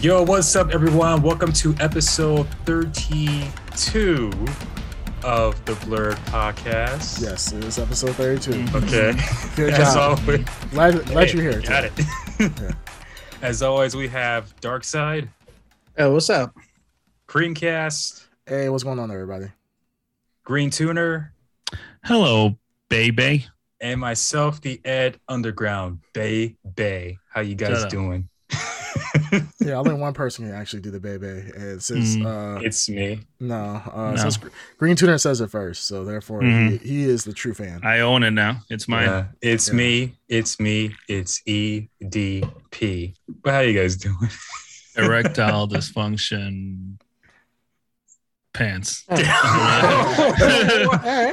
Yo, what's up, everyone? Welcome to episode 32 of the Blurred Podcast. Yes, it is episode 32. Mm-hmm. Okay. Good As job. always, Glad, glad Hey, you're here. Got today. it. Yeah. As always, we have Dark Side, Oh, what's up? Creamcast, Hey, what's going on, everybody? Green Tuner, Hello, baby. and myself, the Ed Underground Bay Bay. How you guys Shut doing? Yeah, only one person can actually do the baby. And since Mm. uh, it's me. no, uh, No. since Green Tuner says it first, so therefore Mhm. he, he is the true fan. I own it now. It's mine. Yeah, it's Yeah. me. It's me. It's E D P. But how you guys doing? Erectile dysfunction pants. All right.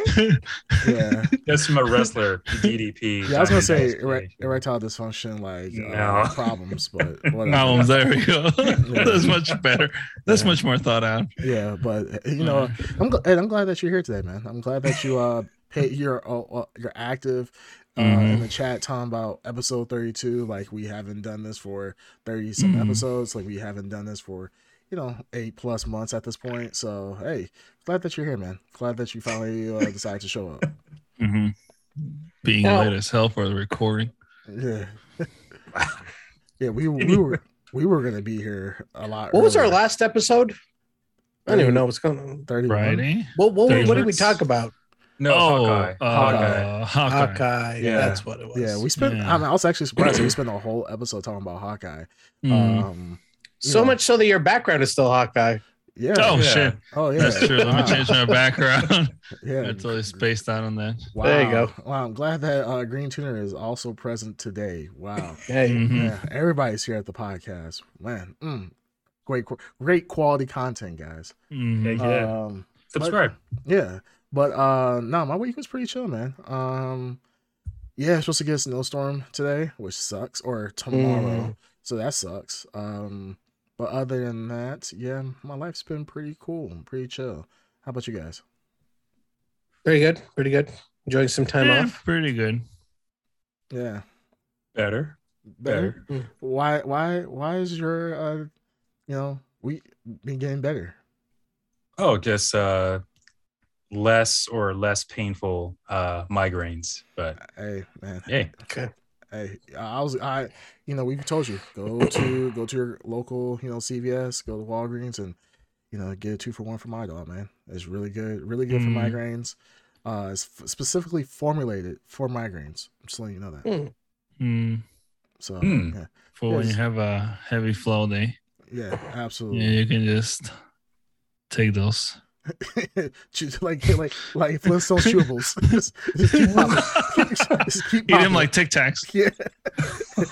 yeah, That's from a wrestler, DDP. yeah. I was gonna say Diamond erectile dysfunction, like No. uh, problems, but whatever. Problems. There we go. That's much better. That's Yeah. much more thought out. Yeah, but you know, I'm gl- Ed, I'm glad that you're here today, man. I'm glad that you uh pay, you're uh, uh, you're active uh, in Mhm. the chat talking about episode 32. Like we haven't done this for 30 some Mhm. episodes. Like we haven't done this for you know eight plus months at this point. So hey, glad that you're here, man. Glad that you finally uh, decided to show up. hmm Being Now- late as hell for the recording. Yeah, yeah. We we were we were gonna be here a lot. What was our last episode? I don't even know what's going on. 31? Friday. What, what, Thirty what did we talk about? No, oh, Hawkeye. uh, Hawkeye. Hawkeye. Hawkeye. Yeah. That's what it was. Yeah, we spent. Yeah. I, mean, I was actually surprised. we spent a whole episode talking about Hawkeye. Mm. Um, so yeah. much so that your background is still Hawkeye. Yeah. oh yeah. shit. Oh yeah. That's true. Let me change my background. Yeah. I totally spaced out on that. Wow. There you go. Wow. I'm glad that uh, Green Tuner is also present today. Wow. Hey, Mhm. yeah. Everybody's here at the podcast. Man. Mm, great, great quality content, guys. Mhm. Yeah, yeah. Um, Subscribe. yeah. But uh, no, my week was pretty chill, man. Um, yeah, supposed to get a snowstorm today, which sucks, or tomorrow. Mm. So that sucks. Um, but other than that, yeah, my life's been pretty cool, pretty chill. How about you guys? pretty good. Pretty good. Enjoying some time Yeah, off. Pretty good. Yeah. Better. Better. Better. Why why why is your uh you know, we been getting better? Oh, just uh less or less painful uh migraines. But Hey man. hey, Okay. Hey, I was I you know, we've told you, go to go to your local, you know, CVS, go to Walgreens and you know, get a two for one for my dog, man. It's really good, really good Mm. for migraines. Uh it's f- specifically formulated for migraines. I'm just letting you know that. Mm. Mm. So Mm. yeah. For when you have a heavy flow day, Yeah, absolutely. yeah, you can just take those. Chew- like like like Flintstone chewables. just, just keep popping. just keep Eat them like Tic Tacs. yeah.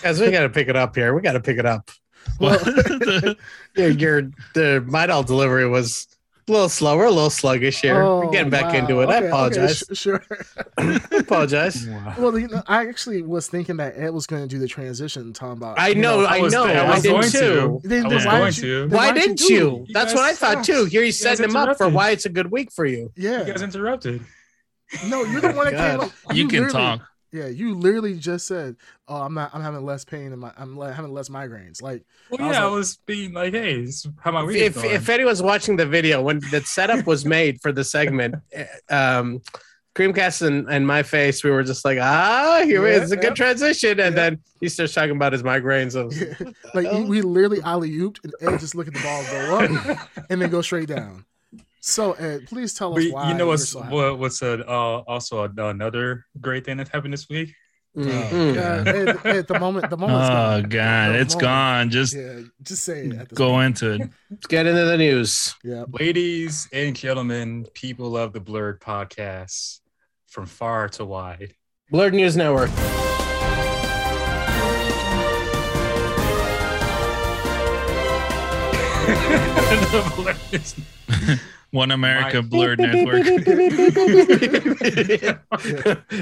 Guys, we got to pick it up here. We got to pick it up. Well, Your, your the Midol delivery was a little slower, a little sluggish here. Oh, We're getting back wow. into it. Okay, I okay, apologize. sh- sure. I apologize. well, you know, I actually was thinking that Ed was going to do the transition Tom. talking about. I you know, I I was know. there. I I, was did going too. to. Then, I then was why going did you, to. then Why why'd didn't you? You That's guys what I thought too. Here he's You guys setting him up for why it's a good week for you. Yeah. You Yeah. guys interrupted. No, you're the oh one that came God. up. you can talk. Yeah, you literally just said, "Oh, I'm not. I'm having less pain and my. I'm le- having less migraines." Like, Well, I was yeah, I was being like, hey, how my week If is going. if anyone's watching the video when the setup was made for the segment, um, Creamcast and, and my face, we were just like, ah, here Yeah, it's a yeah. good transition, and Yeah. then he starts talking about his migraines. Of Yeah. like you- we literally alley ooped and Ed just look at the ball go up and then go straight down. So Ed, please tell us But why. you know what's so what, what's a, uh, also a, another great thing that happened this week? Mhm. Yeah, Ed, Ed, the moment, the moment. Oh gone. god, The it's moment. gone. Just Yeah, just say it go point. into it. Let's get into the news. Yeah, Ladies and gentlemen, people of the Blurred podcast, from far to wide. Blurred News Network. The Blurred- One America My- Blurred Network.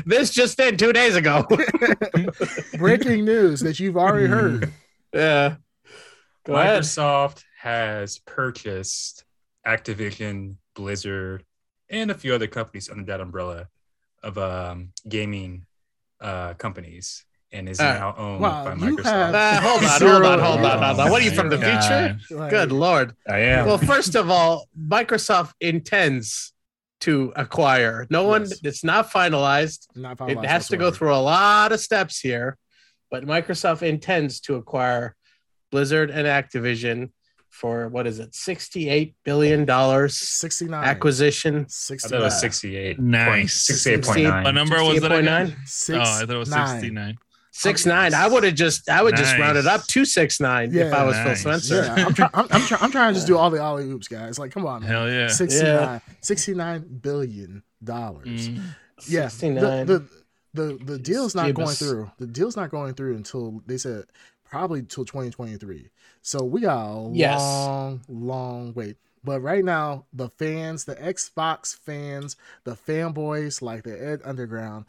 this just in two days ago. breaking news that you've already heard. yeah. Go ahead. Microsoft has purchased Activision, Blizzard, and a few other companies under that umbrella of um, gaming uh, companies. And is Uh, now owned wow, by Microsoft. have- Uh, hold on, hold on, hold on, hold on. What are you from the future? Like, Good lord. I am. Well, first of all, Microsoft intends to acquire. No one, Yes. it's not finalized. Not finalized. It finalized has to go through a lot of steps here, but Microsoft intends to acquire Blizzard and Activision for what is it, sixty-eight billion dollars 69. acquisition. I 69. thought it was 68. Nice. Sixty-eight point What nine. number was it? again? 68.9? Oh, I thought it was Nine. 69. Six nine. I would have just, I would just Nice. round it up to six nine if I was Nice. Phil Spencer. Yeah, I'm, try- I'm, I'm, try- I'm trying to just do all the alley oops, guys. Like, come on, man. Hell yeah. 69, 69 billion dollars. Mm. Yeah, the, 69. the the the deal's not going through. The deal's not going through until they said probably till 2023. So we got a Yes. long, long wait. But right now, the fans, the Xbox fans, the fanboys like the Ed Underground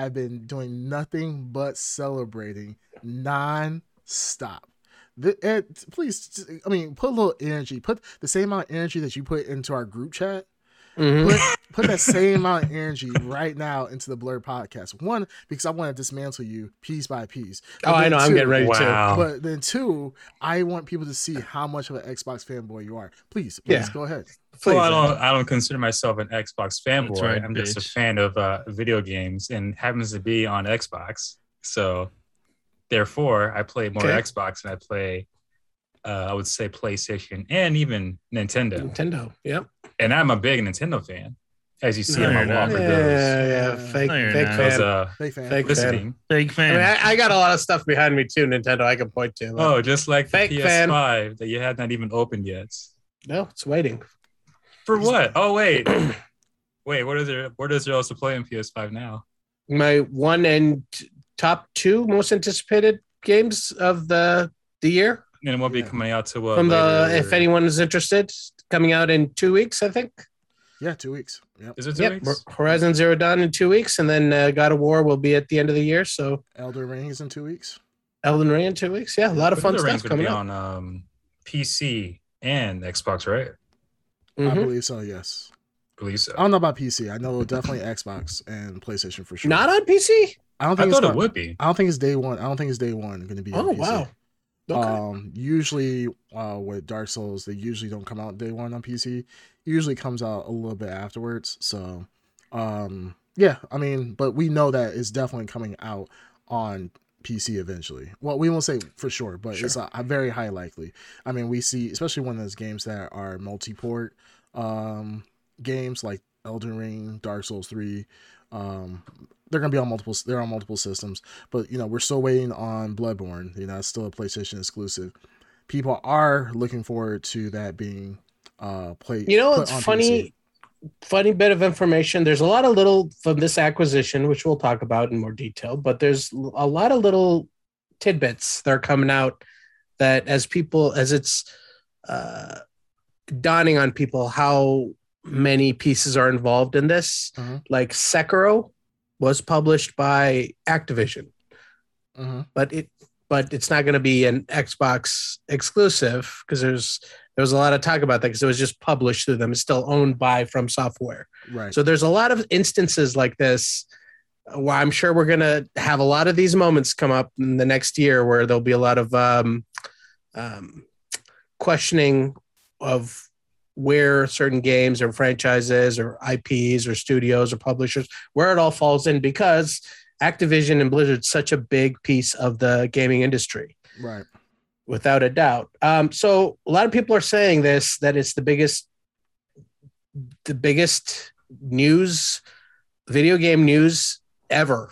have been doing nothing but celebrating non-stop. The, Ed, please, I mean, put a little energy. Put the same amount of energy that you put into our group chat Mhm. put put that same amount of energy right now into the Blur podcast. One, because I want to dismantle you piece by piece. Oh, I then know. I'm getting ready to. Wow. But then two, I want people to see how much of an Xbox fanboy you are. Please, please Yeah. go ahead. Please. well, I don't. I don't consider myself an Xbox fanboy. Right, I'm just a fan of uh, video games, and happens to be on Xbox. So, therefore, I play more Okay. Xbox than I play. Uh, I would say PlayStation and even Nintendo. Nintendo. Yep. And I'm a big Nintendo fan, as you see No, on my you're wall for Yeah, those, yeah. Fake, No, fake not. those fan. uh, Fake fan. Fake fan. listening. Big I, fan. mean, I, I got a lot of stuff behind me too, Nintendo. I can point to. Oh, just like Fake fan. PS5 that you had not even opened yet. no, it's waiting. For what? Oh wait, wait. What is there? What is there also to play on PS5 now? My one and top two most anticipated games of the the year And it won't be Yeah. coming out to uh, from the. later- If anyone is interested, coming out in two weeks, I think. Yeah, two weeks. Yep. Is it two Yep. weeks? Horizon Zero Dawn in two weeks, and then uh, God of War will be at the end of the year. So Elder Ring is in two weeks. Elden Ring in two weeks. Yeah, a lot of fun Elden Ring's stuff gonna coming be out. on um, PC and Xbox, right? I Mhm. believe so. Yes. believe so. I don't know about PC. I know definitely Xbox and PlayStation for sure. Not on PC. I don't I think it's thought it gonna- would be. I don't think it's day one. I don't think it's day one going to be. on Oh PC. wow. Okay. Um, usually, uh, with Dark Souls, they usually don't come out day one on PC. It usually comes out a little bit afterwards. So, um, yeah, I mean, but we know that it's definitely coming out on PC eventually. Well, we won't say for sure, but it's a, a very high likely. I mean, we see, especially one of those games that are multi-port um, games like Elden Ring, Dark Souls Three. Um, they're gonna be on multiple. They're on multiple systems, but you know we're still waiting on Bloodborne. You know, it's still a PlayStation exclusive. People are looking forward to that being uh play. You know, it's funny. PC. Funny bit of information. There's a lot of little from this acquisition, which we'll talk about in more detail. But there's a lot of little tidbits that are coming out that, as people, as it's uh, dawning on people how many pieces are involved in this. Mhm. Like Sekiro was published by Activision. Mhm. but it but it's not going to be an Xbox exclusive because there's there was a lot of talk about that because it was just published through them. It's still owned by From Software. Right. So there's a lot of instances like this where I'm sure we're going to have a lot of these moments come up in the next year where there'll be a lot of um, um, questioning of where certain games or franchises or IPs or studios or publishers where it all falls in because Activision and Blizzard's such a big piece of the gaming industry right. without a doubt. Um, so a lot of people are saying this that it's the biggest, the biggest news, video game news ever.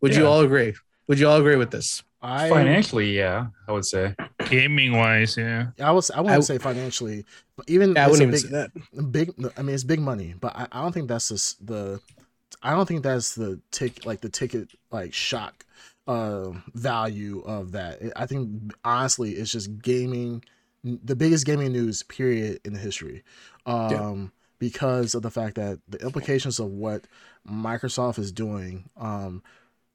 Would you all agree? Would you all agree with this? I Financially, yeah, I would say. Gaming wise, yeah. I was I wouldn't I- say financially, but even Yeah, I a wouldn't even big, say that. big i mean it's big money but i, I don't think that's just the i don't think that's the tick like the ticket like shock uh value of that i think honestly it's just gaming the biggest gaming news period in history um because of the fact that the implications of what microsoft is doing um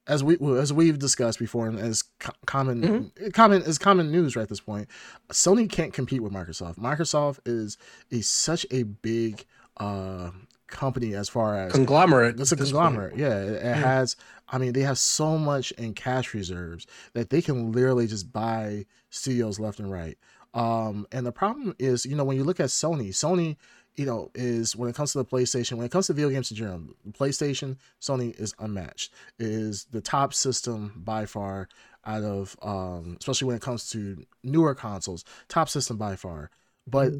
as we as we've discussed before and as co- common common is common news right at this point Sony can't compete with Microsoft. Microsoft is is such a big uh company as far as Conglomerate. it's a conglomerate. Yeah, it, it Yeah. has. I mean, they have so much in cash reserves that they can literally just buy studios left and right. Um, and the problem is, you know, when you look at Sony, Sony, you know, is when it comes to the PlayStation, when it comes to video games in general, PlayStation, Sony is unmatched. It is the top system by far out of, um, especially when it comes to newer consoles, top system by far. But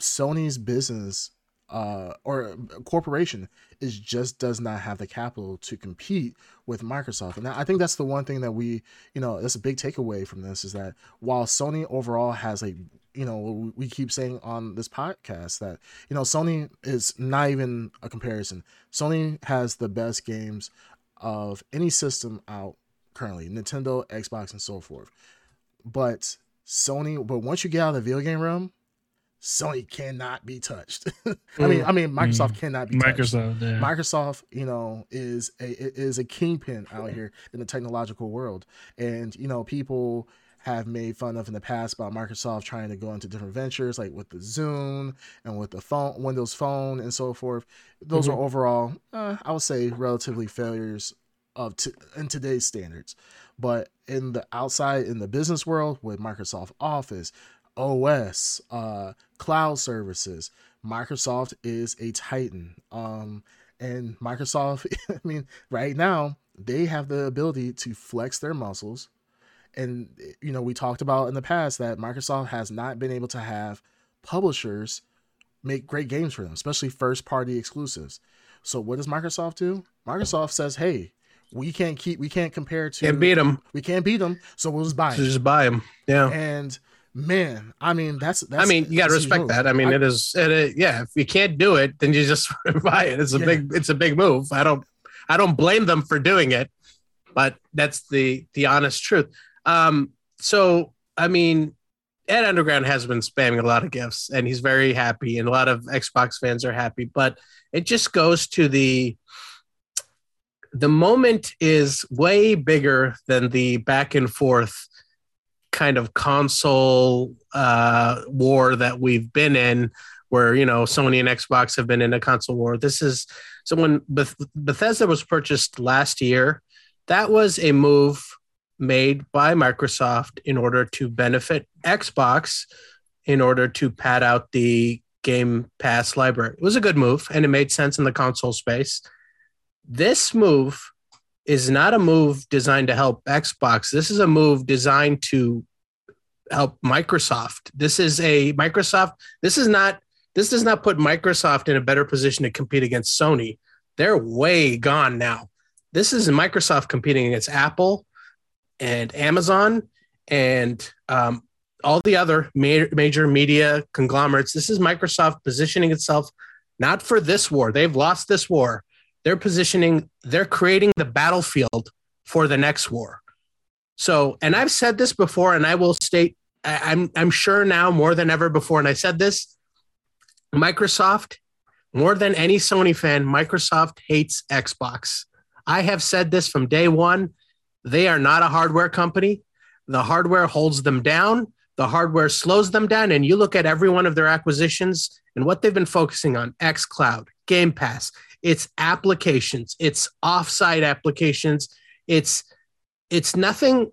Sony's business uh, or corporation is just does not have the capital to compete with Microsoft. And I think that's the one thing that we, you know, that's a big takeaway from this is that while Sony overall has a, you know, we keep saying on this podcast that, you know, Sony is not even a comparison. Sony has the best games of any system out currently, Nintendo, Xbox, and so forth. But Sony, but once you get out of the video game realm, Sony cannot be touched. I mean, I mean, mm-hmm. Microsoft cannot be touched. Microsoft. Yeah. Microsoft, you know, is a is a kingpin out here in the technological world, and you know, people have made fun of in the past about Microsoft trying to go into different ventures, like with the Zune and with the phone, Windows Phone, and so forth. Those are overall, uh, I would say, relatively failures of t- in today's standards. But in the outside, in the business world, with Microsoft Office, OS, uh, cloud services, Microsoft is a titan. Um, and Microsoft, I mean, right now they have the ability to flex their muscles. And you know, we talked about in the past that Microsoft has not been able to have publishers make great games for them, especially first party exclusives. So what does Microsoft do? Microsoft says, "Hey, we can't keep, we can't compare to, Can't beat them. we can't beat them, so we'll just buy So just buy them. Yeah. And man, I mean, that's that's. I mean, you got to that's a huge respect that. I mean, it is, it, is- yeah. If you can't do it, then you just buy it. It's a Yeah. big, it's a big move. I don't, I don't blame them for doing it, but that's the the honest truth. Um, so I mean, Ed Underground has been spamming a lot of gifts, and he's very happy, and a lot of Xbox fans are happy. But it just goes to the the moment is way bigger than the back and forth kind of console uh, war that we've been in, where you know Sony and Xbox have been in a console war. This is so when Beth- Bethesda was purchased last year, that was a move made by Microsoft in order to benefit Xbox, in order to pad out the Game Pass library. It was a good move, and it made sense in the console space. This move is not a move designed to help Xbox. This is a move designed to help Microsoft. This is a Microsoft. This is not. This does not put Microsoft in a better position to compete against Sony. They're way gone now. This is Microsoft competing against Apple and Amazon and um, all the other ma- major media conglomerates. This is Microsoft positioning itself not for this war. They've lost this war. They're positioning. They're creating the battlefield for the next war. So, and I've said this before, and I will state, I, I'm I'm sure now more than ever before, and I said this. Microsoft, more than any Sony fan, Microsoft hates Xbox. I have said this from day one. They are not a hardware company. The hardware holds them down. The hardware slows them down. And you look at every one of their acquisitions and what they've been focusing on: XCloud, Game Pass. It's applications. It's offsite applications. It's it's nothing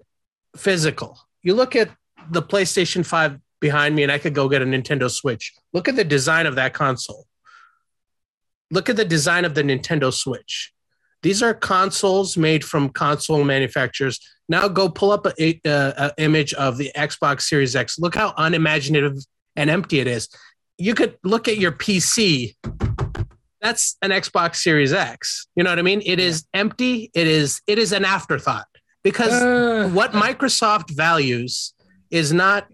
physical. You look at the PlayStation 5 behind me, and I could go get a Nintendo Switch. Look at the design of that console. Look at the design of the Nintendo Switch. These are consoles made from console manufacturers. Now go pull up a, a, a image of the Xbox Series X. Look how unimaginative and empty it is. You could look at your PC. That's an Xbox Series X. You know what I mean? It is empty. It is it is an afterthought because Uh, what Microsoft values is not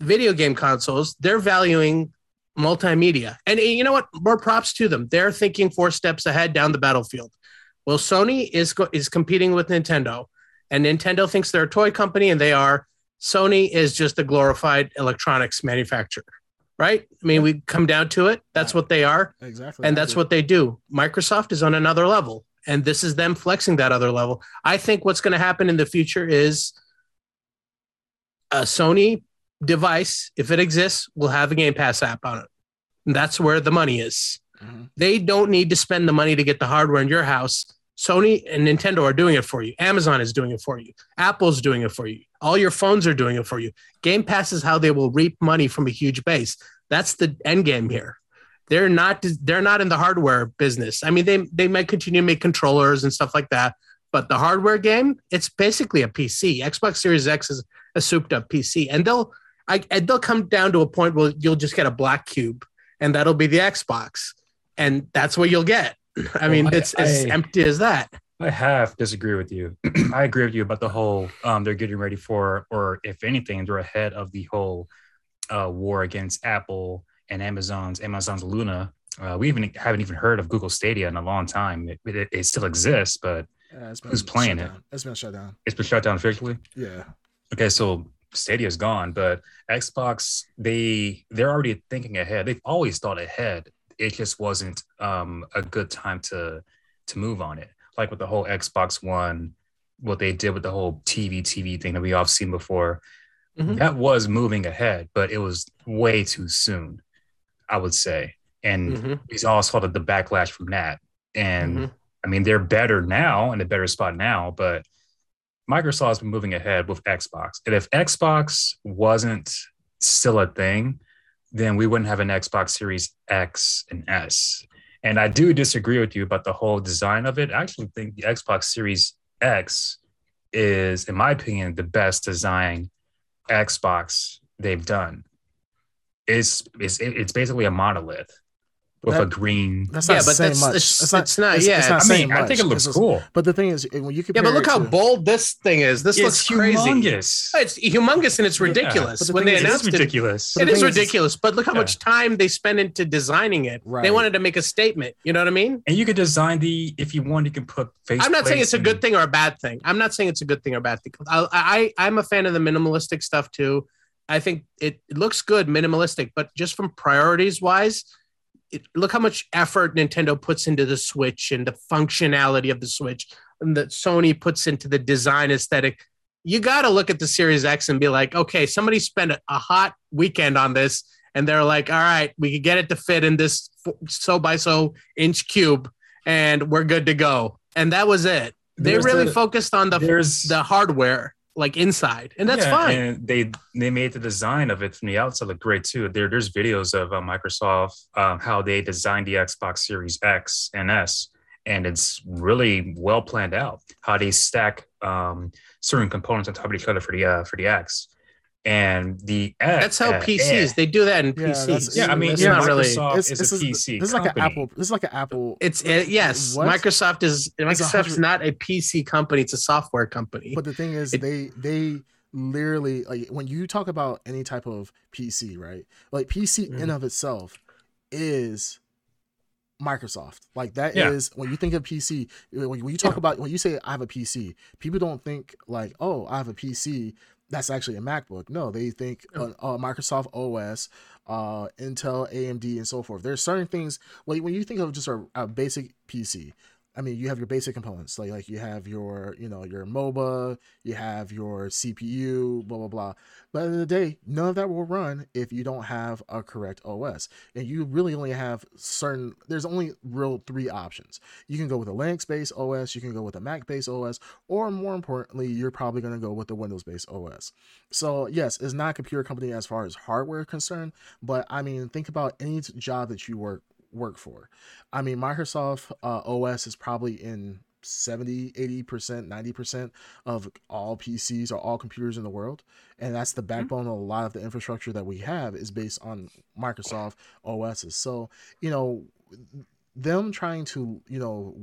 video game consoles. They're valuing multimedia. And you know what? More props to them. They're thinking four steps ahead down the battlefield. Well, Sony is go- is competing with Nintendo, and Nintendo thinks they're a toy company, and they are. Sony is just a glorified electronics manufacturer, right? I mean, we come down to it. That's what they are exactly, and that's what they do. Microsoft is on another level, and this is them flexing that other level. I think what's going to happen in the future is a Sony device, if it exists, will have a Game Pass app on it. And that's where the money is. Mhm. They don't need to spend the money to get the hardware in your house. Sony and Nintendo are doing it for you. Amazon is doing it for you. Apple's doing it for you. All your phones are doing it for you. Game Pass is how they will reap money from a huge base. That's the end game here. They're not they're not in the hardware business. I mean, they they might continue to make controllers and stuff like that, but the hardware game, it's basically a PC. Xbox Series X is a souped up PC, and they'll I and they'll come down to a point where you'll just get a black cube, and that'll be the Xbox, and that's what you'll get. I mean, Well, I- it's as empty as that. I have disagree with you. I agree with you about the whole um they're getting ready for, or if anything, they're ahead of the whole uh war against Apple and Amazon's Amazon's Luna. Uh, we even haven't even heard of Google Stadia in a long time. It, it, it still exists, but Yeah, Who's playing it? It's been shut down. it's been shut down officially. Yeah. Okay, so Stadia's gone, but Xbox they they're already thinking ahead. They've always thought ahead. It just wasn't um, a good time to to move on it. Like with the whole Xbox One, what they did with the whole TV TV thing that we all seen before. Mhm. That was moving ahead, but it was way too soon, I would say. And Mhm. we all saw the, the backlash from that. And Mhm. I mean, they're better now in a better spot now, but Microsoft's been moving ahead with Xbox. And if Xbox wasn't still a thing, then we wouldn't have an Xbox Series X and S. And I do disagree with you about the whole design of it. I actually think the Xbox Series X is, in my opinion, the best design Xbox they've done. It's, it's, it's basically a monolith with a That- green. That's Yeah, not but saying that's- much. it's- it's not- yeah, I saying mean, I think it looks It's just- cool. But the thing is, when you Yeah, but look it how to- bold this thing is. This It's looks crazy. humongous. It's humongous and it's ridiculous. but the when they is, announced it, ridiculous. But it the is ridiculous. But look how Yeah. much time they spent into designing it. Right. They wanted to make a statement. You know what I mean? And you could design the if you want, you can put face. I'm not saying it's a good thing or a bad thing. I'm not saying it's a good thing or a bad thing. I, I I'm a fan of the minimalistic stuff too. I think it, it looks good, minimalistic, but just from priorities wise, it, look how much effort Nintendo puts into the Switch and the functionality of the Switch, and that Sony puts into the design aesthetic. You got to look at the Series X and be like, okay, somebody spent a, hot weekend on this, and they're like, all right, we could get it to fit in this so by so inch cube, and we're good to go. And that was it. They There's really the- focused on the the hardware, like inside, and that's Yeah, fine. And they they made the design of it from the outside look great too. There there's videos of uh, Microsoft um, how they designed the Xbox Series X and S, and it's really well planned out. How they stack um, certain components on top of each other for the uh, for the X, and the X. That's how PCs they do that in Yeah, PCs. that's- Yeah, I mean, it's yeah, not really. Microsoft It's, is it's a a- PC. This is like an. Apple. This is like an Apple. It's it, yes, What? Microsoft is a Microsoft's not a PC company; it's a software company. But the thing is, It- they they literally like when you talk about any type of PC, right? Like PC in Mhm. of itself is Microsoft. Like that is Yeah. when you think of PC. When, when you talk about when you say I have a PC, people don't think like, oh, I have a PC. That's actually a MacBook. No, they think uh, uh, Microsoft OS, uh, Intel, AMD, and so forth. There's certain things. Like when you think of just a, a basic PC, I mean, you have your basic components, like like you have your, you know, your mobo, you have your CPU, blah blah blah. But at the end of the day, none of that will run if you don't have a correct OS. And you really only have certain. There's only real three options. You can go with a Linux-based OS, you can go with a Mac-based OS, or more importantly, you're probably going to go with the Windows-based OS. So yes, it's not a computer company as far as hardware concerned, but I mean, think about any job that you work work for. I mean, Microsoft uh, OS is probably in 70, 80%, 90% of all PCs or all computers in the world. And that's the backbone of a lot of the infrastructure that we have is based on Microsoft OSs. So, you know, them trying to, you know,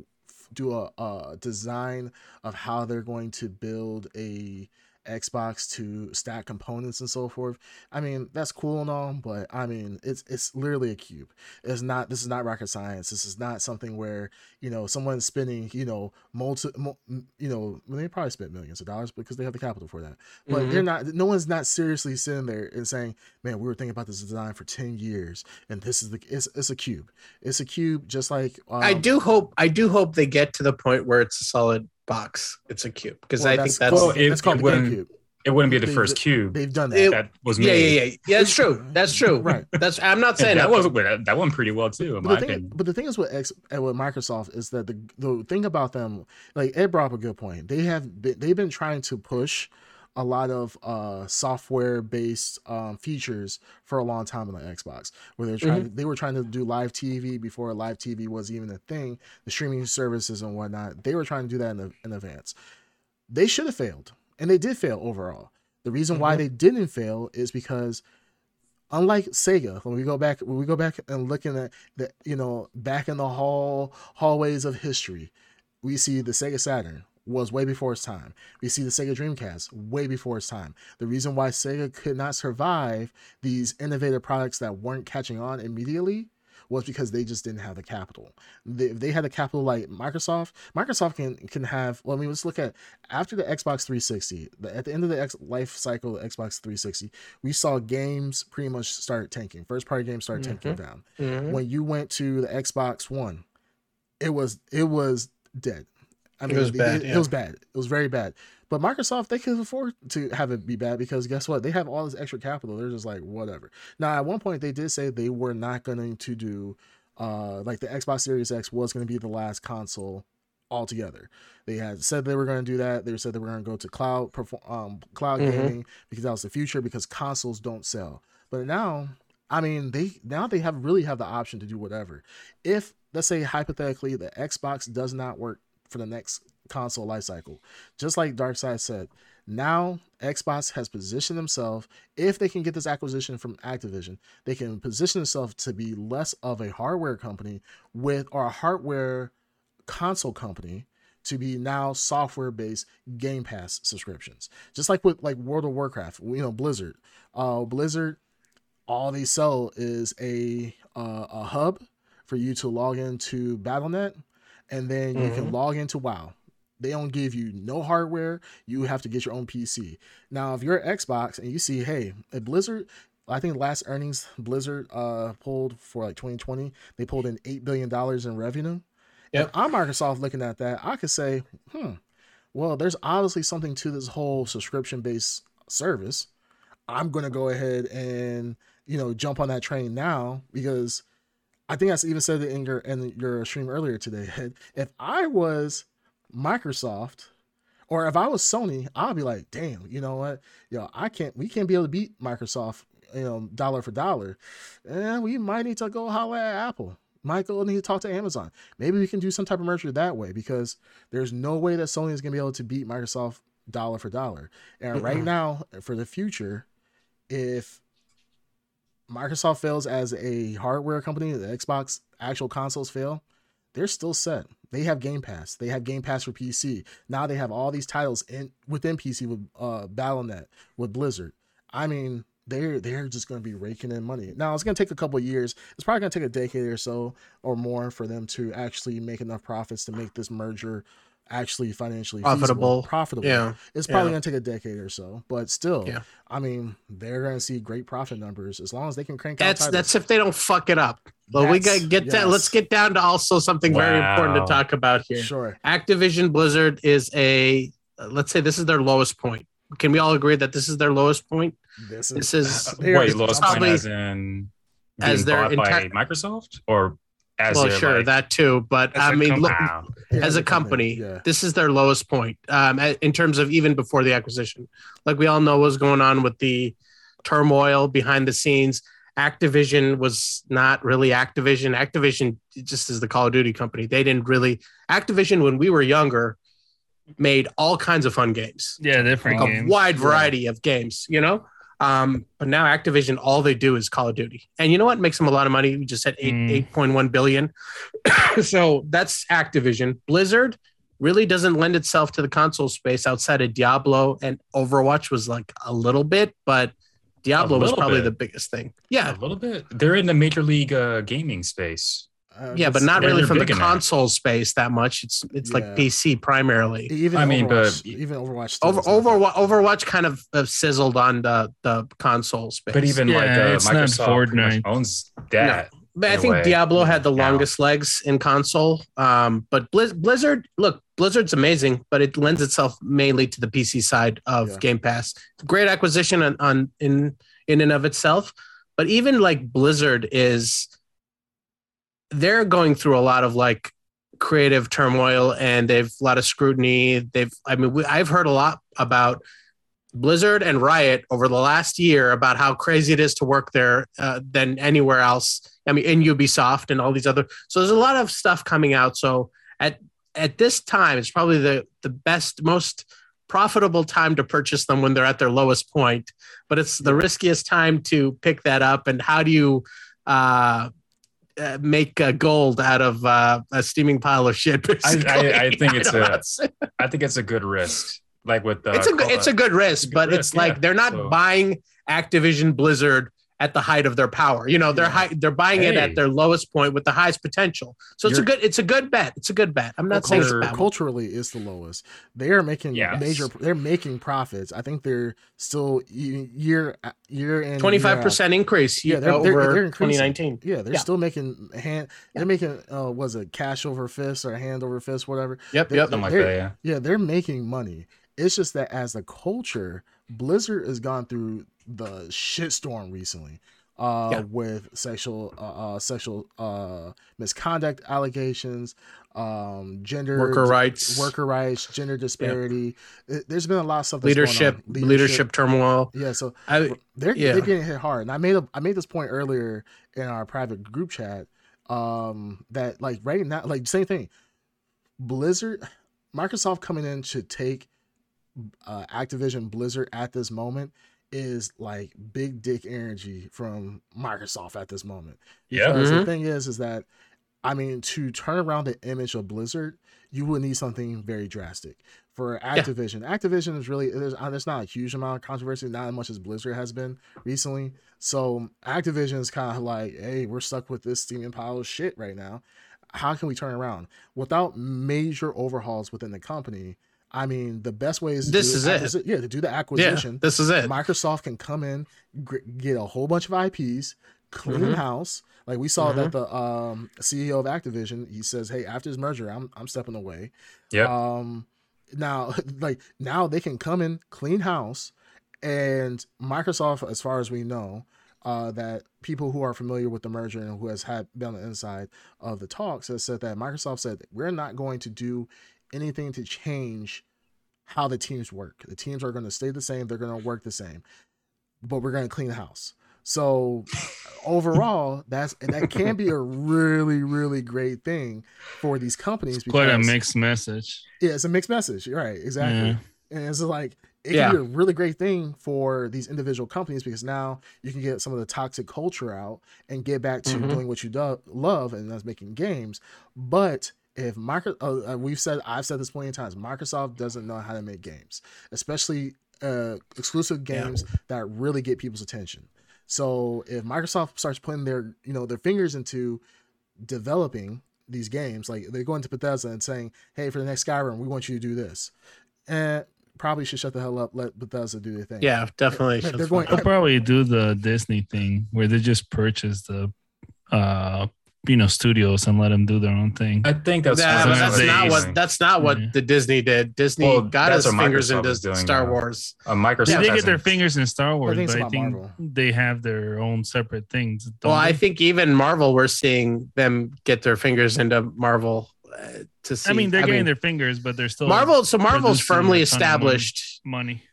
do a, a design of how they're going to build a Xbox to stack components and so forth. I mean, that's cool and all, but I mean, it's it's literally a cube. It's not. This is not rocket science. This is not something where you know someone's spending you know multi, mul- you know they probably spent millions of dollars because they have the capital for that. But Mhm. they're not. No one's not seriously sitting there and saying, "Man, we were thinking about this design for ten years, and this is the it's, it's a cube. It's a cube, just like um, I do hope I do hope they get to the point where it's a solid box. It's a cube because well, I think that's Well, that's, it- that's called it the wouldn't- GameCube. it wouldn't be the They- first cube They've done that. It- that was Yeah, made. yeah, yeah. Yeah, that's true. That's true. Right. That's I'm not saying that that was that, that went pretty well too, in But my the, thing, opinion. but the thing is with X and with Microsoft is that the the thing about them, like Ed brought up a good point. They have been, they've been trying to push a lot of uh, software based um, features for a long time on the Xbox. Where they're trying, they were trying to do live TV before live TV was even a thing. The streaming services and whatnot, they were trying to do that in, in advance. They should have failed, and they did fail overall. The reason why Mhm. they didn't fail is because unlike Sega, when we go back when we go back and looking at the you know back in the hall hallways of history, we see the Sega Saturn was way before its time. We see the Sega Dreamcast way before its time. The reason why Sega could not survive these innovative products that weren't catching on immediately was because they just didn't have the capital. They, if they had the capital like Microsoft, Microsoft can can have. Well, I mean, let's look at after the Xbox 360. The, at the end of the X, life cycle of Xbox 360, we saw games pretty much start tanking. First party games started tanking down. Mhm. When you went to the Xbox One, it was it was dead. I It was it, bad, it yeah. was bad. It was very bad. But Microsoft, they could afford to have it be bad because guess what? They have all this extra capital. They're just like whatever. Now, at one point, they did say they were not going to do, uh, like the Xbox Series X was going to be the last console altogether. They had said they were going to do that. They said they were going to go to cloud perform, um, cloud Mhm. gaming because that was the future because consoles don't sell. But now, I mean, they now they have really have the option to do whatever. If let's say hypothetically the Xbox does not work for the next console life cycle, just like Dark Side said, now Xbox has positioned themselves. If they can get this acquisition from Activision, they can position themselves to be less of a hardware company with or a hardware console company to be now software based game pass subscriptions. Just like with like world of warcraft you know blizzard. Uh blizzard all they sell is a uh, a hub for you to log into battlenet and then you can log into wow they don't give you no hardware you have to get your own pc now if you're xbox and you see hey at blizzard I think last earnings Blizzard uh pulled for like 2020, they pulled in eight billion dollars in revenue. Yep. If I'm Microsoft looking at that, I could say, hmm, well, there's obviously something to this whole subscription based service. I'm gonna go ahead and you know jump on that train now because I think I even said it in your in your stream earlier today. If I was Microsoft or if I was Sony, I'd be like, damn, you know what? Yo, I can't we can't be able to beat Microsoft, you know, dollar for dollar. And we might need to go holler at Apple. Might go need to talk to Amazon. Maybe we can do some type of merger that way because there's no way that Sony is gonna be able to beat Microsoft dollar for dollar. And right now, for the future, if Microsoft fails as a hardware company, the Xbox actual consoles fail, they're still set. They have Game Pass. They have Game Pass for PC. Now they have all these titles in within PC with uh BattleNet, with Blizzard. I mean, they're they're just going to be raking in money. Now it's going to take a couple years. It's probably going to take a decade or so or more for them to actually make enough profits to make this merger actually financially feasible, Profitable. profitable. Yeah. It's probably Yeah. going to take a decade or so, but still, Yeah. I mean, they're going to see great profit numbers as long as they can crank out That's titles. that's if they don't fuck it up. But we gotta get down. yes. Let's get down to also something very important to talk about here. sure. Activision Blizzard is a uh, let's say this is their lowest point. Can we all agree that this is their lowest point? This is This is They are Wait, lowest point probably- as in as their bought entire- by Microsoft or as well, their, sure like, that too. But I mean, company. look, yeah, as a company, Yeah. this is their lowest point um, in terms of even before the acquisition. Like we all know what's going on with the turmoil behind the scenes. Activision was not really Activision. Activision just is the Call of Duty company. They didn't really Activision when we were younger made all kinds of fun games, Yeah, different a games. wide variety of games. You know. Um, but now Activision, all they do is Call of Duty, and you know what makes them a lot of money? We just said eight Mm. eight point one billion. so that's Activision. Blizzard really doesn't lend itself to the console space outside of Diablo and Overwatch was like a little bit, but Diablo was probably bit. the biggest thing. Yeah, a little bit. They're in the major league uh, gaming space. Uh, yeah, but not really from the big in that. console space that much. It's it's like PC primarily. Even I mean, but- even Overwatch. still Over Overwatch, Overwatch kind of uh, sizzled on the the console space. But even like uh, it's Microsoft pretty much Fortnite. owns that. But I think way, Diablo had the now. longest legs in console. Um, but Blizz- Blizzard, look, Blizzard's amazing, but it lends itself mainly to the PC side of Yeah. Game Pass. Great acquisition on, on in in and of itself, but even like Blizzard is, they're going through a lot of like creative turmoil and they've a lot of scrutiny. They've, I mean, we, I've heard a lot about Blizzard and Riot over the last year about how crazy it is to work there uh, than anywhere else. I mean, in Ubisoft and all these other. So there's a lot of stuff coming out. So at at this time, it's probably the the best, most profitable time to purchase them when they're at their lowest point. But it's the riskiest time to pick that up. And how do you uh, uh, make uh, gold out of uh, a steaming pile of shit? Basically? I- I think it's don't a- think it's a good risk. Like with the it's a good, it's a good risk, good but risk, it's like yeah. they're not So- buying Activision Blizzard at the height of their power. You know, they're high, they're buying it at their lowest point with the highest potential. So it's a You're- good it's a good bet. It's a good bet. I'm not saying it's a culture- culturally is the lowest. They are making Yes. major. They're making profits. I think they're still y- year year in Twenty five year out. percent increase Yeah, yeah, they're- over they're- they're increasing. 2019. Yeah, they're Yeah. still making hand. They're making uh, was it cash over fist or hand over fist, whatever. Yep, They- yep. something like They're- that. Yeah. Yeah, they're making money. It's just that as a culture, Blizzard has gone through the shitstorm recently. Uh, Yeah. with sexual, uh, uh, sexual, uh, misconduct allegations, um, gender Worker rights, worker rights, gender disparity. It- There's been a lot of stuff. That's leadership, on. leadership, turmoil. Yeah, so I, they're Yeah. they're getting hit hard. And I made a I made this point earlier in our private group chat. Um, that like right now, like same thing. Blizzard, Microsoft coming in to take uh, Activision Blizzard at this moment is like big dick energy from Microsoft at this moment. Yeah. Because Mhm. the thing is, is that I mean, to turn around the image of Blizzard, you would need something very drastic. For Activision, Activision is really there's uh, there's not a huge amount of controversy, not as much as Blizzard has been recently. So Activision is kind of like, hey, we're stuck with this steaming pile of shit right now. How can we turn around without major overhauls within the company? I mean, the best way is to This do is it. acquisi- Yeah, to do the yeah, acquisition. this is it. Microsoft can come in, gr- get a whole bunch of IPs, clean Mhm. house. Like we saw Mm-hmm. that the um, CEO of Activision, he says, "Hey, after this merger, I'm I'm stepping away." Yep. Um, now, like now they can come in, clean house, and Microsoft, as far as we know, uh, that people who are familiar with the merger and who has had been on the inside of the talks has said that Microsoft said we're not going to do anything to change how the teams work. The teams are going to stay the same. They're going to work the same, but we're going to clean the house. So overall, that's that can be a really, really great thing for these companies. Because, Quite a mixed message. Yeah, it's a mixed message. You're right, exactly. Yeah. And it's like it Yeah. can be a really great thing for these individual companies because now you can get some of the toxic culture out and get back to Mhm. doing what you do- love, and that's making games. But if Microsoft, uh, uh, we've said, I've said this plenty of times, Microsoft doesn't know how to make games, especially uh, exclusive Yeah. games that really get people's attention. So if Microsoft starts putting their, you know, their fingers into developing these games, like they're going to Bethesda and saying, "Hey, for the next Skyrim, we want you to do this," and probably should shut the hell up, let Bethesda do their thing. Yeah, definitely. They're should fuck going- They'll probably do the Disney thing where they just purchase the uh you know studios and let them do their own thing. I think that's Yeah, what that's not what that's not what Yeah. the Disney did. Disney Well, got that's his fingers Microsoft into Star now. Wars. uh, Microsoft. Yeah, they get their fingers in Star Wars, think it's but I think Marvel. they have their own separate things. don't Well, I think even Marvel, we're seeing them get their fingers into Marvel uh, to see. I mean they're getting mean, their fingers, but they're still Marvel. So Marvel's firmly a money. established. money.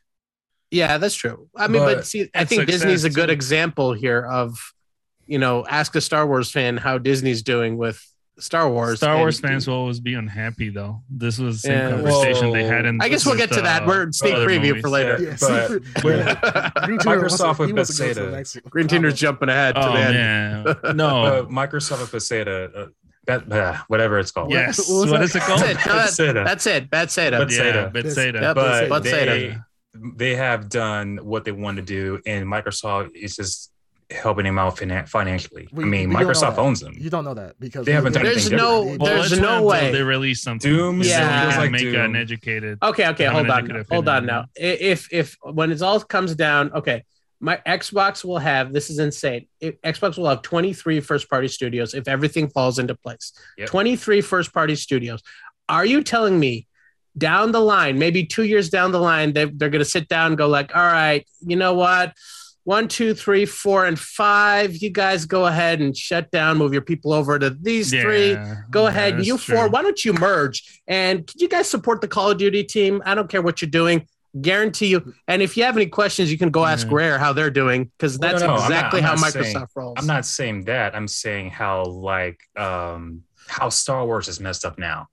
Yeah, that's true. I mean, but, But see, I think Disney's a good too. example here of, you know, ask a Star Wars fan how Disney's doing with Star Wars. Star Wars and- fans will always be unhappy though. This was the same Yeah. conversation they had in. I guess we'll get to that. uh, We're in sneak other preview movies. for later. Yeah, But secret- with Green Team Microsoft with he wants to go to the Bethesda. Green Tuner's jumping ahead to Oh the end. man, uh, no. Microsoft with Bethesda, uh, that, uh, whatever it's called. yes, What was what that? is it called? That's it. No. That's it. That's it. But- Yeah, Bethesda. Bethesda. But Bethesda. they, they have done what they want to do, and Microsoft is just helping them out finan- financially. We- I mean, we don't know Microsoft owns them. You don't know that because They haven't done There's anything no- different. Well, There's let's no way. they release something. Doom Yeah. yeah, like make Doom. an educated. Okay, okay, hold on, educated hold on now. If if when it all comes down, okay, my Xbox will have this is insane. If, Xbox will have 23 first party studios if everything falls into place. Yep. 23 first party studios. Are you telling me down the line, maybe two years down the line, they, they're going to sit down and go like, all right, you know what? One, two, three, four, and five. You guys go ahead and shut down. Move your people over to these three. Yeah, Go ahead. You four. Why don't you merge? And could you guys support the Call of Duty team? I don't care what you're doing. Guarantee you. And if you have any questions, you can go ask Yeah. Rare how they're doing because that's no, no, I'm not- exactly I'm how Microsoft saying- rolls. I'm not saying that. I'm saying how like um how Star Wars is messed up now.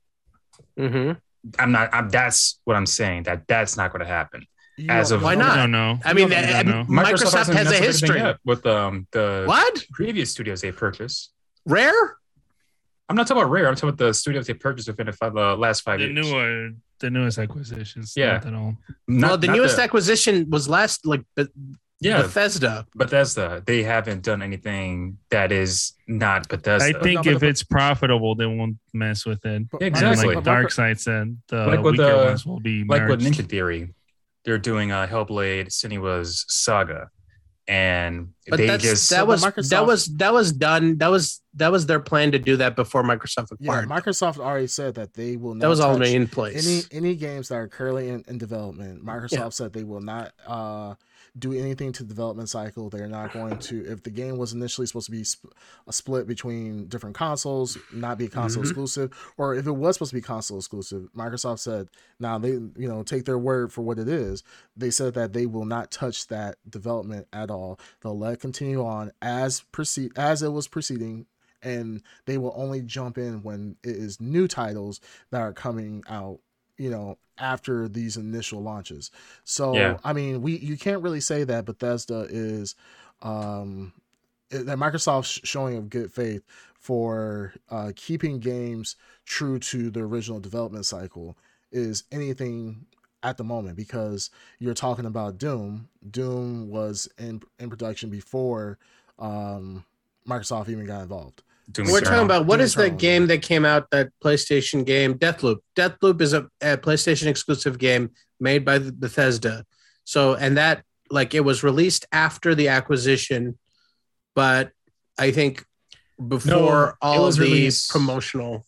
Mhm. I'm not. I'm, that's what I'm saying. That that's not going to happen. You As of- Why not? don't- I don't mean, You don't know. Microsoft, hasn't a messed up anything history. with um the What? previous studios they purchased. Rare? I'm not talking about Rare. I'm talking about the studios they purchased within the, five, uh, last five The years. newer, the newest acquisitions. Yeah. Not at all. Not- well, the not newest acquisition was last like Be- yeah, Bethesda. Bethesda. They haven't done anything that is not Bethesda. I think No, if it's profitable, they won't mess with it. but- Exactly. Like Dark Side said, the Like with weaker the- ones will be like with merged. Ninja Theory, they're doing a Hellblade Senua's Saga, and But they that's just that was Microsoft- that was that was done. That was that was their plan to do that before Microsoft Yeah. Microsoft already said that they will not. that was touch already in place. any any games that are currently in, in development. Microsoft Yeah. said they will not uh, do anything to the development cycle. They're not going to. If the game was initially supposed to be sp- a split between different consoles, not be console Mhm. exclusive, or if it was supposed to be console exclusive, Microsoft said, "Now they you know take their word for what it is." They said that they will not touch that development at all. They'll let it continue on as proceed as it was proceeding and they will only jump in when it is new titles that are coming out you know after these initial launches. So Yeah. i mean we you can't really say that bethesda is um that microsoft's showing of good faith for uh keeping games true to the original development cycle is anything at the moment because you're talking about doom. Doom was in in production before um microsoft even got involved Doom We're Eternal. talking about what Doom is the Eternal, game that came out that PlayStation game Deathloop. Deathloop is a, a PlayStation exclusive game made by Bethesda. So and that like it was released after the acquisition, but I think before it all of the released- promotional.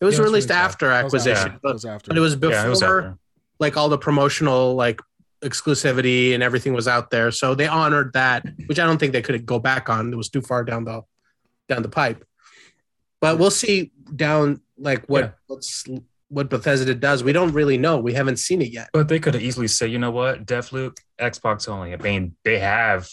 It was it was released released after That acquisition, after. That but, was after. but it was before yeah, it was like all the promotional like exclusivity and everything was out there. So they honored that, which I don't think they could go back on. It was too far down the down the pipe. But we'll see down like what Yeah. what's what Bethesda does. We don't really know. We haven't seen it yet. But they could have easily said, you know what, Deathloop, Xbox only. I mean, they have,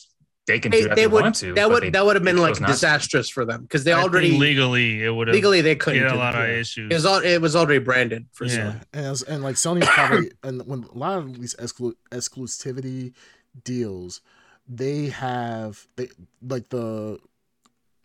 they can do They, that they they would want to. that would they- that would have been like chose not to. disastrous for them because they I already legally it would have legally they couldn't get a lot it. of yeah. issues. It was all it was already branded for Yeah. sure. and, was- and like Sony's probably and when a lot of these exclu- exclusivity deals, they have they like the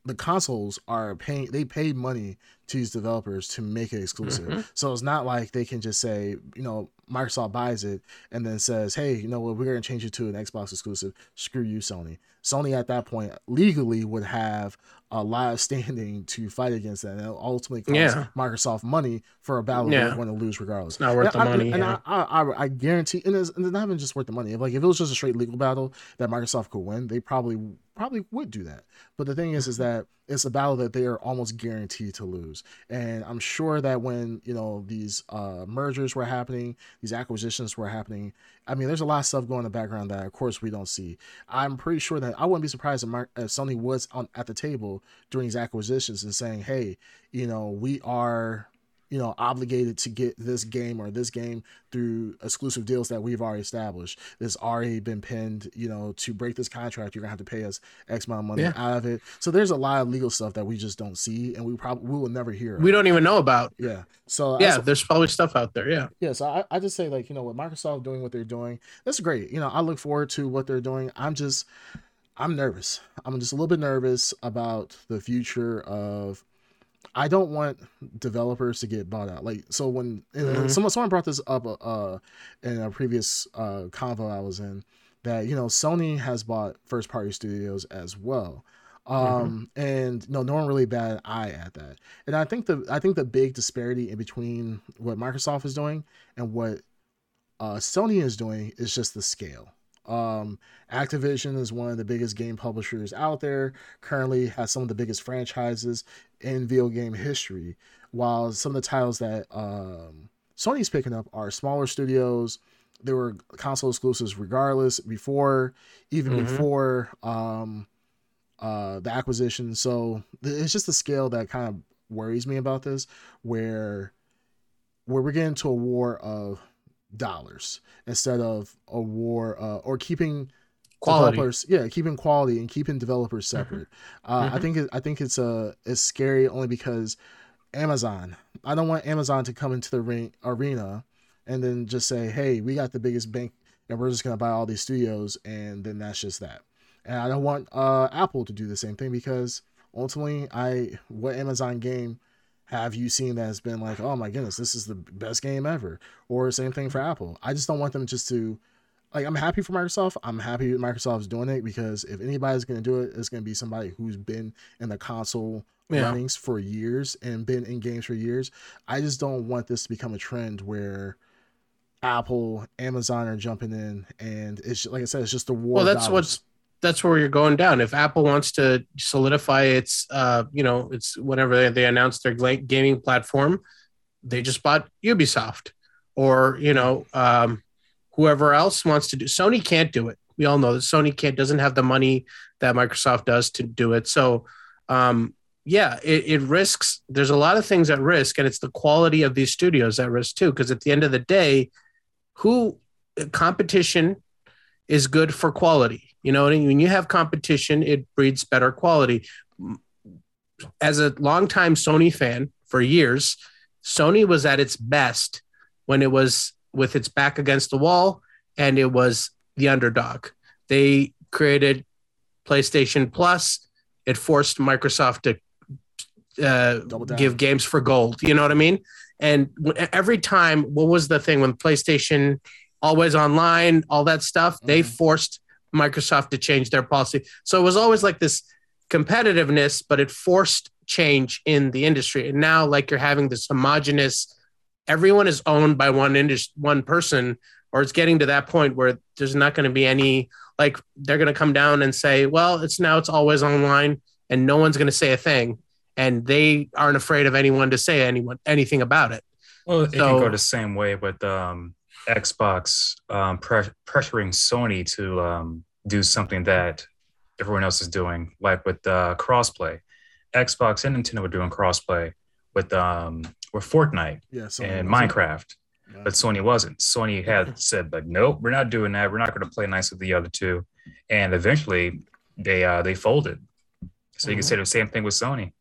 the consoles are paying they pay money to these developers to make it exclusive. Mhm. So it's not like they can just say, you know, Microsoft buys it and then says, "Hey, you know what? We're going to change it to an Xbox exclusive. Screw you, Sony." Sony at that point legally would have a lot of standing to fight against that, and ultimately cost Yeah. Microsoft money for a battle Yeah. they're going to lose regardless. It's not worth And the I- money. and yeah. I, I, I, guarantee, and it's, and it's not even just worth the money. If like if it was just a straight legal battle that Microsoft could win, they probably probably would do that. But the thing is, is that it's a battle that they are almost guaranteed to lose. And I'm sure that when you know these uh, mergers were happening, these acquisitions were happening. I mean, there's a lot of stuff going in the background that, of course, we don't see. I'm pretty sure that I wouldn't be surprised if, Mar- if Sony was on at the table during these acquisitions and saying, "Hey, you know, we are." You know obligated to get this game or this game through exclusive deals that we've already established this already been pinned you know to break this contract you're gonna have to pay us x amount of money Yeah. out of it so there's a lot of legal stuff that we just don't see and we probably we will never hear we don't even know about. yeah so Yeah, that's- there's probably stuff out there. Yeah. yeah, so I, I just say like you know with Microsoft doing what they're doing, that's great. You know, I look forward to what they're doing. I'm just I'm nervous. I'm just a little bit nervous about the future of. I don't want developers to get bought out. Like so when Mhm. someone someone brought this up uh in a previous uh convo I was in that you know Sony has bought first party studios as well. Um and no no one really bad eye at that. And I think the I think the big disparity in between what Microsoft is doing and what uh, Sony is doing is just the scale. Um, Activision is one of the biggest game publishers out there. Currently, has some of the biggest franchises in video game history. While some of the titles that um, Sony's picking up are smaller studios. They were console exclusives regardless before, even Mhm. before um, uh, the acquisition. So it's just the scale that kind of worries me about this, where where we're getting to a war of dollars instead of a war uh, or keeping Quality. developers yeah keeping quality and keeping developers separate uh, i Mhm. think it, i think it's uh it's scary only because amazon i don't want amazon to come into the ring, arena and then just say hey we got the biggest bank and we're just going to buy all these studios and then that's just that and i don't want uh apple to do the same thing because ultimately i what amazon game have you seen that has been like oh my goodness this is the best game ever or same thing for apple i just don't want them just to like I'm happy for Microsoft. I'm happy Microsoft's doing it because if anybody's going to do it, it's going to be somebody who's been in the console Yeah. runnings for years and been in games for years. I just don't want this to become a trend where Apple, Amazon are jumping in, and it's like I said, it's just a war. Well, that's what's that's where you're going down. If Apple wants to solidify its, uh, you know, it's whenever they, they announce their gaming platform, they just bought Ubisoft, or you know, um, whoever else wants to do. Sony can't do it. We all know that Sony can't doesn't have the money that Microsoft does to do it. So, um, yeah, it, it risks. There's a lot of things at risk, and it's the quality of these studios at risk too. Because at the end of the day, who competition is good for quality. You know, what I mean? when you have competition, it breeds better quality. As a longtime Sony fan for years, Sony was at its best when it was with its back against the wall and it was the underdog. They created PlayStation Plus. It forced Microsoft to uh, give games for gold. You know what I mean? And every time, what was the thing when PlayStation always online, all that stuff? They Mhm. forced Microsoft to change their policy. So it was always like this competitiveness, but it forced change in the industry. And now, like you're having this homogenous, everyone is owned by one industry, one person, or it's getting to that point where there's not going to be any like they're going to come down and say, well, it's now it's always online, and no one's going to say a thing, and they aren't afraid of anyone to say anyone anything about it. Well, it So- can go the same way with um, Xbox um, pre- pressuring Sony to um, do something that everyone else is doing, like with uh, crossplay. Xbox and Nintendo were doing crossplay with um, with Fortnite yeah, and. Minecraft, Yeah. but Sony wasn't. Sony had said like, nope, we're not doing that. We're not going to play nice with the other two, and eventually they uh, they folded. So you can say the same thing with Sony.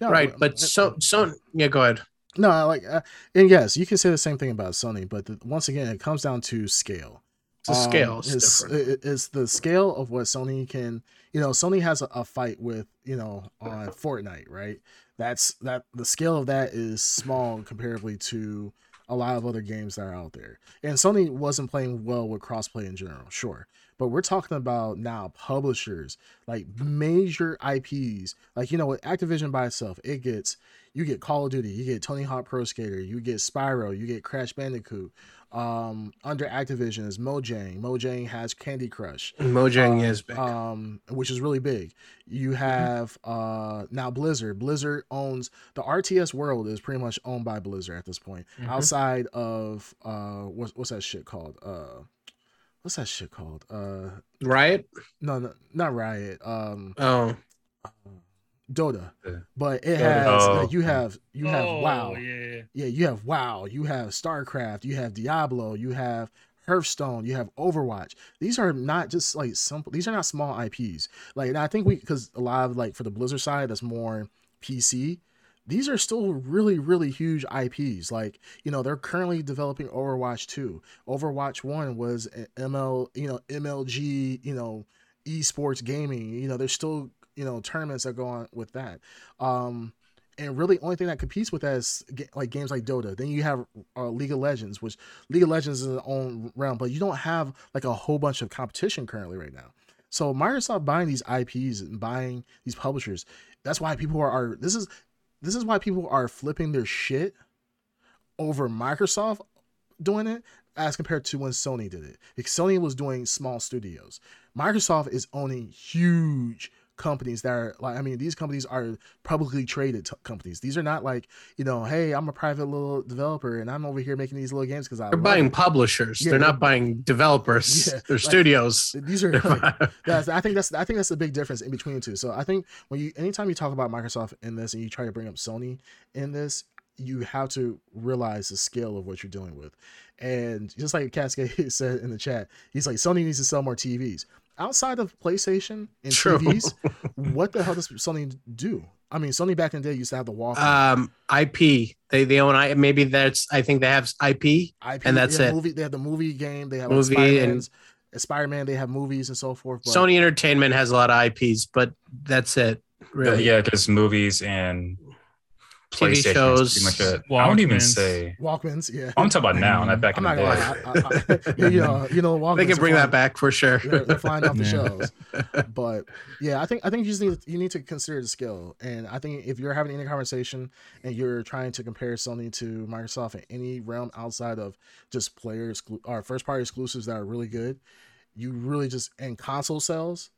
Yeah, right. But so, so, yeah, go ahead. No, I like, uh, and yes, you can say the same thing about Sony, but the, once again, it comes down to scale. The scale is is different. it- it's the scale of what Sony can. You know, Sony has a, a fight with you know on Fortnite, right? That's that the scale of that is small comparatively to a lot of other games that are out there. And Sony wasn't playing well with crossplay in general, sure. But we're talking about now publishers, like major IPs. Like, you know, with Activision by itself, it gets you get Call of Duty, you get Tony Hawk Pro Skater, you get Spyro, you get Crash Bandicoot. Um, under Activision is Mojang. Mojang has Candy Crush Mojang um, is big. um, which is really big. You have uh now Blizzard. Blizzard owns the RTS world is pretty much owned by Blizzard at this point. Mhm. Outside of uh what's what's that shit called? Uh what's that shit called? Uh Riot. no, no not Riot. Um Oh, Dota. Yeah. But it Dota. has Oh. like, you have you have Oh, WoW. Yeah. Yeah, you have WoW, you have StarCraft, you have Diablo, you have Hearthstone, you have Overwatch. These are not just like simple. These are not small IPs. Like, and I think we because a lot of like for the Blizzard side, that's more PC. These are still really, really huge IPs. Like, you know, they're currently developing Overwatch 2. Overwatch 1 was ML, you know, MLG, you know, esports gaming. You know, there's still, you know, tournaments that go on with that. Um, and really only thing that competes with that is like games like Dota. Then you have uh, League of Legends, which League of Legends is its own realm, but you don't have like a whole bunch of competition currently right now. So Microsoft buying these IPs and buying these publishers, that's why people are, are this is this is why people are flipping their shit over Microsoft doing it as compared to when Sony did it. Because Sony was doing small studios. Microsoft is owning huge companies that are like I mean these companies are publicly traded t- companies. These are not like you know, hey, I'm a private little developer and I'm over here making these little games because I They're buying it. publishers. Yeah, they're they're- not buying developers. Yeah, they're like- studios. These are like, that's I think that's I think that's the big difference in between the two. So I think when you anytime you talk about Microsoft in this and you try to bring up Sony in this, you have to realize the scale of what you're dealing with. And just like Cascade said in the chat, he's like Sony needs to sell more TVs. Outside of PlayStation and True. TVs, what the hell does Sony do? I mean, Sony back in the day used to have the Walkman. um, IP. They they own. I maybe that's. I think they have IP. IP, and that's it. Movie, they have the movie game. They have Movie like and- Spider-Man's, Spider-Man. They have movies and so forth. But Sony Entertainment has a lot of IPs, but that's it. Really. Yeah, because movies and TV PlayStation shows, pretty much it. I don't even say. Walkmans, yeah. I'm talking about now, not back I'm in not the gonna day. lie. I, I, I, you know, you know, Walkmans They can bring flying- that back for sure. They're, they're flying off the shelves. But yeah, I think I think you just need you need to consider the skill. And I think if you're having any conversation and you're trying to compare Sony to Microsoft in any realm outside of just players or first party exclusives that are really good, you really just and console sales.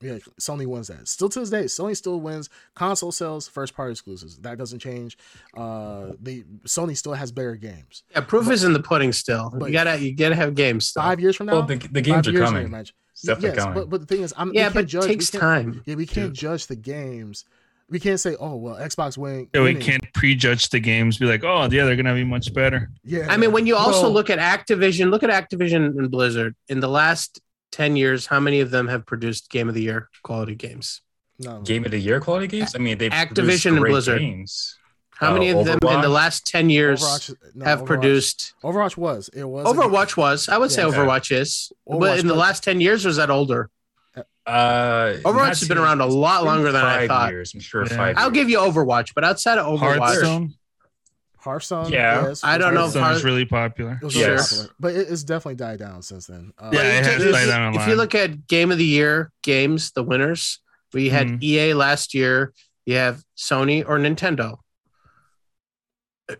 Yeah, Sony wins that. Still to this day, Sony still wins console sales, first party exclusives. That doesn't change. Uh, they Sony still has better games. yeah, proof is in the pudding. Still, But- you gotta you gotta have games. Still. Five years from now, Well, the, the games are coming. Match. It's definitely yes, coming. but but the thing is, I'm yeah, but can't it takes time. Yeah, we can't judge the games. We can't say, oh well, Xbox win. Yeah, we can't prejudge the games. Be like, oh, yeah, they're gonna be much better. Yeah, I mean, when you also Well- look at Activision, look at Activision and Blizzard. In the last ten years, how many of them have produced Game of the Year quality games? no, Game of the year quality games. I mean, they Activision and Blizzard. games. How Uh, many of them in the last ten years Overwatch no, have Overwatch- produced? Overwatch was it was a- Overwatch was. I would say Yeah. Overwatch is, Overwatch but in the last ten years, was that older? Uh, Overwatch has been around a lot longer than I five thought. Years, I'm sure Yeah. five. I'll give you Overwatch, but outside of Overwatch, Hearthstone. Hearthstone. Yeah. yes, I don't know if Hearthstone Hearthstone is really popular. it was really Yes. popular, but it, it's definitely died down since then. Uh, Yeah, it If has you- died down a If you look at Game of the Year games, the winners, we had Mhm. EA last year. You have Sony or Nintendo.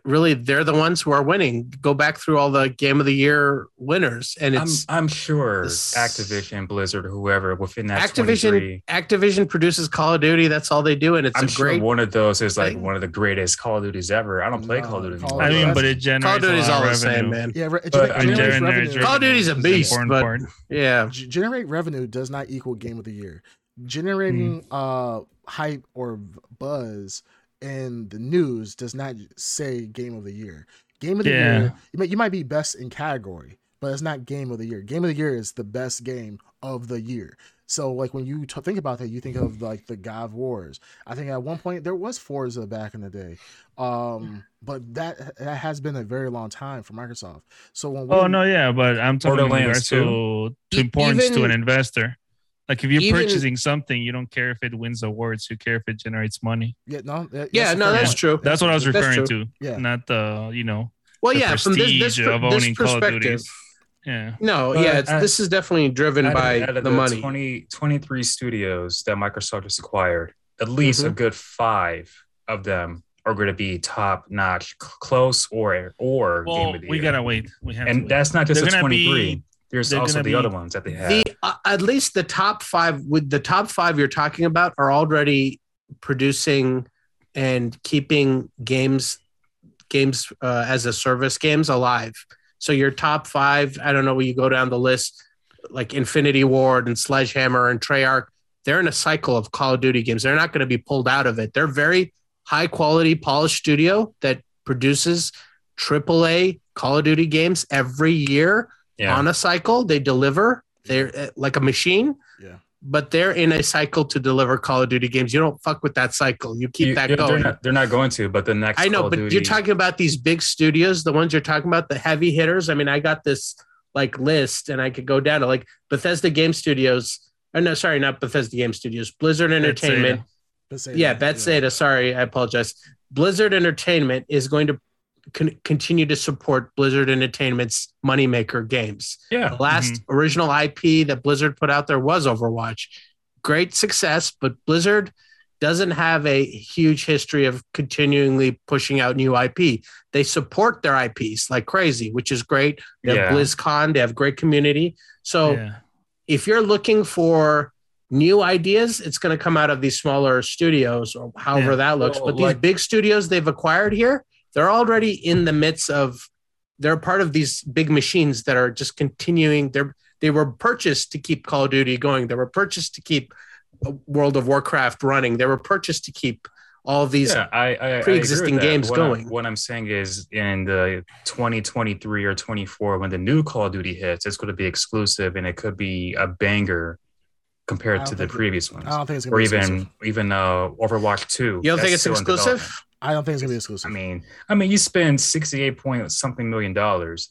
Really, they're the ones who are winning. Go back through all the Game of the Year winners, and I'm, it's I'm sure This- Activision, Blizzard, whoever within that Activision. Activision produces Call of Duty. That's all they do, and it's I'm a sure great. one of those is like thing. one of the greatest Call of Duties ever. I don't play No, Call of Duty Call anymore. I Duty- mean, but- but it generates Call of Duty is a lot all of the same, man. yeah, re- But I mean, generates Generates revenue. Call of Duty is a beast, important but- part. Yeah, G- generate revenue does not equal game of the year. Generating Hmm. uh hype or buzz in the news does not say game of the year. Game of the Yeah. year, you might, you might be best in category, but it's not game of the year. Game of the year is the best game of the year. So like when you t- think about that, you think of like the God of Wars. I think at one point there was Forza back in the day, um, but that that has been a very long time for Microsoft. So when Oh no, yeah, but I'm talking in regards to, to importance to an investor. Like if you're even- purchasing something, you don't care if it wins awards. You care if it generates money. yeah, no, that- yeah, that's no, that's point. true. That's what I was referring to. Yeah. Not the you know Well, the yeah, from this this, prestige per- of this owning Call of perspective. Duties. Yeah. No, But yeah, it's, out- this is definitely driven Out by out of the money. 20, 23 studios that Microsoft has acquired, at least a Mhm. good five of them are going to be top notch, close or or game Well, of the we year. gotta wait. We have to and wait. that's not just They're the gonna be- 23. There's they're also the be- other ones that they have. the uh, at least the top five with the top five you're talking about are already producing and keeping games games uh, as a service games alive. So your top five i don't know where you go down the list like infinity ward and sledgehammer and treyarch they're in a cycle of call of duty games. They're not going to be pulled out of it. They're very high quality polished studio that produces AAA call of duty games every year yeah. on a cycle. They deliver. They're uh, like a machine. Yeah. But they're in a cycle to deliver Call of Duty games. You don't fuck with that cycle. You keep You- that you- going. They're not, they're not going to, but the next I know, Call but Duty, you're talking about these big studios, the ones you're talking about, the heavy hitters. I mean, I got this like list, and I could go down to like Bethesda Game Studios. Oh no, sorry, not Bethesda Game Studios. Blizzard Entertainment. Bethesda, Yeah, Bethesda. Sorry, I apologize. Blizzard Entertainment is going to con- continue to support Blizzard Entertainment's moneymaker games. yeah. The last mm-hmm. original IP that Blizzard put out there was Overwatch. Great success, but Blizzard doesn't have a huge history of continually pushing out new IP. They support their IPs like crazy, which is great. They have BlizzCon, they have great community. So yeah. if you're looking for new ideas, it's going to come out of these smaller studios or however Yeah. that looks. Well, but these like- big studios they've acquired here, they're already in the midst of. They're part of these big machines that are just continuing. They're they were purchased to keep Call of Duty going. They were purchased to keep uh, World of Warcraft running. They were purchased to keep all these. yeah, I, I- I agree with pre-existing that. games what I'm- going. what I'm saying is, in the 2023 or 24, when the new Call of Duty hits, it's going to be exclusive, and it could be a banger compared to the think it- previous ones, I don't think it's gonna or be even exclusive. even uh, Overwatch 2. You don't think it's exclusive? Development. I don't think it's gonna be exclusive. I mean, I mean, you spend 68 point something million dollars.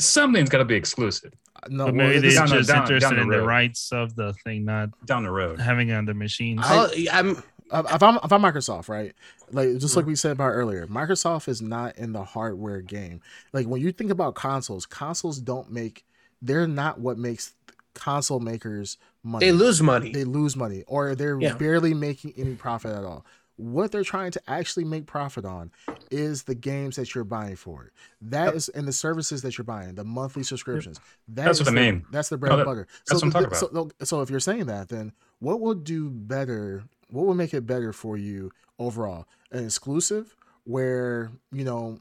Something's got to be exclusive uh, no, But maybe this- they're down the- just down- interested down the in the road. rights of the thing, not down the road. having it on the machines. I- I'm if I'm if I'm Microsoft, right? Like just like we said about earlier, Microsoft is not in the hardware game. Like when you think about consoles, consoles don't make. They're not what makes console makers money. they lose money. They lose money, or they're Yeah. barely making any profit at all. What they're trying to actually make profit on is the games that you're buying for it. That is, and the services that you're buying, the monthly subscriptions. That That's is what I the- mean. That's the bread No, and butter. that's so, what I'm talking so, so if you're saying that, then what will do better? What will make it better for you overall? An exclusive where you know,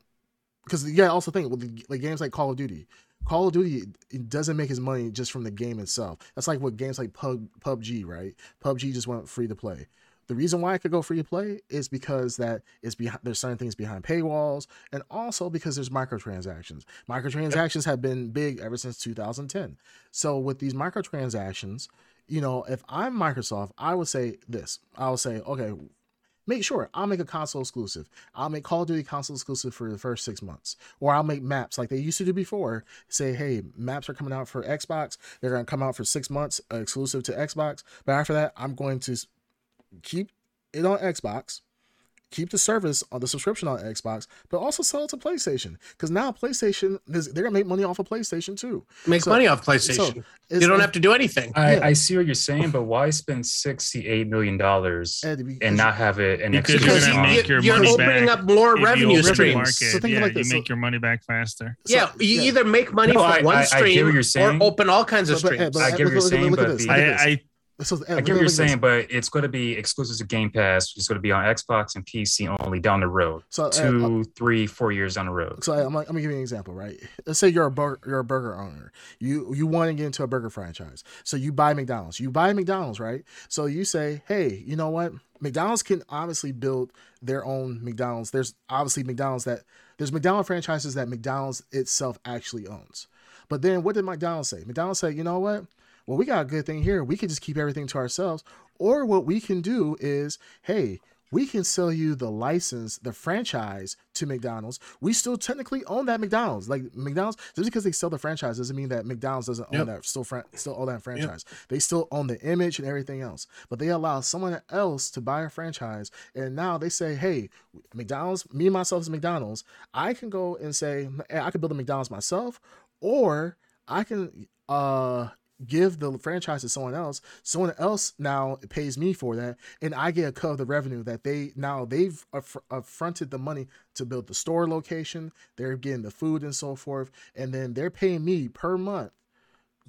because yeah, also think with the, like games like Call of Duty. Call of Duty it doesn't make his money just from the game itself. That's like what games like Pub, PUBG, right? PUBG just went free to play. The reason why it could go free to play is because that is behind there's certain things behind paywalls and also because there's microtransactions. Microtransactions have been big ever since 2010. So with these microtransactions, you know, if I'm Microsoft, I would say this. I would say, okay, make sure I'll make a console exclusive. I'll make Call of Duty console exclusive for the first six months, or I'll make maps like they used to do before. Say, hey, maps are coming out for Xbox. They're going to come out for six months uh, exclusive to Xbox. But after that, I'm going to keep it on Xbox. Keep the service on the subscription on Xbox, but also sell it to PlayStation because now PlayStation is- they're gonna make money off of PlayStation too. Make so- money off So PlayStation. it's- you don't have to do anything. I, Yeah. I see what you're saying, but why spend 68 million dollars Ed, and not have it an Because you're gonna you, on- make your you're money opening back up more If you revenue the streams. market, So think of it yeah, like this, you so- make your money back faster. So- yeah, you yeah. either make money No, from I- one I- I get what stream you're or saying. open all kinds of But- but, streams. Ed, but I get what you're look- look- saying, but this, the- look at I, this. I So, uh, I get what you're saying, but it's going to be exclusive to Game Pass. It's going to be on Xbox and PC only down the road. So, Ed, Two, uh, three, four years down the road. So I'm, I'm gonna give you an example, right? Let's say you're a burger, you're a burger owner. You you want to get into a burger franchise, so you buy McDonald's. You buy McDonald's, right? So you say, hey, you know what? McDonald's can obviously build their own McDonald's. There's obviously McDonald's that there's McDonald's franchises that McDonald's itself actually owns. But then what did McDonald's say? McDonald's said, you know what? Well, we got a good thing here. We can just keep everything to ourselves. Or what we can do is, hey, we can sell you the license, the franchise to McDonald's. We still technically own that McDonald's. Like McDonald's, just because they sell the franchise doesn't mean that McDonald's doesn't own that still fran- still own that franchise. They still own the image and everything else. But they allow someone else to buy a franchise, and now they say, "Hey, McDonald's, me and myself as McDonald's, I can go and say "Hey, I can build a McDonald's myself, or I can uh give the franchise to someone else. Someone else now pays me for that, and I get a cut of the revenue that they now they've aff- affronted the money to build the store location. They're getting the food and so forth, and then they're paying me per month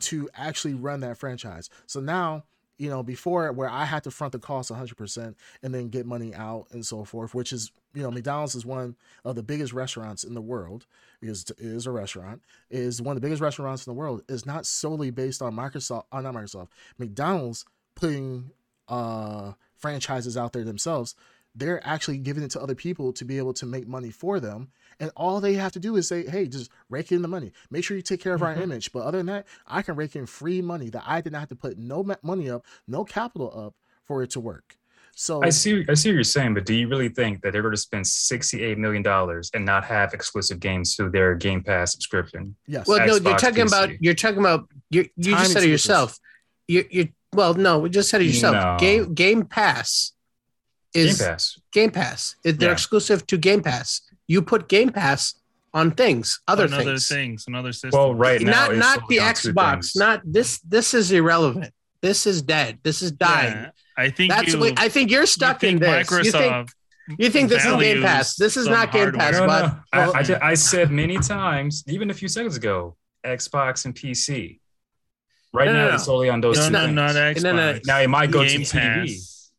to actually run that franchise. So now, you know, before where I had to front the cost 100% and then get money out and so forth, which is, you know, McDonald's is one of the biggest restaurants in the world, is is a restaurant, is one of the biggest restaurants in the world, is not solely based on Microsoft, uh, not Microsoft, McDonald's putting uh franchises out there themselves. They're actually giving it to other people to be able to make money for them. And all they have to do is say, hey, just rake in the money. Make sure you take care of our Mhm. image. But other than that, I can rake in free money that I did not have to put no money up, no capital up for it to work. So I see. I see what you're saying, but do you really think that they're going to spend 68 million dollars and not have exclusive games to their Game Pass subscription? yes, Well, no, you're Xbox, talking about you're talking about you. You Time just said it yourself. You you well, no, we just said it yourself. No. Game Game Pass Game is Pass. Game Pass. It- They're Yeah. exclusive to Game Pass. You put Game Pass on things, other on other things. things, another system. Well, right now, not it's not the Xbox. Not this. This is irrelevant. This is dead. This is dying. Yeah, I think That's you, what I think. You're stuck you in think this. You think Microsoft you think this is Game Pass? This is not Game hardware. Pass, No, no. I, I, I said many times, even a few seconds ago, Xbox and PC. Right No, no, now, no. it's solely on those It's two no, not- no, things. not no, no, Xbox. Now it might go Game to TV. Pass.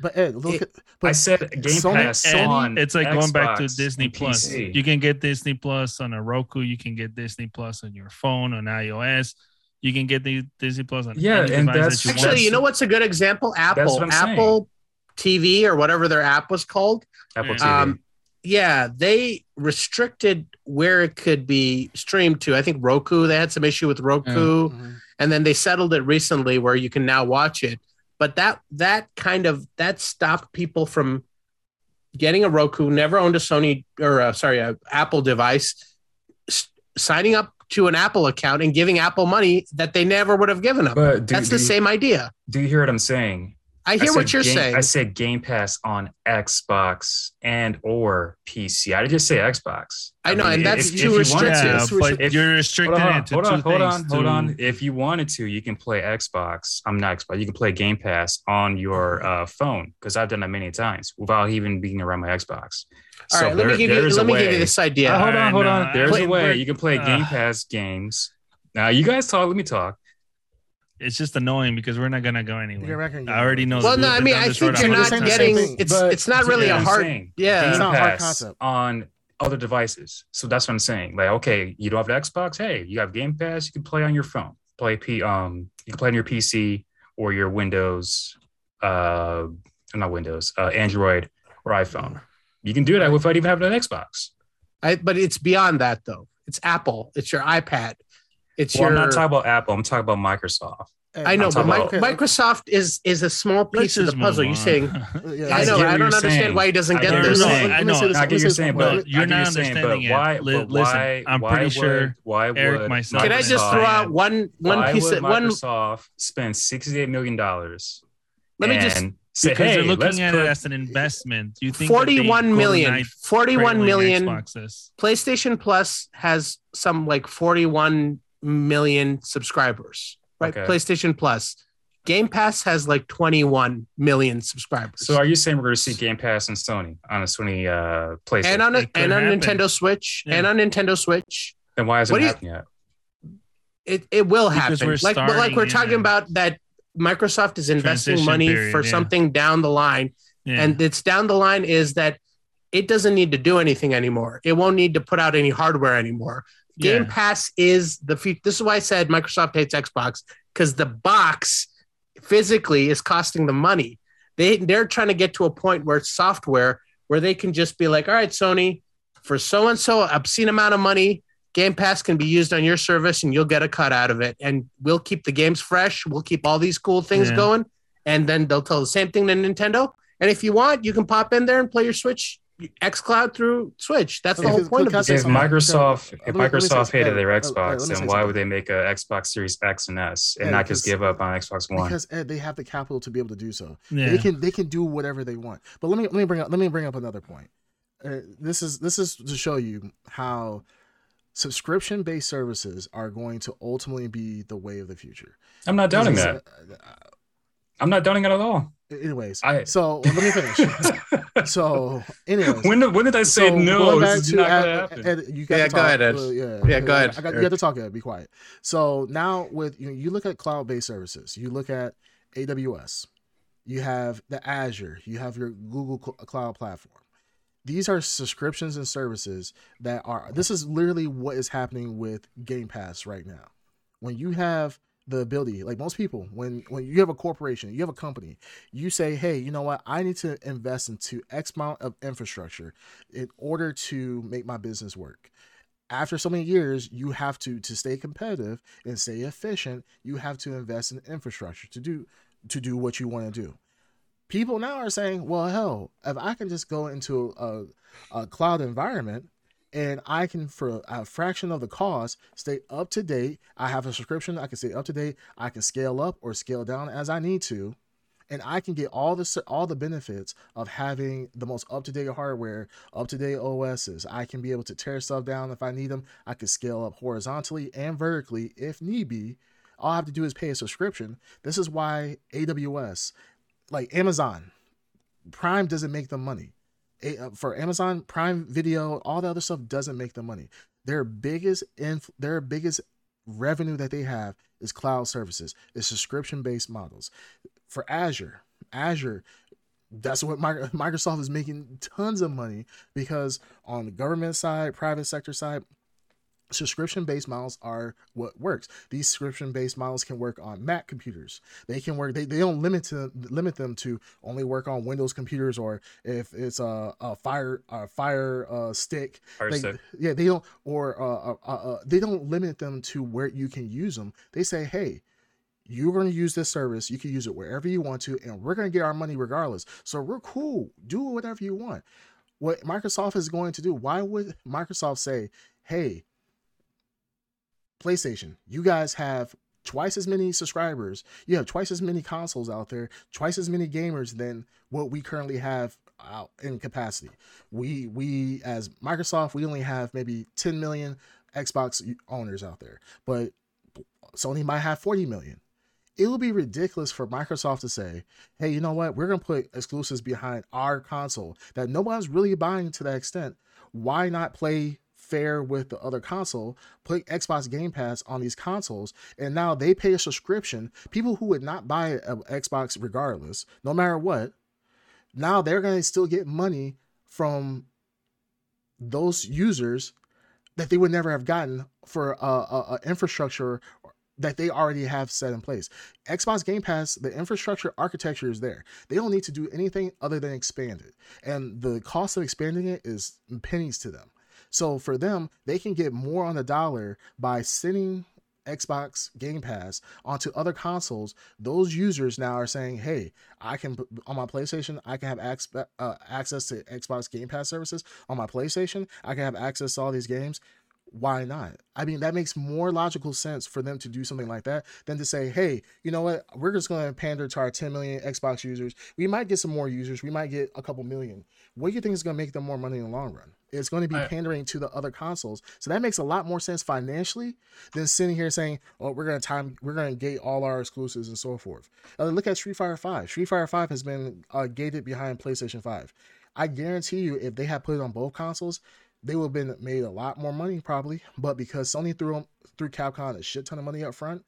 But Ed, look It- at but I said Game Sony- Pass And on. it's like going back to Disney Plus. You can get Disney Plus on a Roku. You can get Disney Plus on your phone on iOS. You can get the Disney Plus on Yeah, any and that's- that you Actually, want. you know what's a good example? Apple. what I'm saying. Apple TV or whatever their app was called. Apple TV. Um, yeah, they restricted where it could be streamed to. I think Roku. They had some issue with Roku, Mhm. and then they settled it recently where you can now watch it. But that that kind of that stopped people from getting a Roku, never owned a Sony or uh, sorry, a Apple device, s- signing up to an Apple account and giving Apple money that they never would have given them. but do, That's do the you- same idea. Do you hear what I'm saying? I hear said what you're game, saying. I said Game Pass on Xbox and or PC. I did just say Xbox. I know, and that's too you wanted restrictive. yeah, to- but If- you're restricted hold on, it to hold two on, hold on, hold to- on. If you wanted to, you can play Xbox. I'm not Xbox. You can play Game Pass on your uh, phone because I've done that many times without even being around my Xbox. All right, let me give you let me give you this idea. Uh, hold on, hold on. There's play- a way you can play uh. Game Pass games. Now you guys talk. Let me talk. It's just annoying because we're not gonna go You're anywhere. I already know. well, no, I mean, I think you're not saying the times. same getting. thing. It's But it's not to really a hard. saying, yeah. Game It's not a hard concept. on other devices. So that's what I'm saying. Like, okay, you don't have the Xbox. Hey, you have Game Pass. You can play on your phone. Play P. Um, you can play on your PC or your Windows. Uh, not Windows. Uh, Android or iPhone. You can do that without even having an Xbox. I, but it's beyond that though. It's Apple. It's your iPad. It's Well, your. I'm not talking about Apple. I'm talking about Microsoft. I know, but about- Microsoft is is a small piece of the puzzle. You're saying. yeah, I I know. I don't understand saying. why he doesn't I get get what No, saying. I me say know. this, I let me get say you're saying, but you're not you're saying, but understanding it. why? Li- but listen, why? I'm why pretty sure would, why Eric, would myself, Can I just throw out one one piece would of one? Microsoft spend sixty-eight million dollars? Let me just- say, because hey, they're let's looking at put, it as an investment. Do you think that they Forty-one go million. tonight Forty-one trailing million. Xboxes? PlayStation Plus has some like 41 million subscribers, right? Okay. PlayStation Plus. Game Pass has like 21 million subscribers. So are you saying we're going to see Game Pass and Sony on a Sony uh, PlayStation? and on a, and on happen. Nintendo Switch Yeah. and on Nintendo Switch, then why hasn't what it do you- happened yet? it, it will happen. Like but like we're starting talking about that Microsoft is investing transition money period, for yeah. something down the line Yeah. and it's down the line is that it doesn't need to do anything anymore. It won't need to put out any hardware anymore. Game Yeah. Pass is the future. This is why I said Microsoft hates Xbox because the box physically is costing them money. They they're trying to get to a point where it's software where they can just be like, all right, Sony, for so and so obscene amount of money, Game Pass can be used on your service and you'll get a cut out of it. And we'll keep the games fresh. We'll keep all these cool things Yeah. going. And then they'll tell the same thing to Nintendo. And if you want, you can pop in there and play your Switch X Cloud through Switch. That's the Okay, whole point of this. If. Microsoft, if Let me- let me say Microsoft hated Ed, their Ed, Ed, Xbox, let me then why would they make a Xbox Series X and S and Ed, not just give up on Xbox One? because Ed, they have the capital to be able to do so. yeah. They can they can do whatever they want. But let me let me bring up let me bring up another point. Uh, this is this is to show you how subscription based services are going to ultimately be the way of the future. I'm not doubting that. uh, I'm not doubting it at all. anyways, I- so let me finish. so, anyways, when, did, when did I say so no? going This is to not Ed- going to happen. Ed, you got Yeah, to go ahead, Ed. Uh, yeah, Yeah, go ahead, I got, you Eric. got to talk. Ed. Be quiet. So now with you, know, you look at cloud based services. You look at AWS. You have the Azure. You have your Google Cl- Cloud platform. These are subscriptions and services that are. This is literally what is happening with Game Pass right now. When you have the ability, like most people, when when you have a corporation, you have a company, you say, hey, you know what? I need to invest into X amount of infrastructure in order to make my business work. After so many years, you have to to stay competitive and stay efficient. You have to invest in infrastructure to do to do what you want to do. People now are saying, well, hell, if I can just go into a, a cloud environment and I can, for a fraction of the cost, stay up to date. I have a subscription. I can stay up to date. I can scale up or scale down as I need to and I can get all the all the benefits of having the most up to date hardware, up to date OSs. I can be able to tear stuff down if I need them. I can scale up horizontally and vertically if need be. All I have to do is pay a subscription. This is why AWS, like Amazon, Prime doesn't make them money. Uh, for Amazon Prime Video, all the other stuff doesn't make them money. Their biggest inf- their biggest revenue that they have is cloud services, is subscription based models. For Azure, Azure, that's what Microsoft is making tons of money because on the government side, private sector side, subscription based models are what works. These subscription based models can work on mac computers. They can work they, they don't limit to limit them to only work on windows computers or if it's a, a fire a fire uh, stick, fire they, stick. yeah they don't or uh, uh, uh, uh, they don't limit them to where you can use them. They say hey you're going to use this service. You can use it wherever you want to and we're going to get our money regardless. So we're cool. Do whatever you want. What microsoft is going to do why would microsoft say hey PlayStation, you guys have twice as many subscribers. You have twice as many consoles out there, twice as many gamers than what we currently have out in capacity. We we as Microsoft, we only have maybe 10 million Xbox owners out there, but Sony might have 40 million. It would be ridiculous for Microsoft to say, "Hey, you know what? We're going to put exclusives behind our console that nobody's really buying to that extent. Why not play fair with the other console, put Xbox Game Pass on these consoles, and now they pay a subscription. People who would not buy an Xbox regardless, no matter what, now they're going to still get money from those users that they would never have gotten for a, a, a infrastructure that they already have set in place. Xbox Game Pass, the infrastructure architecture is there. They don't need to do anything other than expand it. And the cost of expanding it is pennies to them. So for them, they can get more on the dollar by sending Xbox Game Pass onto other consoles. Those users now are saying, "Hey, I can on my PlayStation, I can have uh, access to Xbox Game Pass services on my PlayStation. I can have access to all these games why not? I mean, that makes more logical sense for them to do something like that than to say, hey, you know what? We're just going to pander to our 10 million Xbox users. We might get some more users. We might get a couple million. What do you think is going to make them more money in the long run? It's going to be I, pandering to the other consoles. So that makes a lot more sense financially than sitting here saying, oh, we're going to time, we're going to gate all our exclusives and so forth. Uh, look at Street Fighter 5. Street Fighter 5 has been uh, gated behind PlayStation 5. I guarantee you, if they had put it on both consoles, they would have been made a lot more money probably. But because Sony threw them, threw Capcom a shit ton of money up front,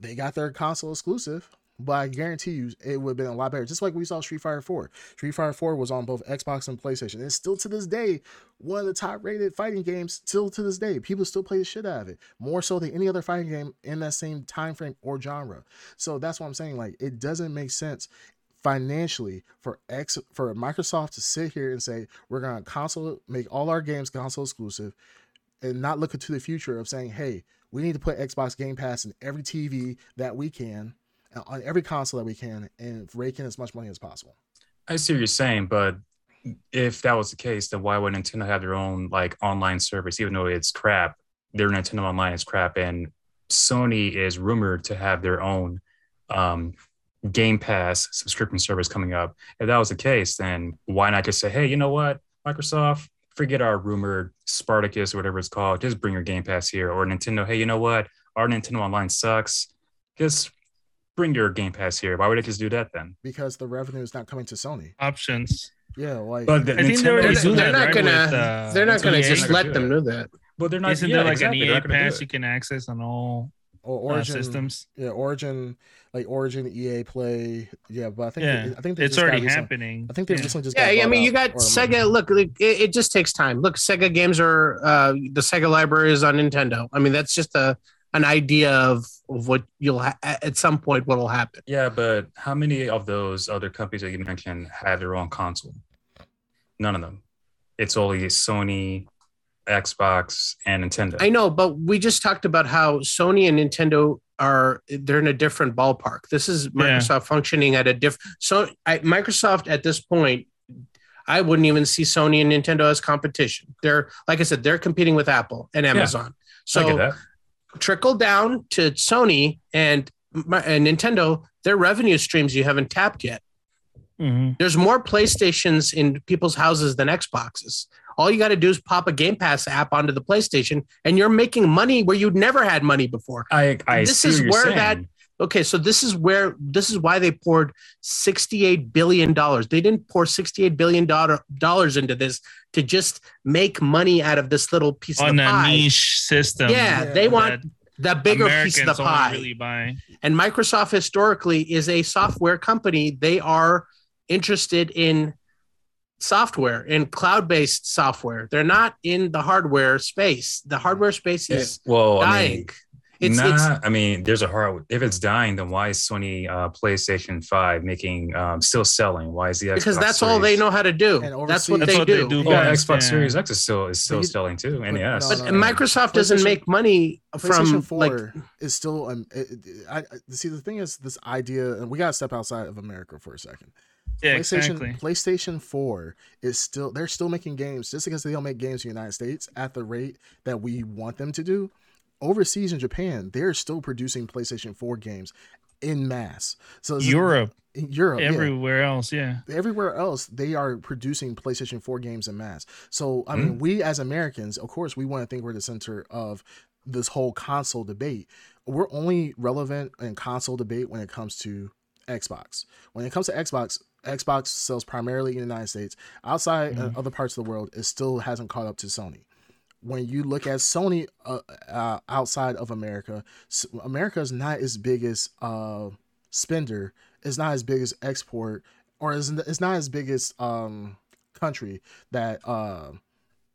they got their console exclusive. But I guarantee you, it would have been a lot better. Just like we saw Street Fighter 4. Street Fighter 4 was on both Xbox and PlayStation. And still to this day, one of the top rated fighting games, still to this day. People still play the shit out of it. More so than any other fighting game in that same time frame or genre. So that's what I'm saying. Like, it doesn't make sense financially for X for Microsoft to sit here and say we're going to console make all our games console exclusive and not look into the future of saying hey we need to put Xbox Game Pass in every TV that we can uh, on every console that we can and rake in as much money as possible. I see what you're saying, but if that was the case, then why would Nintendo have their own like online service, even though it's crap? Their Nintendo Online is crap, and Sony is rumored to have their own um, Game Pass subscription service coming up. If that was the case, then why not just say, hey, you know what, Microsoft, forget our rumored Spartacus or whatever it's called. Just bring your Game Pass here. Or Nintendo, hey, you know what, our Nintendo Online sucks. Just bring your Game Pass here. Why would they just do that then? Because the revenue is not coming to Sony. Options. Yeah, like but the, I think they're, they're, they're not right gonna with, uh, they're not gonna EA just let them do that. But they're not. Isn't yeah, there like exactly, an EA pass you can access on all or Origin uh, systems. Yeah, Origin, like Origin, EA Play. Yeah, but I think yeah. They, I think it's already happening. I think they yeah. recently just. Yeah, I mean, you got Sega. Look, it, it, just takes time. Look, Sega games are uh, the Sega library is on Nintendo. I mean, that's just a an idea of, of what you'll ha- at some point what will happen. Yeah, but how many of those other companies that you mentioned have their own console? None of them. It's only Sony, Xbox and Nintendo. I know, but we just talked about how Sony and Nintendo are they're in a different ballpark. This is Microsoft yeah. functioning at a different. So I, Microsoft at this point, I wouldn't even see Sony and Nintendo as competition. They're like I said, they're competing with Apple and Amazon. Yeah, so trickle down to Sony and, and Nintendo, their revenue streams you haven't tapped yet. Mm-hmm. There's more PlayStations in people's houses than Xboxes. All you got to do is pop a Game Pass app onto the PlayStation, and you're making money where you'd never had money before. I, I this is where saying. that. Okay, so this is where this is why they poured sixty-eight billion dollars. They didn't pour sixty-eight billion dollars into this to just make money out of this little piece on of the a niche system. Yeah, they want the bigger piece of Americans the pie. really. And Microsoft historically is a software company. They are interested in software, and cloud-based software. They're not in the hardware space. The hardware space is well, I dying. mean, it's, nah, it's I mean, there's a hard. If it's dying, then why is Sony uh, PlayStation Five making um, still selling? Why is the Xbox because that's all they Series- know how to do. And That's what overseas- they That's what do. they do. You got Xbox yeah. Series X is still is still But selling too. but NES. But no, no, no. Microsoft doesn't make money PlayStation from Four like is still um, it, it- I, I- see the thing is this idea, and we gotta step outside of America for a second. Yeah, PlayStation exactly. PlayStation 4 is still they're still making games just because they don't make games in the United States at the rate that we want them to do. Overseas in Japan, they're still producing PlayStation 4 games in mass. So Europe, in Europe, yeah. everywhere else, yeah. everywhere else they are producing PlayStation 4 games in mass. So I Hmm. mean, we as Americans, of course, we want to think we're the center of this whole console debate. We're only relevant in console debate when it comes to Xbox. When it comes to Xbox, Xbox sells primarily in the United States. Outside Mhm. other parts of the world, it still hasn't caught up to Sony. When you look at Sony uh, uh, outside of America, America is not as big as uh, spender. It's not as big as export, or is it's not as big as um, country that uh,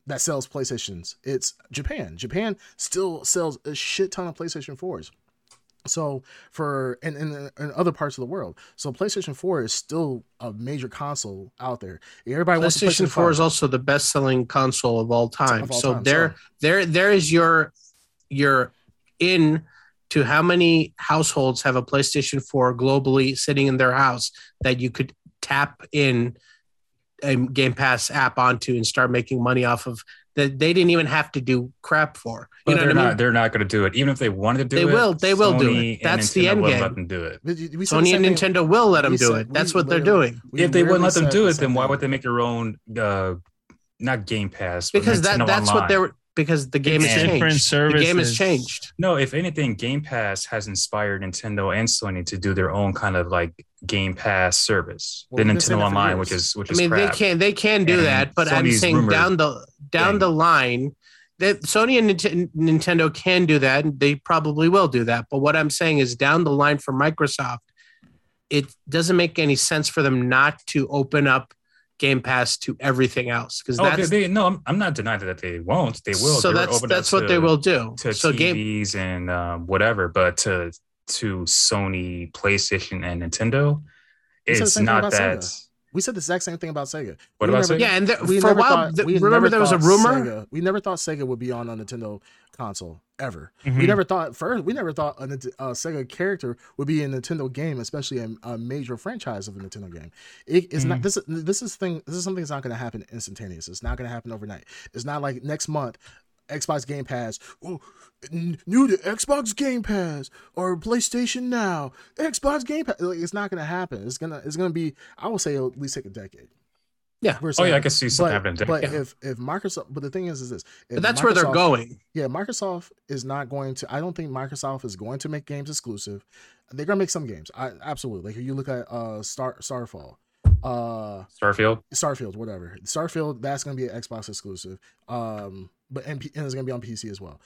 that sells PlayStations. It's Japan. Japan still sells a shit ton of PlayStation 4s. So for and in, in uh, other parts of the world, so PlayStation 4 is still a major console out there. Everybody wants PlayStation 4 is also the best-selling console of all time. Of all so time, there, so- there, there is your your in to how many households have a PlayStation 4 globally sitting in their house that you could tap in a Game Pass app onto and start making money off of that they didn't even have to do crap for. But know they're what I not. mean? They're not going to do it. Even if they wanted to do They it, They will- they will do it. That's the end wouldn't game. Let them do it. We- we Sony same and thing- Nintendo will let them we do said- it. That's what they're doing. if they wouldn't let them do it, then why thing. would they make their own? Uh, not Game Pass, Because that Nintendo that's what they were because the game has It's different changed. The game has changed. No, if anything, Game Pass has inspired Nintendo and Sony to do their own kind of like Game Pass service Well, than we've been saying Nintendo Online, years. which is which is I is mean, crap. they can they can do And that, but I'm saying down the down thing. the line that Sony and Nint- Nintendo can do that, and they probably will do that. But what I'm saying is down the line for Microsoft, it doesn't make any sense for them not to open up Game Pass to everything else because Oh, they, that's they, no, I'm, I'm not denying that they won't. They will. so They were that's open that's what to- they will do. to So game TVs and um, whatever, but to to Sony, PlayStation, and Nintendo, We said the it's not that. Sega. We said the exact same thing about Sega. What We about never- Sega? yeah, and there, we for a never while, thought- th- we remember there was a rumor. Sega- we never thought Sega would be on a Nintendo console ever. We Mhm. never thought first. We never thought a, Nint- a Sega character would be in a Nintendo game, especially a, a major franchise of a Nintendo game. It is not this. This is thing. This is something that's not going to happen instantaneous. It's not going to happen overnight. It's not like next month. Xbox Game Pass, oh, n- new to Xbox Game Pass or PlayStation Now, Xbox Game Pass. Like, it's not going to happen. It's gonna, it's gonna be. I will say at least take a decade. Yeah. We're Oh yeah, I saying- can see something but, happening. but there. if if Microsoft, but the thing is, is this? if But that's where they're going. Yeah, Microsoft is not going to. I don't think Microsoft is going to make games exclusive. They're gonna make some games. I absolutely like. You look at uh Star Starfall, uh Starfield. Starfield, whatever. Starfield, that's gonna be an Xbox exclusive. Um, but and, and it's gonna be on PC as well.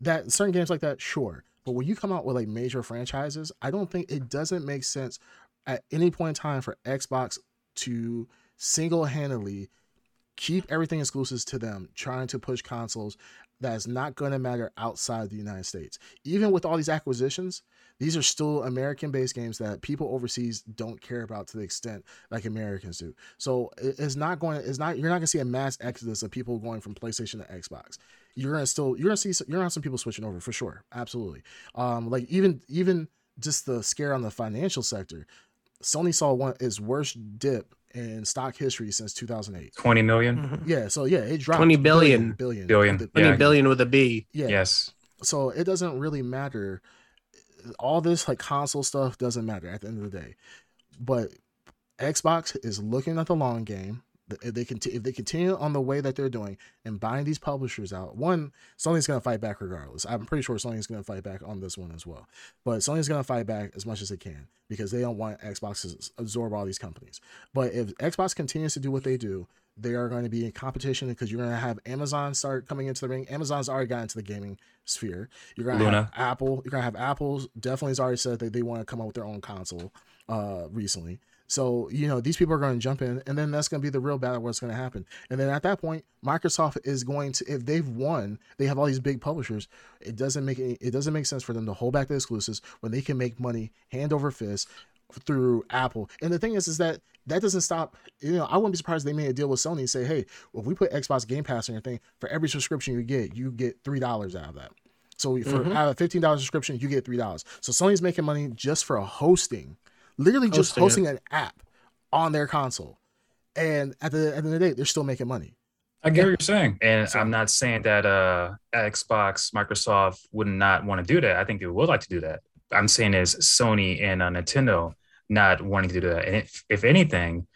That certain games like that, sure. But when you come out with like major franchises, I don't think it doesn't make sense at any point in time for Xbox to single handedly keep everything exclusive to them, trying to push consoles that's not going to matter outside the United States. Even with all these acquisitions, these are still American based games that people overseas don't care about to the extent like Americans do. So it's not going it's not you're not going to see a mass exodus of people going from PlayStation to Xbox. You're going to still you're going to see you're going to have some people switching over for sure. Absolutely. Um like even even just the scare on the financial sector. Sony saw one its worst dip in stock history since 2008. 20 million? Mm-hmm. Yeah, so yeah, it dropped 20 billion. billion, Billion, The- Twenty Yeah. billion with a B. yeah. Yes. So it doesn't really matter. All this like console stuff doesn't matter at the end of the day. But Xbox is looking at the long game. If they conti- if they continue on the way that they're doing and buying these publishers out, one Sony's gonna fight back regardless. I'm pretty sure Sony's gonna fight back on this one as well. But Sony's gonna fight back as much as they can because they don't want Xbox to absorb all these companies. But if Xbox continues to do what they do, they are going to be in competition because you're going to have Amazon start coming into the ring. Amazon's already got into the gaming sphere. You're going to have Apple. You're going to have Apple's Definitely has already said that they want to come out with their own console uh, recently. So you know these people are going to jump in, and then that's going to be the real battle. What's going to happen? And then at that point, Microsoft is going to, if they've won, they have all these big publishers. It doesn't make any, it doesn't make sense for them to hold back the exclusives when they can make money hand over fist through Apple. And the thing is, is that that doesn't stop. You know, I wouldn't be surprised they made a deal with Sony and say, hey, well, if we put Xbox Game Pass on your thing, for every subscription you get, you get three dollars out of that. So for Mhm. out of fifteen dollars subscription, you get three dollars. So Sony's making money just for a hosting, literally just Hosting hosting an app on their console. And at the end of the day, they're still making money. I get what you're saying, and So- I'm not saying that uh, Xbox, Microsoft would not want to do that. I think they would like to do that. I'm saying is Sony and uh, Nintendo not wanting to do that. And if, if anything,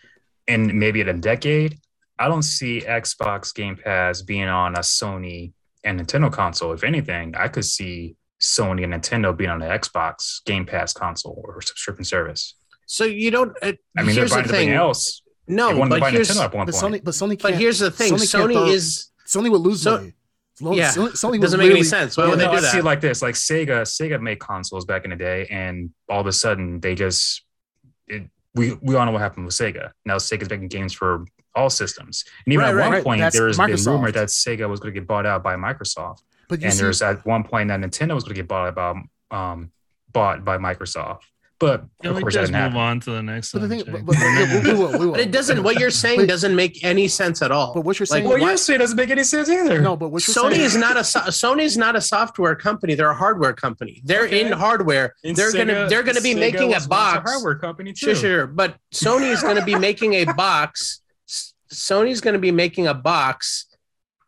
in maybe in a decade, I don't see Xbox Game Pass being on a Sony and Nintendo console. If anything, I could see Sony and Nintendo being on the Xbox Game Pass console or subscription service. So you don't. Uh, I mean, here's they're buying everything thing. else. No, wanted to but buy here's Nintendo at one But point. Sony, but Sony can't. but here's the thing. Sony can't Sony throw- is Sony would lose So- money. Sony, Yeah. Sony, Sony doesn't make any sense. Why Yeah, would no, they do I see it like this: like Sega, Sega made consoles back in the day, and all of a sudden they just it, we we all know what happened with Sega. Now Sega's making games for all systems, and even Right, at right, one right. point That's there has been rumor that Sega was going to get bought out by Microsoft, But you and see, there's at one point that Nintendo was going to get bought by um bought by Microsoft. But Can of we course, that just didn't move happen. on to the next but the thing, but, but, yeah, we, we will, we will. But it doesn't. What you're saying But- doesn't make any sense at all. But what you're saying, Well, why- you're saying doesn't make any sense either. no, but what you're Sony saying is not a Sony is not a software company. They're a hardware company. They're Okay. in hardware. And they're gonna they're gonna be Sega making a was once box. hardware company too. Sure, sure. But Sony is gonna be making a box. S- Sony's gonna be making a box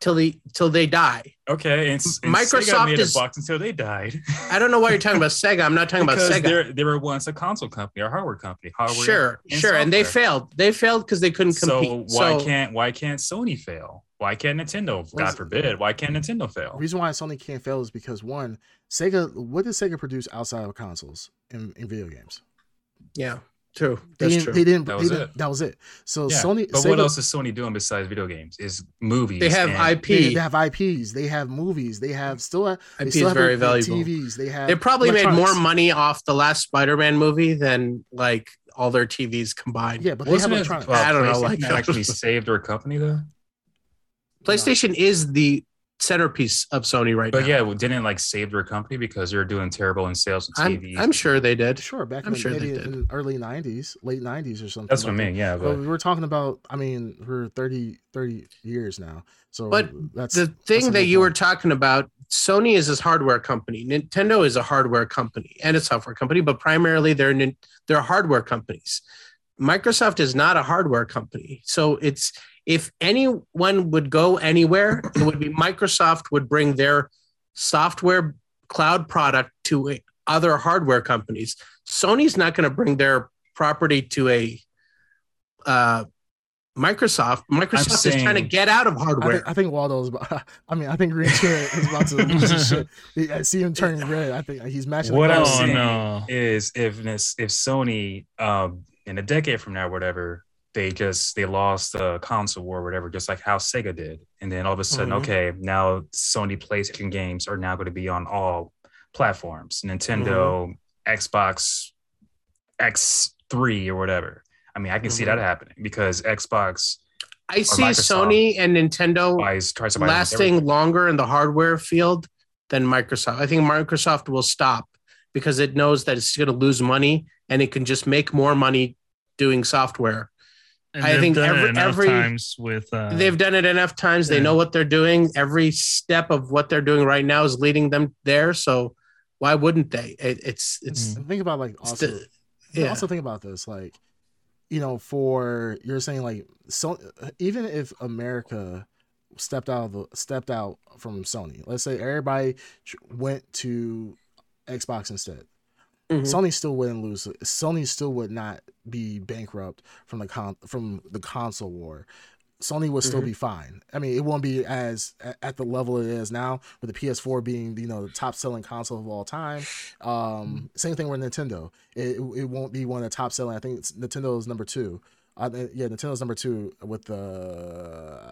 till they till they die. Okay, and, s- and Microsoft Sega made is- a box until they died. I don't know why you're talking about Sega. I'm not talking about Sega. they're- were once a console company or hardware company. Hardware Sure, and sure. And they failed. They failed because they couldn't compete. So why So- can't why can't Sony fail? Why can't Nintendo? God forbid. Why can't Nintendo fail? The reason why Sony can't fail is because one, Sega. What did Sega produce outside of consoles in, in video games? Yeah, true. They That's didn't. true. They didn't. That they was didn't- it. That was it. So Yeah, Sony. but Sega, what else is Sony doing besides video games? Is movies. They have and- IP. They, they have IPs. They have movies. They have still. Have, they IP still is have very their- their valuable. TVs. They have. They probably made more money off the last Spider-Man movie than like all their TVs combined. Yeah, but they have Wasn't it? Well, I don't know, like- that actually saved their company though. PlayStation is the centerpiece of Sony right But now. yeah, well, didn't like save their company because they're doing terrible in sales and I'm, I'm sure they did. Sure, back I'm in sure they maybe did. in the early '90s, late '90s or something. That's what I mean. Yeah, But but we were talking about. I mean, we're 30, 30 years now. So, But that's The thing a that good you were talking about, Sony is a hardware company. Nintendo is a hardware company and a software company, but primarily they're nin- they're hardware companies. Microsoft is not a hardware company. So it's if anyone would go anywhere, it would be Microsoft would bring their software cloud product to a- other hardware companies. Sony's not going to bring their property to a uh, Microsoft. Microsoft is trying to get out of I hardware. think, I think Waldo's. I mean, I think Green Chair is about to lose his shit. I see him turning red. I think he's matching. What the I'm saying no. is if if Sony um in a decade from now, whatever, they just they lost the console war, or whatever, just like how Sega did, and then all of a sudden, Mhm. okay, now Sony PlayStation games are now going to be on all platforms, Nintendo, Xbox, X3 or whatever. I mean, I can see Mhm. that happening because Xbox I see Microsoft Sony and Nintendo buys buy lasting longer in the hardware field than Microsoft. I think Microsoft will stop because it knows that it's going to lose money and it can just make more money doing software. And I think done it every- enough every- times with uh, They've done it enough times. They yeah. know what they're doing. Every step of what they're doing right now is leading them there. So why wouldn't they? It, it's it's Mm. Think about like also. the- Yeah. yeah. Also think about this, like, you know, for you're saying like so even if America stepped out of the stepped out from Sony, let's say everybody went to Xbox instead. Mhm. Sony still wouldn't lose. Sony still would not be bankrupt from the con from the console war. Sony would still Mhm. be fine. I mean, it won't be as at, at the level it is now, with the PS4 being you know the top selling console of all time. Um, same thing with Nintendo. It, it won't be one of the top selling. I think it's, Nintendo is number two Uh, yeah, Nintendo's number two with the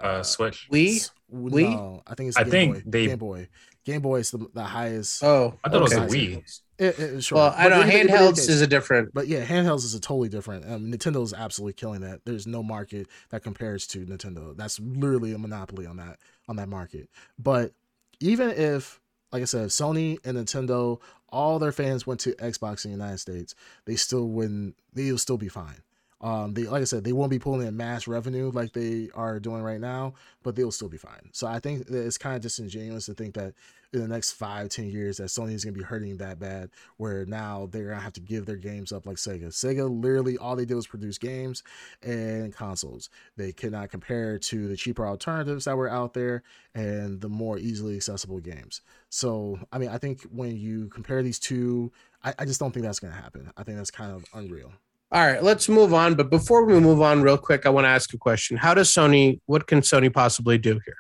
Uh, Switch. We We? No, I think it's I Game think Boy. they- Game Boy. Game Boy is the, the highest. oh, I thought it was a okay. Wii. It, it, sure. Well, I But know in- in handhelds case- is a different. But yeah, handhelds is a totally different. Um, is absolutely killing that. There's no market that compares to Nintendo. That's literally a monopoly on that on that market. But even if, like I said, Sony and Nintendo, all their fans went to Xbox in the United States, they still wouldn't. They'll still be fine. Um, they like I said, they won't be pulling in mass revenue like they are doing right now, but they'll still be fine. So I think that it's kind of disingenuous to think that in the next five, ten years that Sony is gonna be hurting that bad, where now they're gonna have to give their games up like Sega. Sega literally all they did was produce games and consoles. They cannot compare to the cheaper alternatives that were out there and the more easily accessible games. So I mean, I think when you compare these two, I, I just don't think that's gonna happen. I think that's kind of unreal. All right, let's move on. But before we move on, real quick, I want to ask a question. How does Sony? What can Sony possibly do here?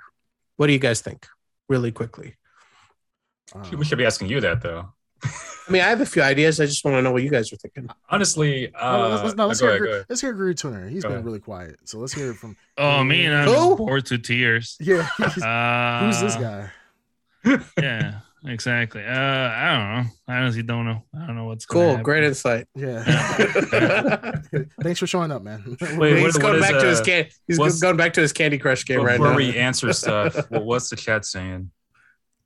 What do you guys think? Really quickly. Um, We should be asking you that though. I mean, I have a few ideas. I just want to know what you guys are thinking. Honestly, uh, no, let's, let's, no, let's, hear, ahead, Gre- go ahead. let's hear Green Tuner. He's Go been ahead. really quiet. So let's hear it from. Oh man, I'm Who? bored to tears. Yeah. Uh, who's this guy? Yeah, exactly. Uh, I don't know. I honestly don't know. I don't know what's gonna Cool, great insight. Yeah. Thanks for showing up, man. Wait, what- going what is, back to his uh, can. He's going back to his Candy Crush game right now. Before we answer stuff, well, what's the chat saying?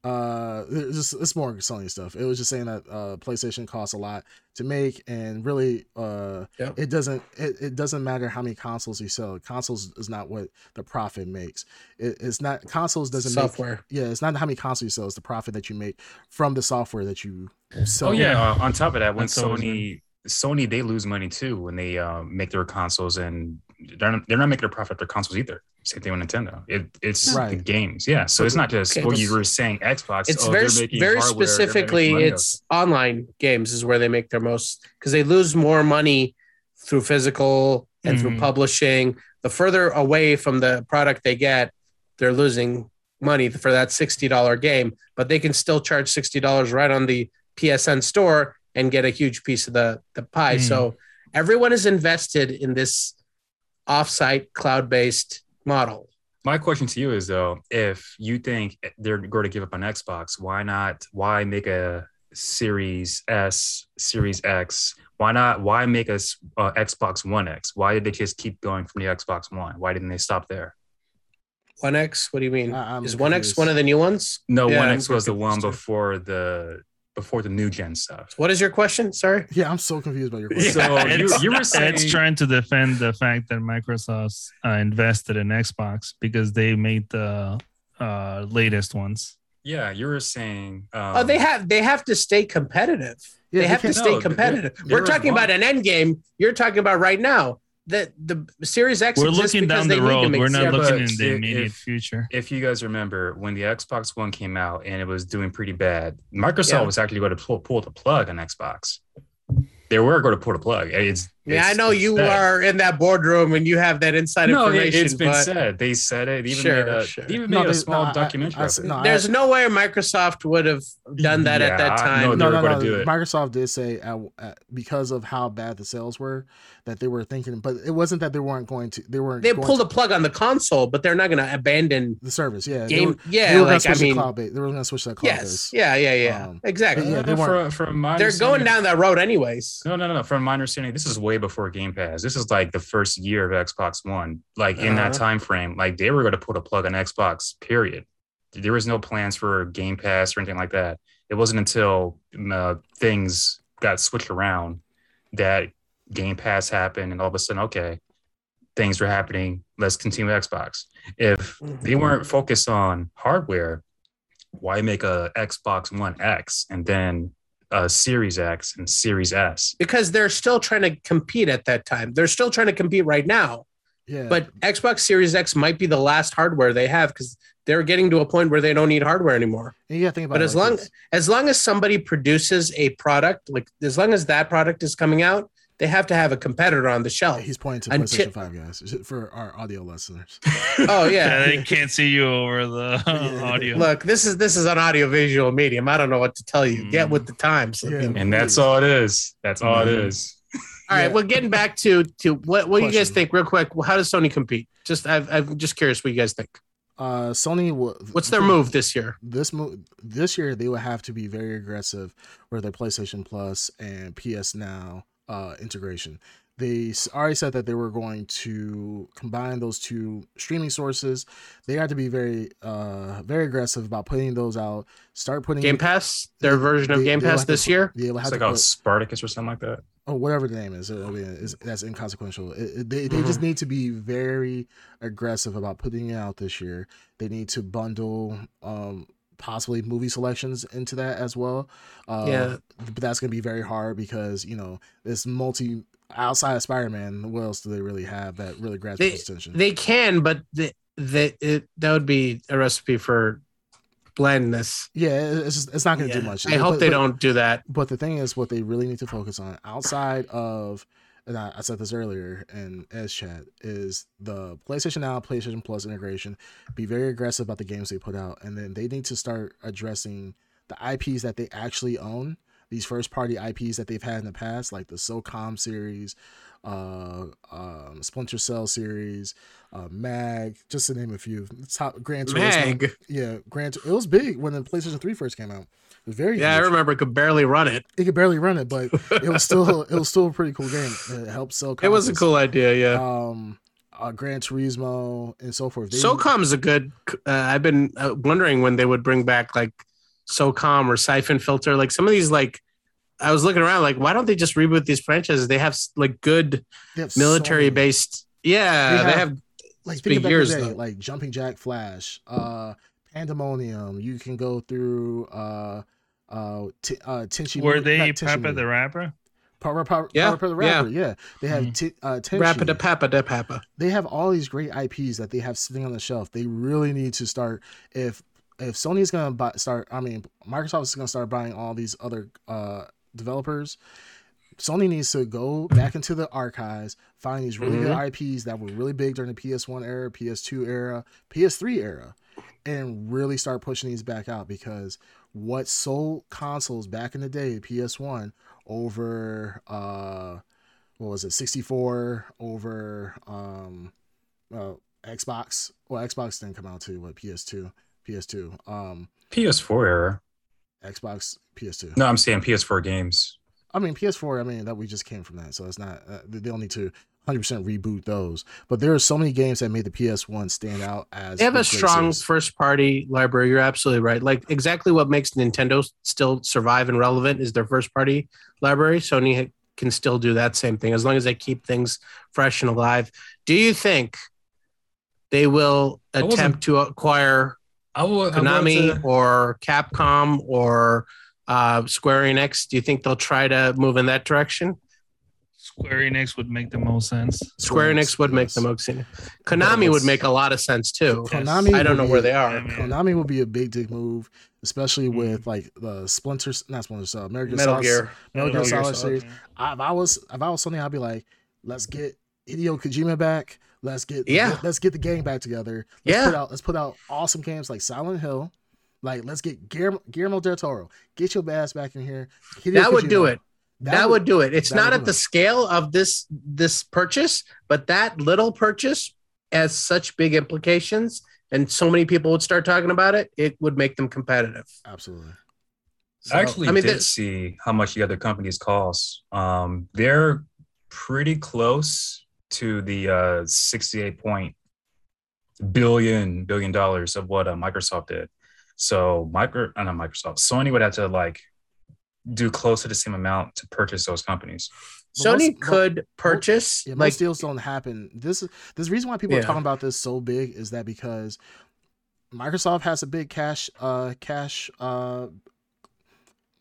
Uh it's just it's more Sony stuff. It was just saying that uh PlayStation costs a lot to make and really uh Yep. it doesn't it, it doesn't matter how many consoles you sell. Consoles is not what the profit makes. It, it's not consoles doesn't Software. make yeah, it's not how many consoles you sell, it's the profit that you make from the software that you sell. Oh yeah. Uh, on top of that, when That's always Sony Sony they lose money too when they uh, make their consoles and they're not, they're not making a profit off their consoles either. Same thing with Nintendo. It, it's the games. Yeah. So it's not just Okay, what you were saying. Xbox. It's oh, very making very hardware, they're making specifically money it's online games is where they make their most because they lose more money through physical and through Mhm. publishing. The further away from the product they get, they're losing money for that $60 game, but they can still charge $60 right on the PSN store and get a huge piece of the, the pie. Mm. So everyone is invested in this offsite cloud-based model. My question to you is though, if you think they're going to give up on Xbox, why not? Why make a Series S, Series X? Why not? Why make a s- uh, Xbox One X? Why did they just keep going from the Xbox One? Why didn't they stop there? One X, what do you mean? I- I'm is One X one of the new ones? No, One I'm X was the one before the before the new gen stuff. What is your question? Sorry. Yeah, I'm so confused by your question. So you, you were saying it's trying to defend the fact that Microsoft uh, invested in Xbox because they made the uh, latest ones. yeah, you were saying. Um, Oh, they have they have to stay competitive. Yeah, they they have to stay No, competitive. there- We're talking about an end game. You're talking about right now. The the Series X. We're looking down the road. We're not yeah, looking in the if- immediate if- future. If you guys remember when the Xbox One came out and it was doing pretty bad, Microsoft Yeah. was actually going to pull, pull the plug on Xbox. They were going to pull the plug. It's, Yeah, I know you said. are in that boardroom and you have that inside No, it, information. it's been but said. They said it. They even Sure, made a, sure. they even No, made a small no, documentary. I- of it. no, there's no way Microsoft would have done that at that time. know no, no, no. gonna do it. Microsoft did say at, at, because of how bad the sales were that they were thinking, but it wasn't that they weren't going to. They weren't. They going pulled to the plug on the console, but they're not going to abandon the service. Yeah, they game. were, yeah, they were like I mean, cloud base. They were going to switch to that cloud yes, base. yeah, yeah, yeah, Um, exactly. yeah, they weren't- from, from my They're going down that road anyways. No, no, no, no. From my understanding, this is way before Game Pass. This is like the first year of Xbox One. Like in that Uh-huh. time frame, like they were going to put a plug on Xbox. Period. There was no plans for Game Pass or anything like that. It wasn't until um, uh, things got switched around that Game Pass happened, and all of a sudden, okay, things were happening. Let's continue Xbox. If they weren't focused on hardware, why make a Xbox One X and then a Series X and Series S? because they're still trying to compete at that time. They're still trying to compete right now. Yeah, But Xbox Series X might be the last hardware they have because they're getting to a point where they don't need hardware anymore. Yeah, you think about. But it as like long this. as long as somebody produces a product, like as long as that product is coming out, they have to have a competitor on the shelf. he's pointing to Until- PlayStation Five guys for our audio listeners. Oh Yeah, yeah. they can't see you over the audio. Look, this is this is an audio visual medium. I don't know what to tell you. Get Mm. with the times. Yeah. mean, And that's all it is. That's all it Mhm. is. All right. Yeah. Well, getting back to to what what do you guys think, real quick? How does Sony compete? Just I've, I'm just curious what you guys think. Uh, Sony. wa- What's their move this year? This move this year they would have to be very aggressive with their PlayStation Plus and PS Now uh, integration. They already said that they were going to combine those two streaming sources. They had to be very uh very aggressive about putting those out. Start putting Game Pass, their They- version of they- Game Pass have to this year. Yeah, they'll It's like to oh put, Spartacus or something like that. or whatever the name is. I mean, is that's inconsequential. It, it- they they Mm-hmm. just need to be very aggressive about putting it out this year. They need to bundle um possibly movie selections into that as well. Uh, Yeah. but that's gonna be very hard because you know this multi outside of Spider Man. What else do they really have that really grabs They- attention? They can, but the, the it that would be a recipe for blandness. yeah, it's just, it's not gonna Yeah. do much. I hope But- they but- don't do that. But the thing is, what they really need to focus on outside of, and I, I said this earlier in S chat, is the PlayStation Now, PlayStation Plus integration. Be very aggressive about the games they put out, and then they need to start addressing the IPs that they actually own. These first party IPs that they've had in the past, like the SOCOM series, uh, um, Splinter Cell series, uh, Mag, just to name a few. Top Gran Turismo. Mag. Yeah, Gran. It was big when the PlayStation 3 first came out. Very Yeah, I remember it could barely run it. it could barely run it, but it was still it was still a pretty cool game. It helped sell. It was a cool idea, yeah. Um, uh, Gran Turismo and so forth. They- SOCOM's a good. Uh, I've been uh, wondering when they would bring back like SOCOM or Siphon Filter. Like some of these, like I was looking around, like why don't they just reboot these franchises? They have like good have so military many. based. Yeah, They they have- have. Like think about years, day, like Jumping Jack Flash, uh, Pandemonium. You can go through uh, uh, t- uh, Tenchi. Were they Tenchi Peppa the Rapper? Power, power, Yeah, Power, Power the. Rapper? Yeah, they have Mhm. t- uh, Tenchi. Rappa Papa da Papa. they have all these great IPs that they have sitting on the shelf. They really need to start if if Sony's gonna buy, start. I mean, Microsoft is gonna start buying all these other uh, developers. Sony needs to go back into the archives, find these really good IPs that were really big during the PS1 era, PS2 era, PS3 era, and really start pushing these back out because what sold consoles back in the day, PS1 over uh what was it, 64 over um uh Xbox. Well, Xbox didn't come out to what PS2, PS2, um PS4 era. Xbox, PS2. No, I'm saying PS4 games. I mean PS4. I mean that we just came from that, so it's not. Uh, they don't need to 100 percent reboot those. But there are so many games that made the PS1 stand out as They have a strong series. first party library. You're absolutely right. Like exactly what makes Nintendo still survive and relevant is their first party library. Sony can still do that same thing as long as they keep things fresh and alive. Do you think they will attempt to acquire I will, Konami want to- or Capcom or uh, Square Enix? Do you think they'll try to move in that direction? Square Enix would make the most sense. Square Enix would make the most sense. Konami would make a lot of sense too. Konami I don't would know where they are. I mean, Konami would be a big dig move, especially Mm-hmm. with like the Splinter, not Splinter Cell, American Metal Solid- Gear. Metal Gear Metal Gear Solid Solid. series. I, if I was if I was Sony, I'd be like, let's get Hideo Kojima back. Let's get Yeah. Let's get the gang back together. Let's Yeah. Put out, let's put out awesome games like Silent Hill. Like let's get Guillermo, Guillermo del Toro. Get your ass back in here. Hideo That would do it. That, would, do it. It's not at the it. scale of this this purchase, but that little purchase has such big implications, and so many people would start talking about it. It would make them competitive. Absolutely. So, I actually I mean, did this, see how much the other companies cost. Um, they're pretty close to the uh, 68 point billion billion dollars of what uh, Microsoft did. So micro, uh, not Microsoft, Sony would have to like do close to the same amount to purchase those companies. But Sony most- could purchase Yeah, like most deals don't happen. This is this reason why people Yeah. are talking about this so big is that because Microsoft has a big cash uh cash uh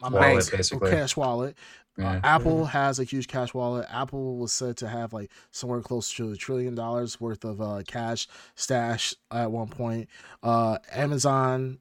my Wallet, mind- basically. cash wallet. Uh, Yeah. Apple has a huge cash wallet. Apple was said to have like somewhere close to a trillion dollars worth of uh, cash stash at one point. Uh, Amazon,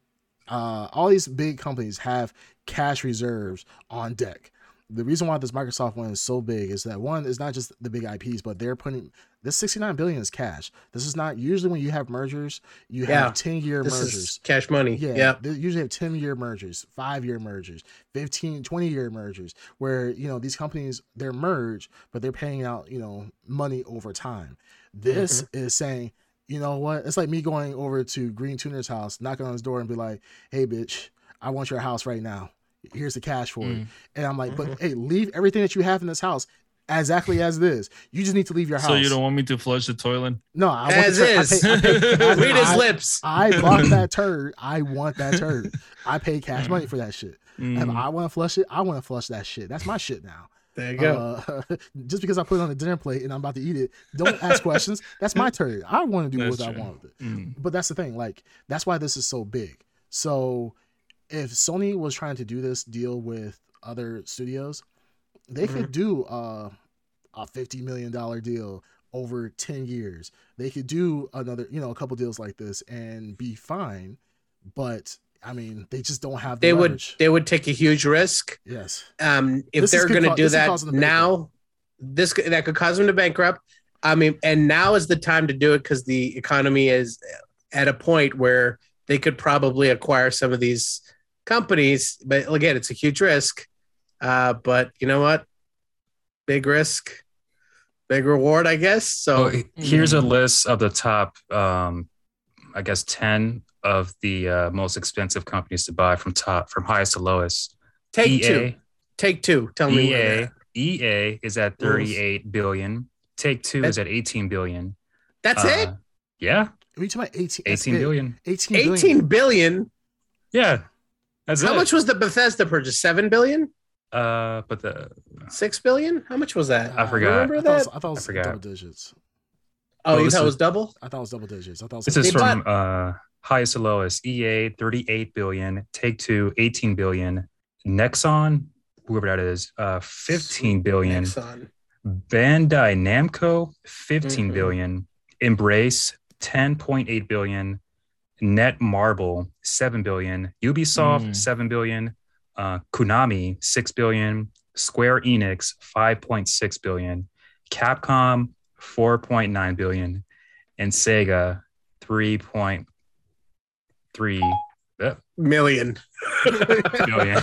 uh, all these big companies have cash reserves on deck. The reason why this Microsoft one is so big is that one is not just the big IPs, but they're putting This 69 billion is cash. This is not usually when you have mergers, you Yeah. have 10 year mergers. is cash money. Yeah, Yeah. they usually have 10 year mergers, five year mergers, 15, 20 year mergers, where, you know, these companies, they're merged, but they're paying out, you know, money over time. This Mm-hmm. is saying, you know what? It's like me going over to Green Tuner's house, knocking on his door and be like, hey, bitch, I want your house right now. Here's the cash for it. Mm. And I'm like, Mm-hmm. but hey, leave everything that you have in this house exactly as it is. You just need to leave your house. So you don't want me to flush the toilet? no, I want As the tur- I is. pay- I pay- I- Read his lips. I bought that turd. I want that turd. I pay cash money for that shit. If Mm. I want to flush it, I want to flush that shit. That's my shit now. There you go. Uh, just because I put it on the dinner plate and I'm about to eat it, don't ask questions. That's my turd. I want to do That's what I want with it. Mm. But that's the thing. Like that's why this is so big. So if Sony was trying to do this deal with other studios, they Mm-hmm. could do uh, a fifty million dollar deal over ten years. They could do another, you know, a couple deals like this and be fine. But I mean, they just don't have the They would they would take a huge risk. yes. Um, if This they're going to do that now, this that could cause them to bankrupt. I mean, and now is the time to do it because the economy is at a point where they could probably acquire some of these companies. But again, it's a huge risk. Uh, but you know what? Big risk, big reward, I guess. So So here's a list of the top, um, I guess, ten of the uh, most expensive companies to buy from top from highest to lowest. take EA, two, take two. Tell me where EA, EA is at 38 billion. Take Two is at 18 billion. that's it. Uh, Yeah, Are you talking about 18, that's 18 it. billion. 18 billion. 18 billion. Yeah, that's How it. much was the Bethesda purchase? Seven billion? Uh, but the Six billion? How much was that? I forgot. Remember I thought, it that? was, I thought it was forgot. double digits. oh, Well, you thought it is- was double? I thought it was double digits. I thought it was this is They from uh highest to lowest. EA 38 billion. Take Two 18 billion. Nexon, whoever that is, uh 15 billion. Exxon. Bandai Namco, 15 Mhm. billion. Embrace, 10.8 billion. Netmarble, 7 billion. Ubisoft, Mm. 7 billion. Uh, Konami, 6 billion. Square Enix, 5.6 billion. Capcom, 4.9 billion. And Sega, 3.3 Million. billion.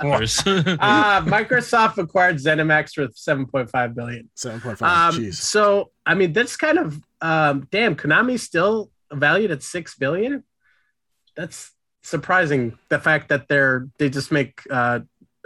There's- uh, Microsoft acquired ZeniMax for 7.5 billion. 7.5. Um, Jeez. so, I mean, that's kind of, um, damn, Konami's still valued at 6 billion. That's surprising. The fact that they're, they just make, uh,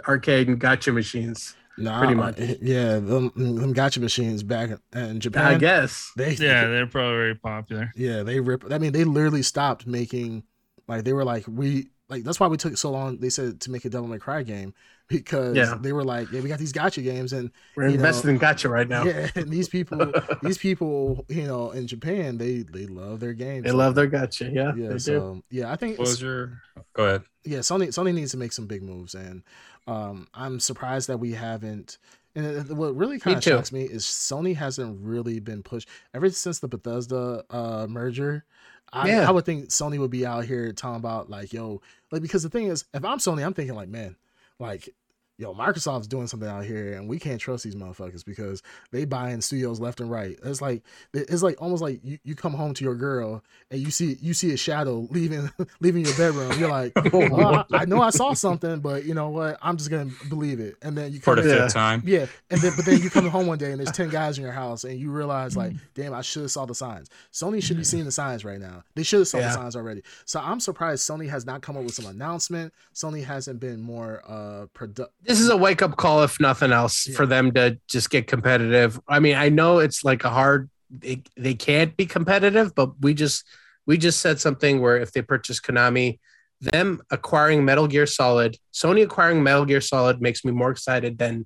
arcade and gacha machines. Nah, pretty uh, much. Yeah, them, them gacha machines back in Japan. I guess. They, yeah, they're probably very popular. yeah, they rip. I mean, they literally stopped making. Like they were like we like that's why we took so long. They said to make a Devil May Cry game because Yeah. they were like, yeah, we got these gacha games and We're You invested know, in gacha right now. yeah, and these people, these people, you know, in Japan, they they love their games. They love their gacha. Yeah, yeah. they do. so yeah, I think What was your? Go ahead. yeah, Sony Sony needs to make some big moves, and um, I'm surprised that we haven't. And what really kind of shocks me is Sony hasn't really been pushed ever since the Bethesda uh, merger. I, Yeah. I would think Sony would be out here talking about like, yo, like because the thing is, if I'm Sony, I'm thinking like, man, like, yo, Microsoft's doing something out here, and we can't trust these motherfuckers because they buying studios left and right. It's like it's like almost like you, you come home to your girl and you see you see a shadow leaving leaving your bedroom. You're like, well, I, I know I saw something, but you know what? I'm just gonna believe it. And then you For come the Yeah. fifth time. yeah, and then but then you come home one day and there's ten guys in your house and you realize like, Mm. damn, I should have saw the signs. Sony should be seeing the signs right now. They should have saw Yeah. the signs already. So I'm surprised Sony has not come up with some announcement. Sony hasn't been more uh productive. This is a wake up call, if nothing else, Yeah. for them to just get competitive. I mean, I know it's like a hard. They, they can't be competitive, but we just we just said something where if they purchase Konami, them acquiring Metal Gear Solid, Sony acquiring Metal Gear Solid makes me more excited than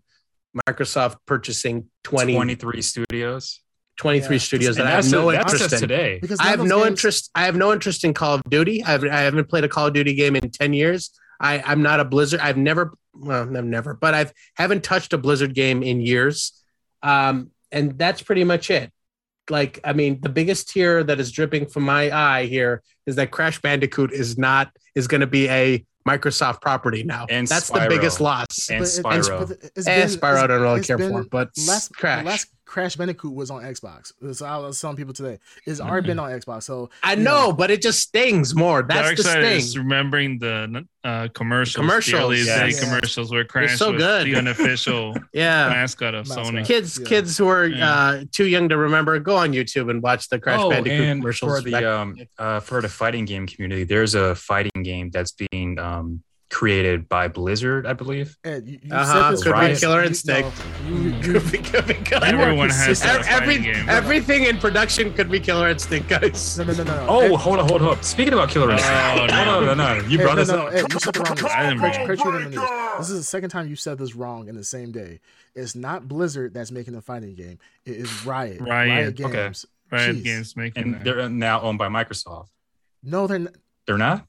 Microsoft purchasing 20, 23 studios. 23 Yeah. studios And that I have no that's interest in. today. Because I have no games- interest. I have no interest in Call of Duty. I haven't, I haven't played a Call of Duty game in ten years. I, I'm not a Blizzard. I've never, well, I've never, but I've haven't touched a Blizzard game in years. Um, and that's pretty much it. Like, I mean, the biggest tear that is dripping from my eye here is that Crash Bandicoot is not is going to be a Microsoft property now. And that's Spyro. the biggest loss. And Spyro. but it's And been- Spyro, I don't really care been for, but last Crash. last Crash Bandicoot was on Xbox. So I was telling people today, it's already been on Xbox. So I you know, but it just stings more. That's Dark the side sting. is remembering the uh, commercials, Commercials, the early day yes. commercials where Crash so was good. the unofficial Yeah. mascot of Mascot. Sony. Kids, Yeah. kids who are Yeah. uh, too young to remember, go on YouTube and watch the Crash oh, Bandicoot commercials. for the um uh for the fighting game community, there's a fighting game that's being um created by Blizzard, I believe. Ed, you, you Uh-huh. said Could be right. Killer Instinct. no, you- you- Could be- could be Killer Everyone has every, everything in production could be Killer Instinct, guys. no, no, no, no, no. Oh, Ed, hold on, hold on. Speaking about Killer Oh, Instinct, no. hold no, no, you Ed, brought no, this no, up. Ed, you said the wrong news. I didn't Craig- know. Craig tweeted in the news. This is the second time you said this wrong in the same day. It's not Blizzard that's making the fighting game. It is Riot. Riot. Okay. Games. Riot Jeez. Games making And that. they're now owned by Microsoft. No, they're n- They're not.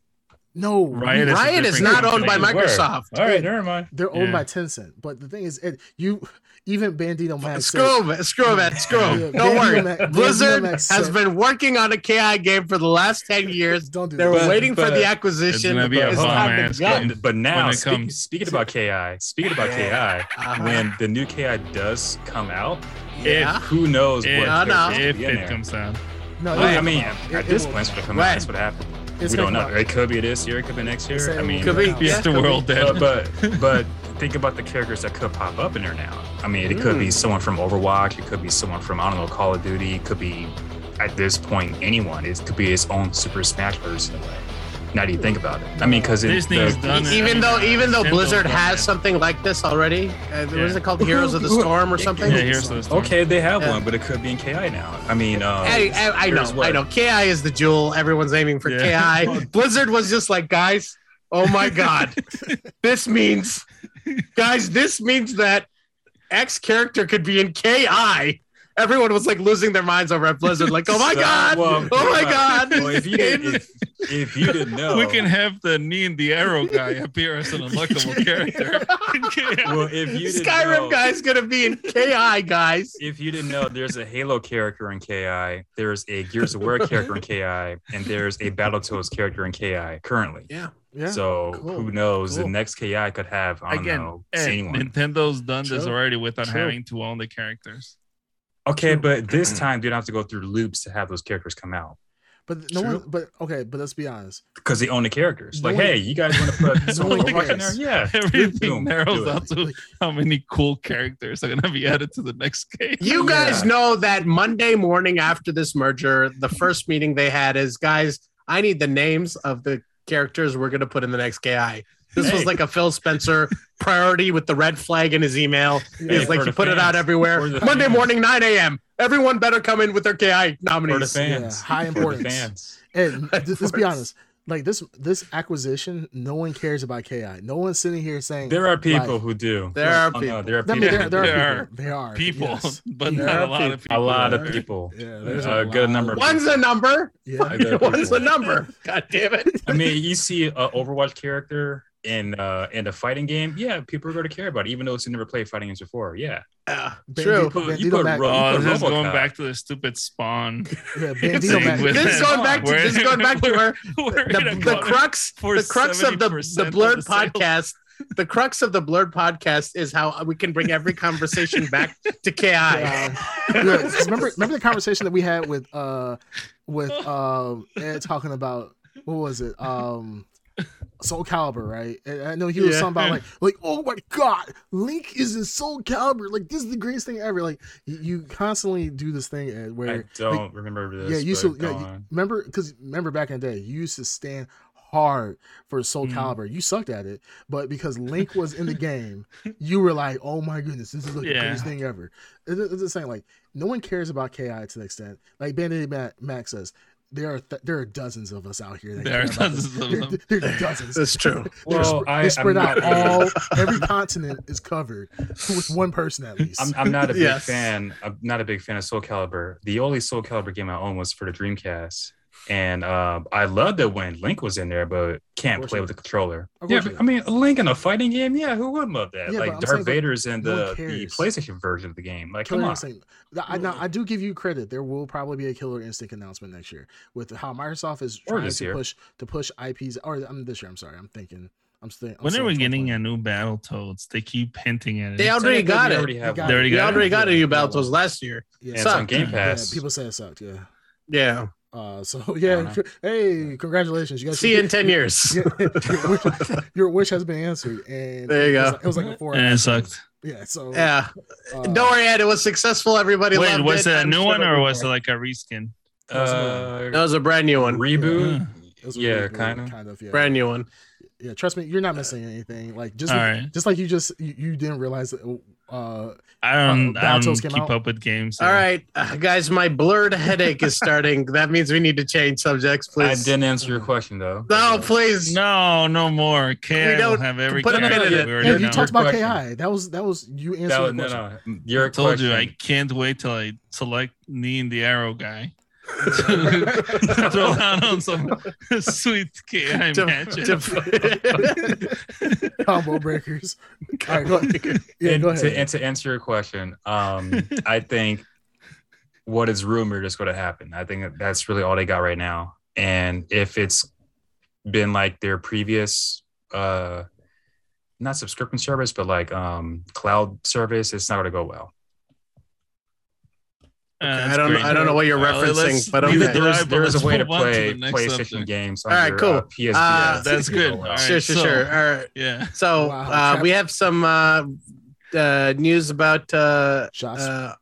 No. Riot is Riot is different not owned by company. Microsoft. All right, never mind. They're owned Yeah. by Tencent. But the thing is, Ed, you even Bandito Max. Screw him, screw him, screw him. Yeah, Don't Bandito worry. Max- Bandito Blizzard Max has said- been working on a KI game for the last 10 years. Don't do They that. were But- waiting for the acquisition. It's gonna be a It's bomb time to ass go. game. But, but now, When it speak- comes- speaking about KI, speaking about KI, Uh-huh. when the new KI does come out, Yeah. who knows If, what no, no. if it there. comes out. No, I mean, at this point, it's gonna come out. That's what happened. It's we don't know. It could be this year. It could be next year. I it mean, Could be. Yeah, It's the world then. but but think about the characters that could pop up in there now. I mean, it could be Mm. someone from Overwatch. It could be someone from I don't know Call of Duty. It could be at this point anyone. It could be its own Super Smash Bros. Now that you think about it, I mean, because Disney's the, done it. Even I though, mean, even though Nintendo's Blizzard done has it. something like this already, uh, what is it called? Heroes of the Storm or something? Yeah, here's the story. okay, they have Yeah. one, but it could be in KI now. I mean, uh, I, I, I know, here's what- I know. KI is the jewel. Everyone's aiming for Yeah. KI. Blizzard was just like, guys, oh my god, this means, guys, this means that X character could be in KI. Everyone was like losing their minds over at Blizzard, like, oh my So, god, well, oh my well, god. Well, if you didn't, if, if you didn't know, We can have the knee and the arrow guy appear as an unlockable character. Well, if you didn't Skyrim know, guy's gonna be in KI, guys. if you didn't know, there's a Halo character in KI, there's a Gears of War character in KI, and there's a Battletoads character in KI currently. Yeah. Yeah. so cool, who knows? cool. The next KI could have I don't Again, know Hey. Nintendo's done this already without True. having to own the characters. Okay, True. but this time you don't have to go through loops to have those characters come out But no True. one. But okay. But let's be honest. because they own the characters. No Like, one- hey, you guys want to put No someone one from Overwatch in there? Yeah, Everything boom, narrows do down to how many cool characters are going to be added to the next game. You guys Yeah. know that Monday morning after this merger, the first meeting they had is guys, I need the names of the characters we're going to put in the next KI. This was like a Phil Spencer priority with the red flag in his email. Yeah, He's like, for you the put it out everywhere. Monday fans. morning, 9 a.m. Everyone better come in with their KI for the nominees. fans. Yeah, high For the importance. fans. And th- let's be honest. Like this, this acquisition, no one cares about Ki. No one's sitting here saying There are people like, who do. There are Oh, no, people. there are I people. mean, there, who there are people. There are People, yes. but There not are a lot of people. people. a lot of people. Yeah, There's there's a a good number. of of One's a number. Yeah. One's a number. God damn it. I mean, you see an Overwatch character in uh in a fighting game, yeah, people are going to care about it, even though it's never played fighting games before. Yeah, Yeah, Bandito- true. put- you Bandito put Mac- Ro- Oh, this is going back to the stupid spawn. yeah, thing Bandito Mac- with This is going back to this is going back to where the, the crux the crux of the, the blurred the podcast the crux of the blurred podcast is how we can bring every conversation back to ki Yeah. Yeah, 'cause remember, remember the conversation that we had with uh with uh Ed talking about what was it? Um Soul Calibur, right? And I know he was Yeah. talking about like like oh my god, Link is in Soul Calibur, like this is the greatest thing ever. Like you, you constantly do this thing I where don't like, remember this. yeah, you used to yeah, you- remember because remember back in the day, you used to stand hard for Soul Mhm. Calibur. You sucked at it, but because Link was in the game, you were like, "Oh my goodness, this is like the Yeah. greatest thing ever." It- It's the same. Like no one cares about Ki to the extent. Like Bandit Max says, there are th- there are dozens of us out here. That There are about dozens this. of There- them. There, are dozens. that's true They're, Well, sp- I- they're spread I'm out not- all every continent is covered with one person at least. I'm, I'm not a big Yes. fan. I'm not a big fan of Soul Calibur. The only Soul Calibur game I own was for the Dreamcast, and uh, I loved it when Link was in there, but can't play with the controller. Yeah, but, I mean, Link in a fighting game. Yeah, who wouldn't love that? Yeah, like I'm Darth saying, but Vader's in no the, the. PlayStation version of the game. Like, come on. Instinct. I, now, I do give you credit. There will probably be a Killer Instinct announcement next year with how Microsoft is trying this to year. push to push IPs. Or I'm this year. I'm sorry. I'm thinking. I'm still. I'm When still are we getting a new Battletoads? They keep hinting at it. They already got We it. already have They one. They already got it? already got a new Yeah. Battletoads last year. Yeah, Yeah, it's on Sucked. Game yeah, Pass. people say it sucked. Yeah. Yeah. Uh, so yeah, hey, congratulations, you guys. See you in ten years. Yeah, your, wish, your wish has been answered, and There you it was go. like- it was like a four. and it sucked. Yeah. So Yeah. uh, Don't worry, Ed. It was successful. Everybody Wait, loved was it. it a I'm new one or be was it like a reskin? Uh, That was a brand new one. reboot. it was a yeah, kinda. kind of. Yeah. Brand new one. Yeah. Trust me, you're not missing anything. Like just All like- right. just like you just you, you didn't realize that. Uh, I don't, Uh, I don't keep out? up with games. All so- right, uh, guys. My blurred headache is starting. that means we need to change subjects, please. I didn't answer your question though. No, please. No, no more. KI we don't have every put character pin in we it. already yeah, you talked about question. KI. That was that was you answered. That was, no, question. no. Your I told question. you I can't wait till I select Nean the Arrow guy. Throw down on some sweet KI To- matches. to- Combo breakers. All right, go ahead. Yeah, and, go ahead. To, and to answer your question, um, I think what is rumored is going to happen. I think that's really all they got right now. And if it's been like their previous, uh, not subscription service, but like um, cloud service, it's not going to go well. Uh, I don't- great. I don't know what you're Uh, referencing, let's but leave okay. it There there, is, but there is a way to move on play the PlayStation subject. games All right, under cool. uh, PSVR. Uh, That's good. All right, sure, sure, so- sure. All right. Yeah. So Wow, uh, we have some uh, uh, news about uh, Joss. uh,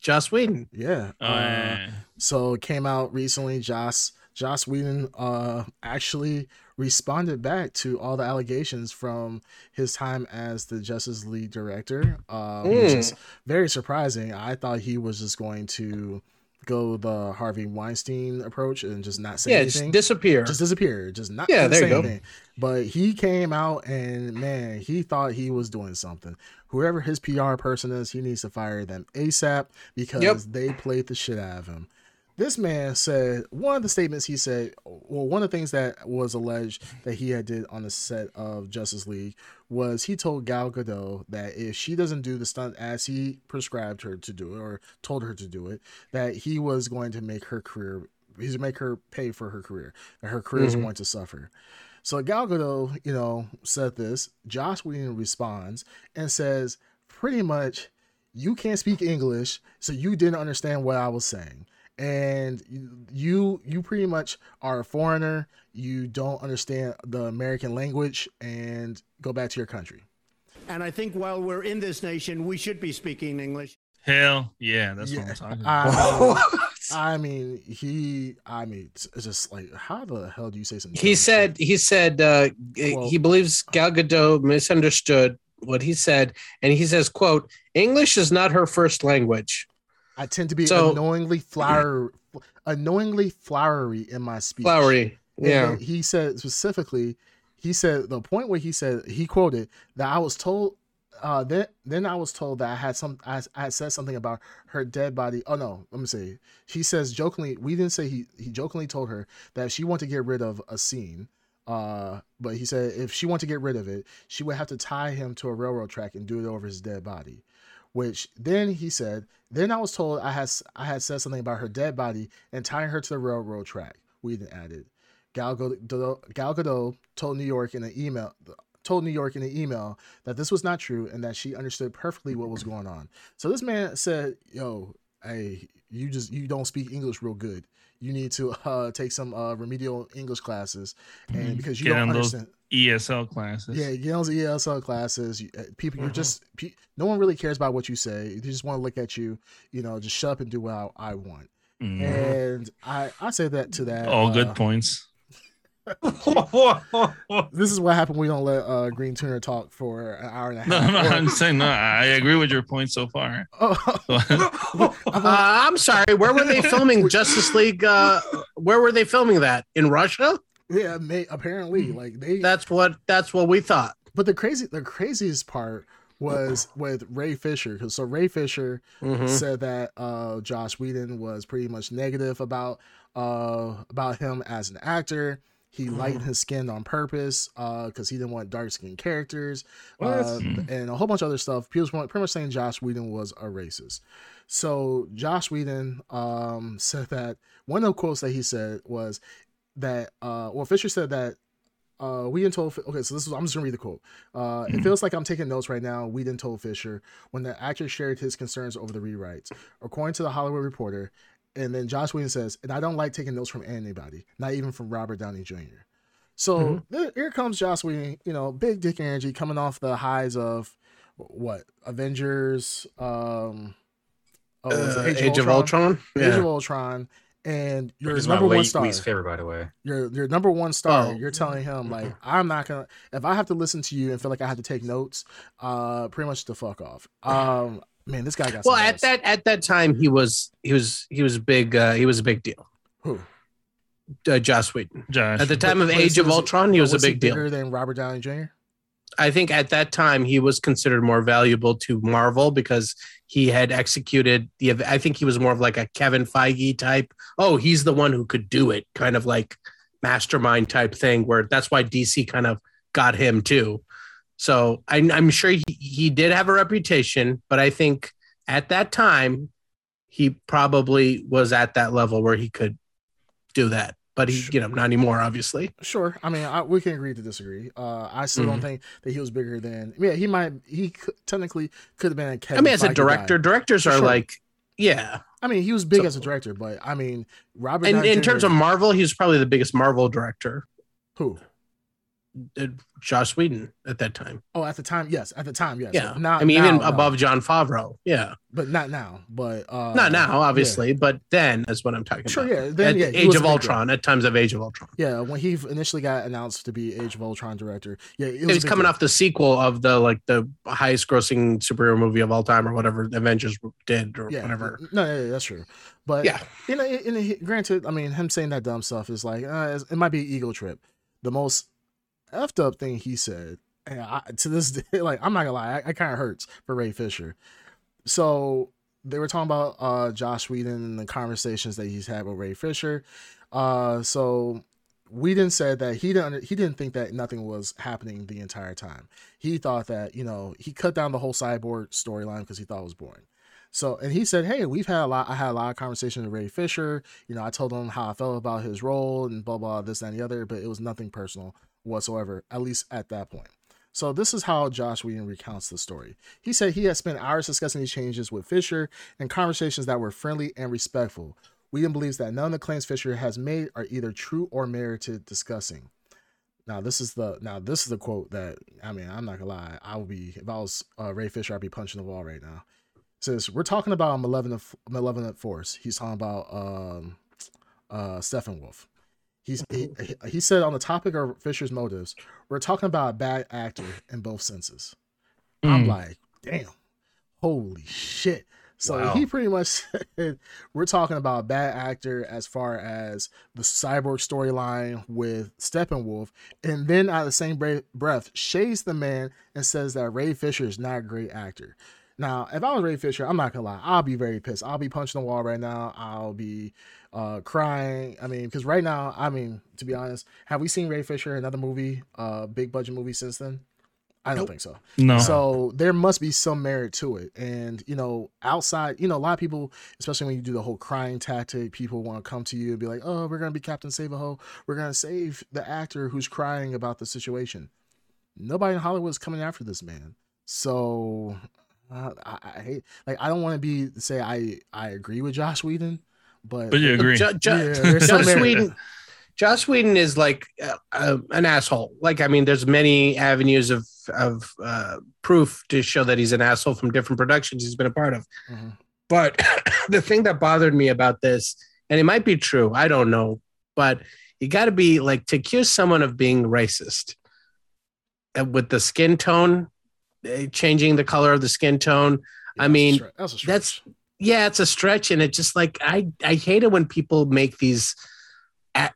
Joss Whedon. yeah. Oh, uh, yeah. So it came out recently. Joss Joss Whedon uh actually responded back to all the allegations from his time as the Justice League director, uh, which Mm. is very surprising. I thought he was just going to go the Harvey Weinstein approach and just not say Yeah, just anything. disappear. just disappear, just not Yeah, there you say go. anything. But he came out and man, he thought he was doing something. Whoever his PR person is, he needs to fire them ASAP because Yep. they played the shit out of him. This man said one of the statements he said, well, one of the things that was alleged that he had did on the set of Justice League was he told Gal Gadot that if she doesn't do the stunt as he prescribed her to do it or told her to do it, that he was going to make her career, he's make her pay for her career, that her career is Mhm. going to suffer. So Gal Gadot, you know, said this. Josh Whedon responds and says, pretty much, you can't speak English, so you didn't understand what I was saying. And you you pretty much are a foreigner. You don't understand the American language, and go back to your country. And I think while we're in this nation, we should be speaking English. Hell yeah, that's what I'm talking about. I mean, I mean, he. I mean, it's it's just like, how the hell do you say something? He dumb? said he said uh, Well- he believes Gal Gadot misunderstood what he said, and he says, "quote English is not her first language." I tend to be So- annoyingly flower, annoyingly flowery in my speech. Flowery, yeah. then he said specifically, he said the point where he said he quoted that I was told. Uh, then then I was told that I had some I, I had said something about her dead body. Oh no, let me see. He says jokingly. We didn't say he he jokingly told her that she wanted to get rid of a scene. Uh, but he said if she wanted to get rid of it, she would have to tie him to a railroad track and do it over his dead body. Which then he said, then I was told I had I had said something about her dead body and tying her to the railroad track. We then added. Gal Gadot, Gal Gadot told New York in an email told New York in an email that this was not true and that she understood perfectly what was going on. So this man said, "Yo, hey, you just you don't speak English real good. You need to uh, take some uh, remedial English classes, and because you Get don't on understand." ESL classes. Yeah, get on the ESL classes. You, uh, people, you're Mhm. just pe- no one really cares about what you say. They just want to look at you. You know, just shut up and do what I, I want. Mhm. And I I say that to that. All uh, good points. This is what happened. We don't let uh, Green Tuner talk for an hour and a half. No, no, I'm saying no. I agree with your point so far. Oh, Uh, I'm sorry. Where were they filming Justice League? Uh, where were they filming that? In Russia? yeah, may, apparently, like they. That's what. That's what we thought. but the crazy, the craziest part was with Ray Fisher, because so Ray Fisher Mhm. said that uh, Josh Whedon was pretty much negative about uh, about him as an actor. He Mm-hmm. lightened his skin on purpose because he didn't want dark skinned characters uh, and a whole bunch of other stuff. People were pretty much saying Josh Whedon was a racist. So Josh Whedon um, said that one of the quotes that he said was that uh, well Fisher said that Uh, we didn't told okay, so this is I'm just gonna read the quote. Uh, it feels like I'm taking notes right now. We didn't told Fisher when the actor shared his concerns over the rewrites, according to the Hollywood Reporter. And then Josh Whedon says, and I don't like taking notes from anybody, not even from Robert Downey Jr. So Mhm. there- here comes Josh Whedon, you know, big dick energy coming off the highs of what Avengers, um, oh, Uh, Age of Ultron. Age Yeah. of Ultron, and your number one star, least favorite, by the way. your your number one star. Oh. You're telling him like, I'm not gonna. If I have to listen to you and feel like I have to take notes, uh, pretty much the fuck off. Um, man, this guy got. Well, some at that at that time, he was he was he was big. Uh, he was a big deal. who Uh, Joss Whedon. Josh. At the time of Age of was Ultron, he was, was a big deal. bigger than Robert Downey Jr. I think at that time he was considered more valuable to Marvel because he had executed the. I think he was more of like a Kevin Feige type. Oh, he's the one who could do it, kind of like mastermind type thing. Where that's why DC kind of got him too. So I, I'm sure he, he did have a reputation, but I think at that time he probably was at that level where he could do that. But he, you know, not anymore, obviously. Sure. I mean, I, we can agree to disagree. Uh, I still Mm-hmm. don't think that he was bigger than. Yeah, he might. He could, technically could have been a. I mean, as a director, guy. directors are Sure. like, yeah. I mean, he was big So- as a director, but I mean, Robert. And Downey in Jr. terms of Marvel, he was probably the biggest Marvel director, who? Uh, Josh Whedon at that time. Oh, at the time, yes. At the time, yes. Yeah, Not, I mean, now, even above Jon Favreau. Yeah, but not now. But uh, not now, yeah. obviously, but then is what I'm talking Sure, about. yeah. Then, yeah, Age of big deal. Ultron, at times of Age of Ultron. Yeah, when he initially got announced to be Age of Ultron director, yeah, it was a was coming deal. off the sequel of the like the highest grossing superhero movie of all time, or whatever Avengers did, or Yeah, whatever. No, yeah, yeah, that's true. But Yeah, you know, granted, I mean, him saying that dumb stuff is like uh, it might be ego trip. The most effed up thing he said, and I, to this day, like I'm not gonna lie, I, it kind of hurts for Ray Fisher. So they were talking about uh, Josh Whedon and the conversations that he's had with Ray Fisher. Uh, so Whedon said that he didn't he didn't think that nothing was happening the entire time. He thought that you know he cut down the whole cyborg storyline because he thought it was boring. So and he said, "Hey, we've had a lot. I had a lot of conversations with Ray Fisher. You know, I told him how I felt about his role and blah blah this that, and the other, but it was nothing personal whatsoever. At least at that point." So this is how Josh Whedon recounts the story. He said he had spent hours discussing these changes with Fisher and conversations that were friendly and respectful. Whedon believes that none of the claims Fisher has made are either true or merited discussing. Now this is the now this is the quote that I mean I'm not gonna lie I would be if I was uh, Ray Fisher I'd be punching the wall right now. It says we're talking about a malevolent malevolent force. He's talking about um uh Steppenwolf. He's he, he said on the topic of Fisher's motives, we're talking about a bad actor in both senses. I'm Mm. like, damn, holy shit. So Wow. he pretty much said we're talking about a bad actor as far as the cyborg storyline with Steppenwolf, and then out of the same breath, shades the man and says that Ray Fisher is not a great actor. Now, if I was Ray Fisher, I'm not gonna lie, I'll be very pissed. I'll be punching the wall right now. I'll be uh crying. I mean, because right now, I mean, to be honest, have we seen Ray Fisher in another movie, uh, big budget movie since then? I don't Nope. think so. No. So there must be some merit to it. And, you know, outside, you know, a lot of people, especially when you do the whole crying tactic, people want to come to you and be like, oh, we're going to be Captain Save a Ho. We're going to save the actor who's crying about the situation. Nobody in Hollywood is coming after this man. So uh, I, I hate, like, I don't want to be, say I, I agree with Josh Whedon, but, but you agree. Jo- Jo- Yeah, there's some Joss merit. Whedon. Joss Whedon is like uh, uh, an asshole. Like, I mean, there's many avenues of of uh, proof to show that he's an asshole from different productions he's been a part of. Mhm. But the thing that bothered me about this, and it might be true, I don't know, but you got to be like to accuse someone of being racist uh, with the skin tone, changing the color of the skin tone. I mean, that's, that's yeah, it's a stretch, and it just like I I hate it when people make these,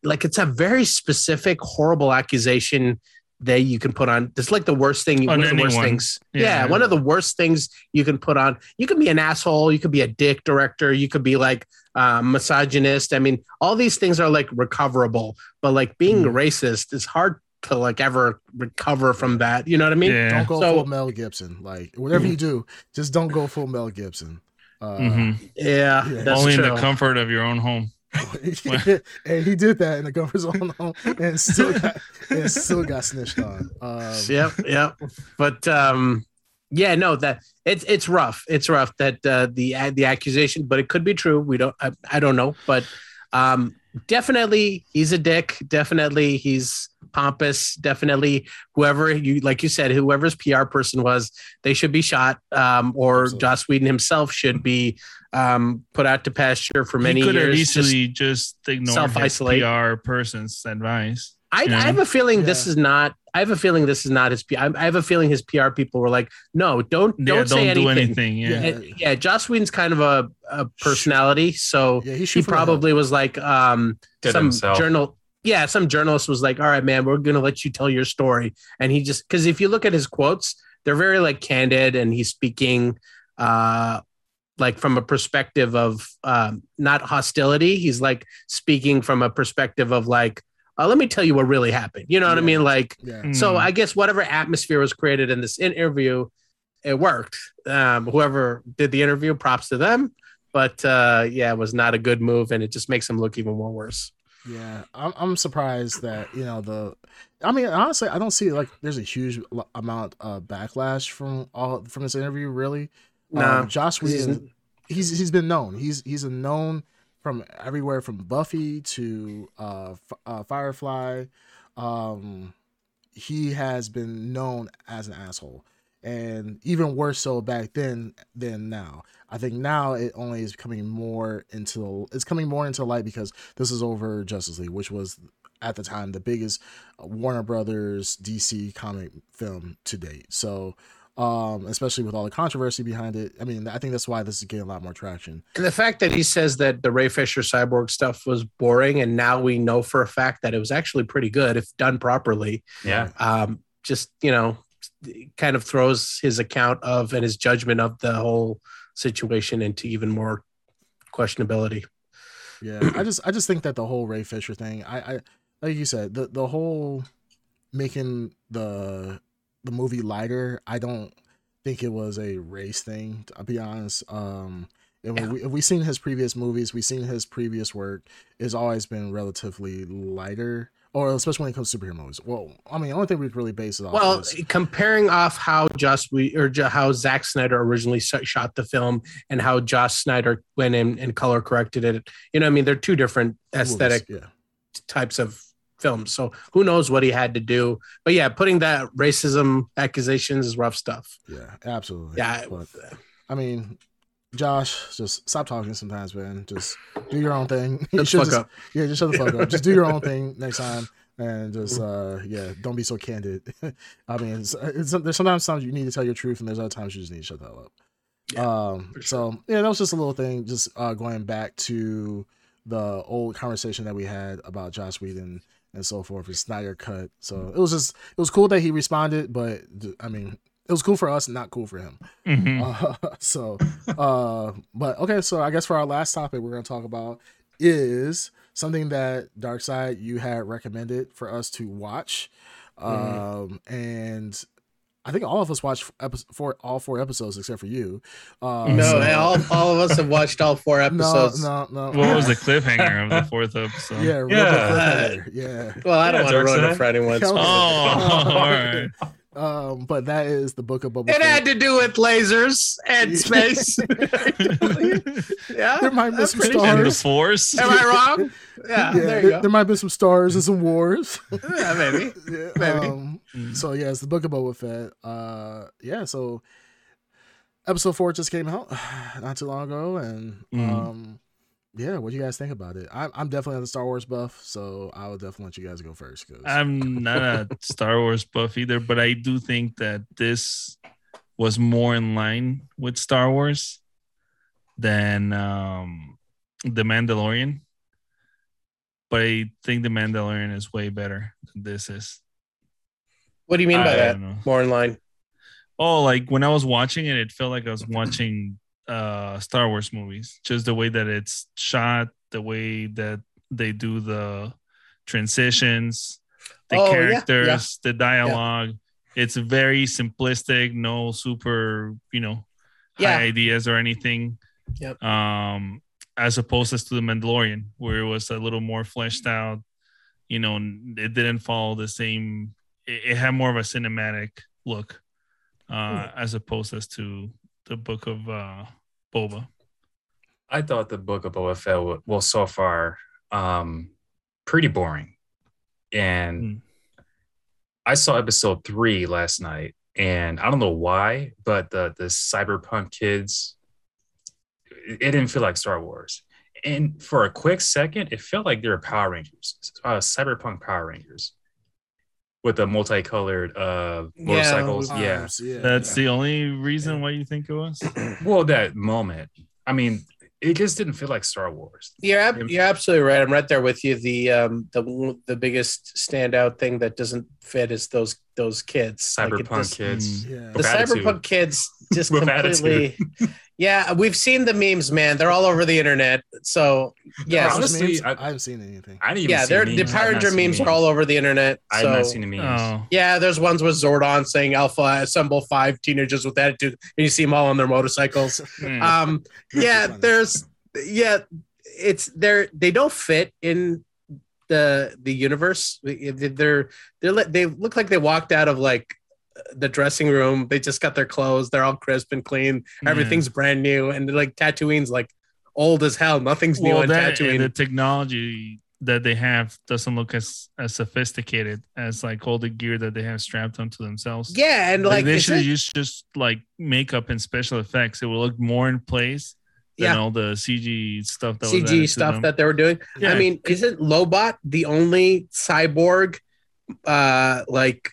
like it's a very specific horrible accusation that you can put on. It's like the worst thing. On one of the worst things. Yeah. Yeah. one of the worst things you can put on. You can be an asshole. You could be a dick director. You could be like uh, misogynist. I mean, all these things are like recoverable, but like being Mm. racist is hard to like ever recover from that. You know what I mean? yeah. don't go so- full Mel Gibson. Like, whatever you do, just don't go full Mel Gibson. Uh, Mhm. Yeah, Yeah. that's Only true. in the comfort of your own home. and he did that in the comfort zone and still got and still got snitched on. Um, yep, yep. But um, yeah, no, that it's it's rough. It's rough that uh, the the accusation, but it could be true. We don't. I, I don't know, but um, definitely he's a dick. Definitely he's pompous. Definitely whoever you like you said, whoever's PR person was, they should be shot. Um, or Absolutely. Joss Whedon himself should be um, put out to pasture for many he could years. easily just, just ignore his PR person's advice. I, I, have a feeling yeah. this is not. I have a feeling this is not his. I, I have a feeling his PR people were like, "No, don't don't, yeah, say don't anything. Do anything. Yeah, and, yeah. Joss Whedon's kind of a, a personality, so yeah, he, he probably was like, um, some himself. journal. Yeah, some journalist was like, "All right, man, we're gonna let you tell your story," and he just because if you look at his quotes, they're very like candid, and he's speaking, uh, like from a perspective of um, not hostility. He's like speaking from a perspective of like uh, let me tell you what really happened. You know what I mean? Like, yeah. so hmm. I guess whatever atmosphere was created in this interview, it worked. Um, whoever did the interview, props to them. But uh, yeah, it was not a good move, and it just makes him look even more worse. Yeah, I'm, I'm surprised that you know the. I mean, honestly, I don't see like there's a huge amount of backlash from all from this interview. Really, no, um, Josh Whedon, he's he's been known. He's he's a known from everywhere from Buffy to uh, uh, Firefly. Um, he has been known as an asshole, and even worse so back then than now. I think now it only is coming more into it's coming more into light because this is over Justice League, which was at the time the biggest Warner Brothers DC comic film to date. So um, especially with all the controversy behind it. I mean, I think that's why this is getting a lot more traction. And the fact that he says that the Ray Fisher cyborg stuff was boring, and now we know for a fact that it was actually pretty good if done properly. Yeah. Um, just you know, kind of throws his account of and his judgment of the whole situation into even more questionability. Yeah, I just I just think that the whole Ray Fisher thing, I, I like you said, the the whole making the the movie lighter. I don't think it was a race thing. To be honest, um, if, yeah. we, if we've seen his previous movies, we've seen his previous work. It's always been relatively lighter, or especially when it comes to superhero movies. Well, I mean, the only thing we really base it off. Well, is, comparing off how Joss we or how Zack Snyder originally shot the film and how Joss Snyder went in and color corrected it. You know, I mean, they're two different aesthetic movies, yeah. types of films. So who knows what he had to do? But yeah, putting that racism accusations is rough stuff. Yeah, absolutely. Yeah. But, I mean, Josh, just stop talking sometimes, man. Just do your own thing. Shut the fuck just, up. Yeah, just shut the fuck up. Just do your own thing next time. And just uh yeah, don't be so candid. I mean, it's, it's, there's sometimes times you need to tell your truth, and there's other times you just need to shut that up. Yeah, um, sure. so yeah, that was just a little thing. Just uh, going back to the old conversation that we had about Josh Whedon and so forth. It's Snyder cut. So it was just it was cool that he responded, but I mean it was cool for us, not cool for him. Mm-hmm. Uh, so, uh, but okay, so I guess for our last topic, we're gonna talk about is something that Dark Side you had recommended for us to watch, mm-hmm. um, and I think all of us watched episode, four, all four episodes except for you. Uh, no, so, all, all of us have watched all four episodes. No, no, no. What was the cliffhanger of the fourth episode? Yeah, yeah. yeah. Well, I don't yeah, want to ruin it for anyone. Oh, all right. Um, but that is the book of Boba. It had to do with lasers and space. yeah, there might be some stars. the Force. Am I wrong? Yeah, yeah there you go. There might be some stars and some wars. yeah, maybe. Yeah, maybe. Um, so yeah, it's the book of Boba Fett. Uh, yeah, so episode four just came out not too long ago, and mm. um, yeah, what do you guys think about it? I'm, I'm definitely a Star Wars buff, so I will definitely let you guys go first. Cause... I'm not a Star Wars buff either, but I do think that this was more in line with Star Wars than um, The Mandalorian. But I think The Mandalorian is way better than this is. What do you mean by I that? More in line? Oh, like when I was watching it, it felt like I was watching uh Star Wars movies. Just the way that it's shot, the way that they do the transitions, the oh, characters, yeah, yeah. the dialogue. Yeah. It's very simplistic, no super, you know, high ideas or anything. Yep. Um as opposed to the Mandalorian, where it was a little more fleshed out. You know, it didn't follow the same. It, it had more of a cinematic look, uh, as opposed as to the book of uh, Boba. I thought the book of Boba Fett, well, so far, um, pretty boring. And Mm. I saw episode three last night, and I don't know why, but the the cyberpunk kids, it, it didn't feel like Star Wars. And for a quick second, it felt like they were Power Rangers, uh, cyberpunk Power Rangers, with the multicolored uh, motorcycles. Yeah. Arms, yeah. That's the only reason why you think it was. Well, that moment. I mean, it just didn't feel like Star Wars. You're ab- you're absolutely right. I'm right there with you. The um the the biggest standout thing that doesn't fit is those those kids. Like, Cyberpunk just- kids. Mm. yeah. the cyberpunk kids just With completely. yeah, we've seen the memes, man. They're all over the internet. So yeah, Honestly, Honestly, I- I, haven't seen anything. I didn't even yeah, see they're memes. the I have Power Ranger seen memes are all over the internet. I've not seen the memes. Oh, yeah, there's ones with Zordon saying Alpha assemble five teenagers with attitude, and you see them all on their motorcycles. mm. um yeah there's yeah it's they're they don't fit in the the universe they're they're they look like they walked out of like the dressing room they just got their clothes they're all crisp and clean Yeah. everything's brand new and like tatooine's like old as hell nothing's new on that and tatooine the technology that they have doesn't look as as sophisticated as like all the gear that they have strapped onto themselves. yeah and like, like they should it- use just like makeup and special effects. It will look more in place than Yeah. all the CG stuff that cg stuff that they were doing Yeah. i mean isn't lobot the only cyborg uh like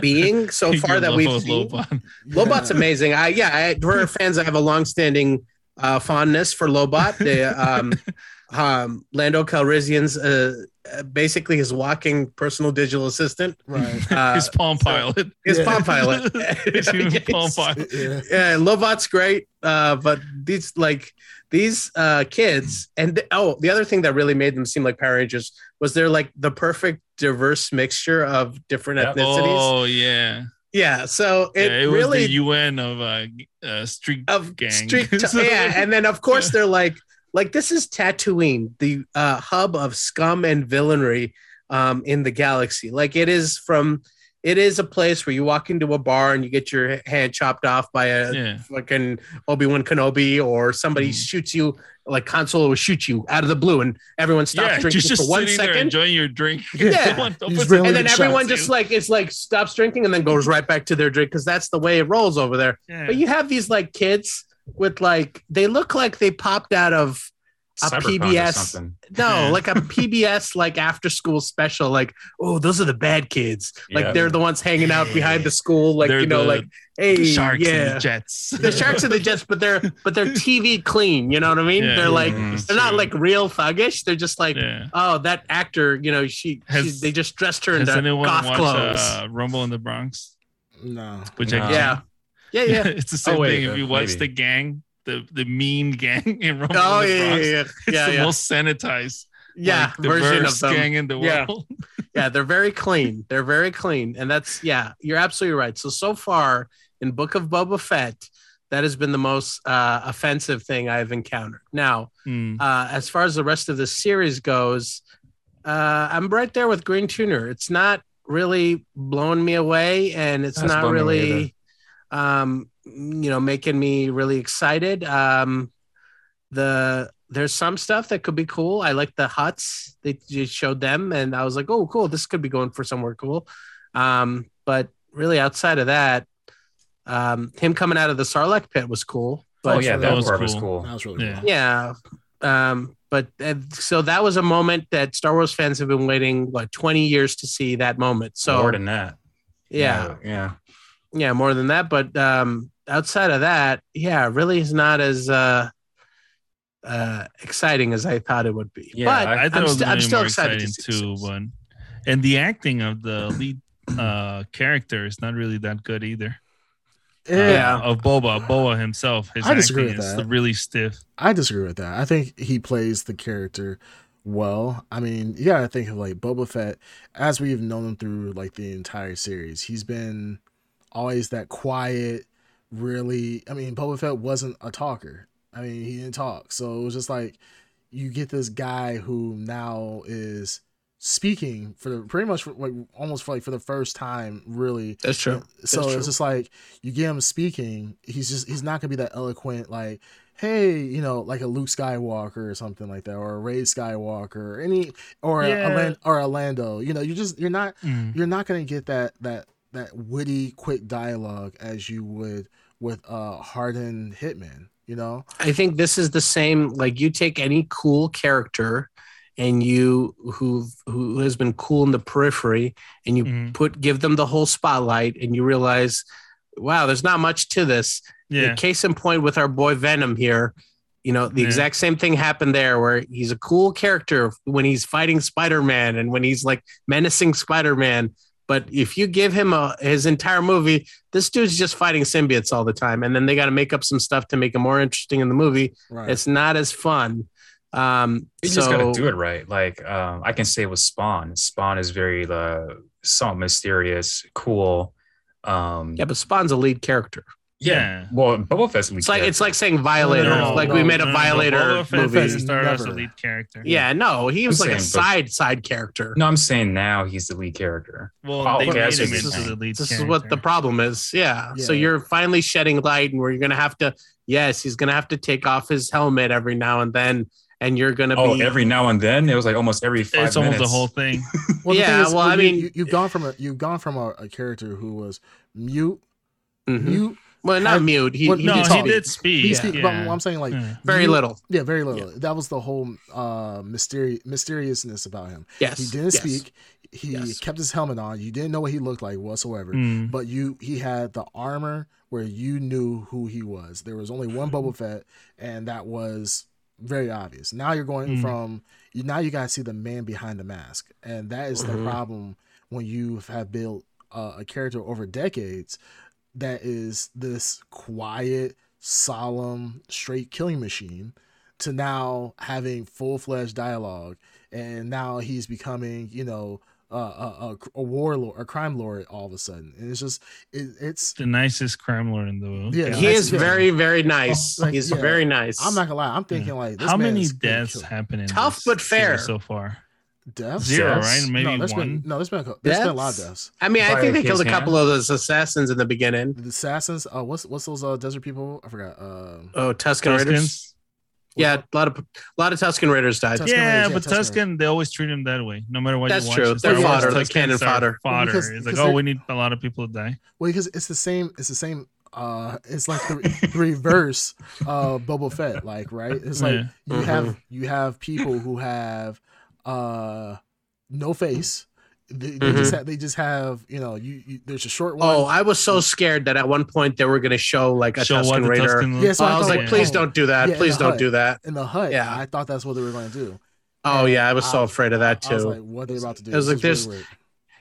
being so far that we've seen Lobot. Lobot's amazing. I yeah, I, for fans, I have a long-standing uh, fondness for Lobot. The um, um, Lando Calrissian's uh, uh, basically his walking personal digital assistant. Right. Uh, His Palm so- Pilot. his Yeah. Palm Pilot. His human Palm Pilot. yeah. Yeah, Lobot's great, uh, but these like these uh, kids, and oh, the other thing that really made them seem like Power Rangers was they're like the perfect diverse mixture of different Yep. ethnicities. Oh yeah. Yeah, so it, yeah, it was really the UN of uh, uh street of gang. street yeah and then of course they're like like this is tatooine the uh hub of scum and villainy um in the galaxy like it is from it is a place where you walk into a bar and you get your hand chopped off by a yeah. fucking obi-wan kenobi or somebody Mhm. shoots you like console will shoot you out of the blue and everyone stops Yeah, drinking just, just for one sitting there enjoying your drink. Yeah. Someone really and then Shots everyone you. just like it's like stops drinking and then goes right back to their drink because that's the way it rolls over there Yeah. but you have these like kids with like they look like they popped out of a Cyberpunk PBS. no like a PBS like after school special like oh those are the bad kids like Yeah. they're the ones hanging out behind the school like They're you know the like hey sharks and yeah the jets. the sharks and the jets but they're but they're TV clean you know what I mean Yeah. they're like Mhm. they're not like real thuggish they're just like yeah. oh that actor you know she, Has- she they just dressed her in the anyone goth watched clothes uh, Rumble in the Bronx? No. Which No. I yeah yeah yeah it's the same Oh, wait, thing. If uh, you watch maybe. the gang, the the mean gang in Rumble oh in the yeah Bronx, yeah yeah. It's yeah the yeah, most sanitized, yeah like, version of them. gang in the Yeah. world. yeah they're very clean. They're very clean. And that's yeah you're absolutely right. So so far in book of boba fett that has been the most uh, offensive thing i've encountered. Now Hmm. uh, as far as the rest of the series goes uh, i'm right there with green tuner. It's not really blowing me away and it's That's not blowing me away really um, you know making me really excited um, the there's some stuff that could be cool. I like the Hutts. They just showed them, and I was like, oh, cool. This could be going for somewhere cool. Um, but really, outside of that, um, him coming out of the Sarlacc pit was cool. But oh yeah, that that, was part was cool. cool. That was really Yeah. cool. yeah. Um, but uh, so that was a moment that Star Wars fans have been waiting what 20 years to see that moment. So More than that. yeah, yeah. yeah, more than that. But um, outside of that, yeah, really is not as uh, uh, exciting as I thought it would be. Yeah, but I- I thought I'm it was st- I'm still more excited to exciting see too, this. but and the acting of the lead uh character is not really that good either. Uh, Yeah. of Boba, Boba himself, his I disagree with is that. really stiff. I disagree with that. I think he plays the character well. I mean, you gotta think of like Boba Fett, as we've known him through like the entire series. He's been always that quiet, really. I mean, Boba Fett wasn't a talker. I mean, he didn't talk. So it was just like you get this guy who now is speaking for the pretty much for, like almost for like for the first time really That's true. so it's just like you get him speaking he's just he's not gonna be that eloquent like hey you know like a luke skywalker or something like that or a rey skywalker or any or a, Yeah. a Lan- or a lando you know you just you're not Mm. you're not gonna get that that that witty quick dialogue as you would with a hardened hitman you know I think this is the same. Like you take any cool character, and you who who has been cool in the periphery, and you Mhm. put give them the whole spotlight, and you realize, wow, there's not much to this. Yeah. Case in point with our boy Venom here. You know, the Yeah. exact same thing happened there where he's a cool character when he's fighting Spider-Man and when he's like menacing Spider-Man. But if you give him a, his entire movie, this dude's just fighting symbiotes all the time. And then they got to make up some stuff to make it more interesting in the movie. right It's not as fun. Um, You so just gotta do it right. Like um, I can say with Spawn, Spawn is very uh, somewhat mysterious, cool. Um, yeah, but Spawn's a lead character. Yeah. Well, Boba Fett's It's like it's like saying Violator. No, like no, we made a no, no, Violator Boba Fett movie. doesn't start as a lead character. Yeah, no, he was I'm like a saying, but- side side character. No, I'm saying now he's the lead character. Well, Oh, they okay, made him what into the lead this character. is what the problem is. Yeah. So you're finally shedding light, and where you're gonna have to. Yes, he's gonna have to take off his helmet every now and then, and you're gonna Oh, be every now and then it was like almost every five It's almost the whole thing. Well, the Yeah, thing is, well, I you- mean- you, you've gone from a you've gone from a, a character who was mute, Mhm. mute. Well, not had- mute. He, well, he no, did he talk. did speak. He Yeah. speak, yeah. but I'm saying like Yeah. very little. Yeah, very little. That was the whole uh mysteri- mysteriousness about him. Yes, He didn't yes. speak. He Yes. kept his helmet on. You didn't know what he looked like whatsoever. Mm. But you he had the armor where you knew who he was. There was only one Boba Fett, and that was very obvious. Now you're going Mm. from now you gotta see the man behind the mask. And that is Mhm. the problem when you have built uh, a character over decades that is this quiet, solemn, straight killing machine to now having full fledged dialogue, and now he's becoming, you know, uh, a, a, a warlord, a crime lord all of a sudden, and it's just it, it's. the nicest crime lord in the world. Yeah, He is very, very nice. Like, He's yeah. very nice. I'm not gonna lie. I'm thinking like this How many deaths kill- happen in Tough this but fair. so far? Deaths? Zero, Deaths? right? Maybe no, there's one. been no, there's been a, cou- there's been a lot of Deaths? deaths. I mean, I think they killed a hand? couple of those assassins in the beginning. The assassins. Uh, what's what's those uh, desert people? I forgot. Uh, Oh, Tusken Raiders. Tuskens. Yeah, a lot of a lot of Tusken Raiders died. Tusken yeah, Raiders, yeah, but Tusken Tuscan, they always treat them that way. No matter what That's you watch. true. in Star They're fodder, like Tuskens cannon are fodder. Fodder. Because- it's like, oh, we need a lot of people to die. well, because it's the same. It's the same. Uh, it's like the, the reverse uh Boba Fett. Like right. It's like Yeah. you have you have people who have uh no face. They, they Mhm. just have, they just have you know you, you there's a short one. Oh, I was so scared that at one point they were going to show like a Show what Tusken the Raider. Tusken Yeah, so Oh, I I was thought- like, please oh. don't do that. Yeah, please don't hut. do that. in the hut. Yeah. I thought that's what they were going to do. Oh yeah, I was so I- afraid of that I was too. like, what are they about to do? It was This like there's- really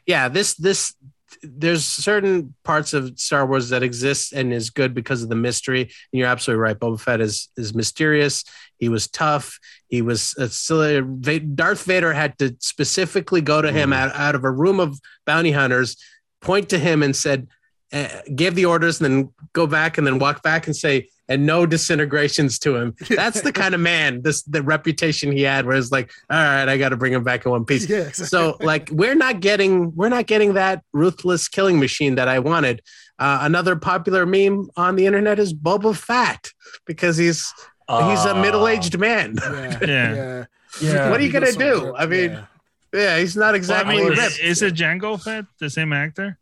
yeah, this this there's certain parts of Star Wars that exist and is good because of the mystery. And you're absolutely right. Boba Fett is is mysterious. He was tough. He was uh, still Va- Darth Vader had to specifically go to him Mhm. out, out of a room of bounty hunters, point to him and said, uh, give the orders, and then go back and then walk back and say, and no disintegrations to him. That's the kind of man this the reputation he had, where it's like, all right, I got to bring him back in one piece exactly. so like we're not getting we're not getting that ruthless killing machine that I wanted. Uh, another popular meme on the internet is Boba Fat because he's he's a Uh, middle aged man. yeah, Yeah. yeah. Yeah. What are you gonna do? ripped, I mean, yeah. Yeah, he's not Well, I exactly mean, ripped. is it Jango Fett the same actor?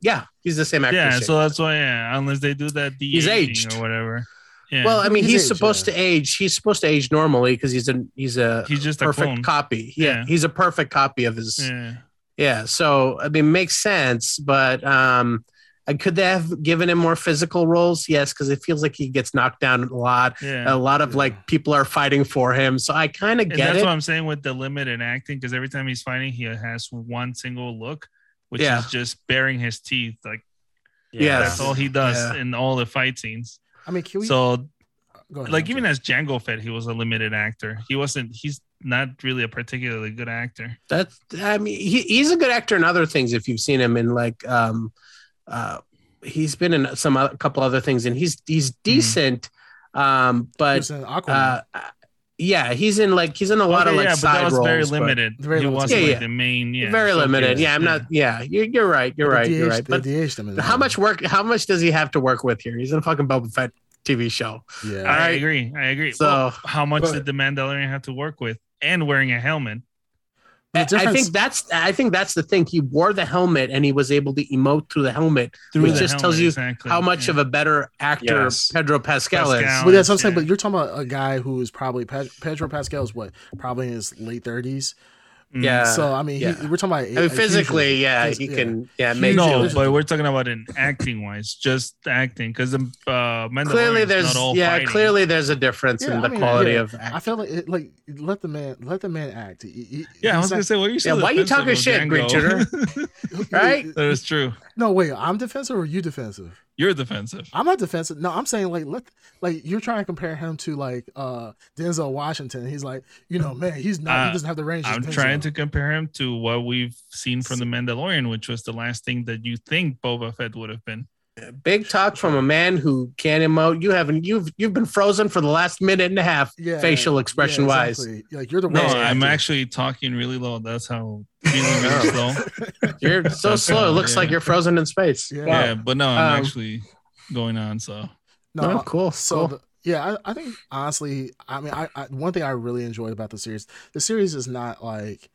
Yeah, he's the same actor. Yeah, shape. so that's why. Yeah, unless they do that, He's de-aging aged. or whatever. Yeah, well, I mean, He's he's, aged, supposed yeah. to age. He's supposed to age normally because he's a he's a he's just a perfect clone. copy. Yeah, Yeah. he's a perfect copy of his. Yeah. Yeah, so I mean, makes sense, but um, uh, could they have given him more physical roles? Yes, because it feels like he gets knocked down a lot. Yeah. A lot of Yeah. like people are fighting for him, so I kind of and get that's it. what I'm saying with the limited acting, because every time he's fighting, he has one single look, which Yeah. is just baring his teeth. Like yeah, that's all he does Yeah. in all the fight scenes. I mean, can we? so, ahead, like even as Jango Fett, he was a limited actor. He wasn't. He's not really a particularly good actor. That's I mean, he, he's a good actor in other things. If you've seen him in like, um, uh, he's been in some a couple other things, and he's he's decent. Um, but was in Aquaman. uh, yeah, he's in like he's in a lot Okay, of like yeah, but side that was roles. very but limited. Very he limited. wasn't Yeah, like yeah. the main. Yeah, very limited. Yeah, I'm not. Yeah, you're, you're right. You're They right. You're right. But DH'd him how that. much work? How much does he have to work with here? He's in a fucking Boba Fett TV show. Yeah. I Alright. agree. I agree. So- Well, how much but- did the Mandalorian have to work with? And wearing a helmet. The I- I think that's I think that's the thing. He wore the helmet and he was able to emote through the helmet, Through which the just tells you exactly. how much Yeah. of a better actor Yes. Pedro Pascal, Pascal. is. But that's what I'm saying. Yeah. But you're talking about a guy who is probably Pedro Pascal is what probably in his late 30s. Yeah. so I mean, yeah. he, we're talking about. I mean, physically, yeah, he can. Yeah, make No, Huge- but we're talking about in acting wise, just acting, because the uh, Mandalorian clearly there's not all yeah, fighting. clearly there's a difference Yeah, in I the mean, quality yeah. of I feel like it, like let the man let the man act. He- he- Yeah, I he's was gonna say, what are you? so Yeah, why are you defensive talking of shit, Green Django? Right? that is true. No, wait, I'm defensive or you defensive? You're defensive. I'm not defensive. No, I'm saying like let like you're trying to compare him to like uh Denzel Washington. He's like, you know, man, he's not he Uh, doesn't have the range. I'm trying to compare him to what we've seen from the Mandalorian, which was the last thing that you think Boba Fett would have been. Big talk from a man who can't emote. You haven't. You've you've been frozen for the last minute and a half, yeah, facial expression yeah, wise. exactly. Like you're the No, I'm actor. actually talking really low. That's how feeling really slow. You're so That's slow. It right, looks like you're frozen in space. Yeah. Wow. Yeah, but no, I'm Um, actually going on. So No, cool. So cool. the- yeah, I, I think honestly, I mean, I, I one thing I really enjoyed about the series, the series is not like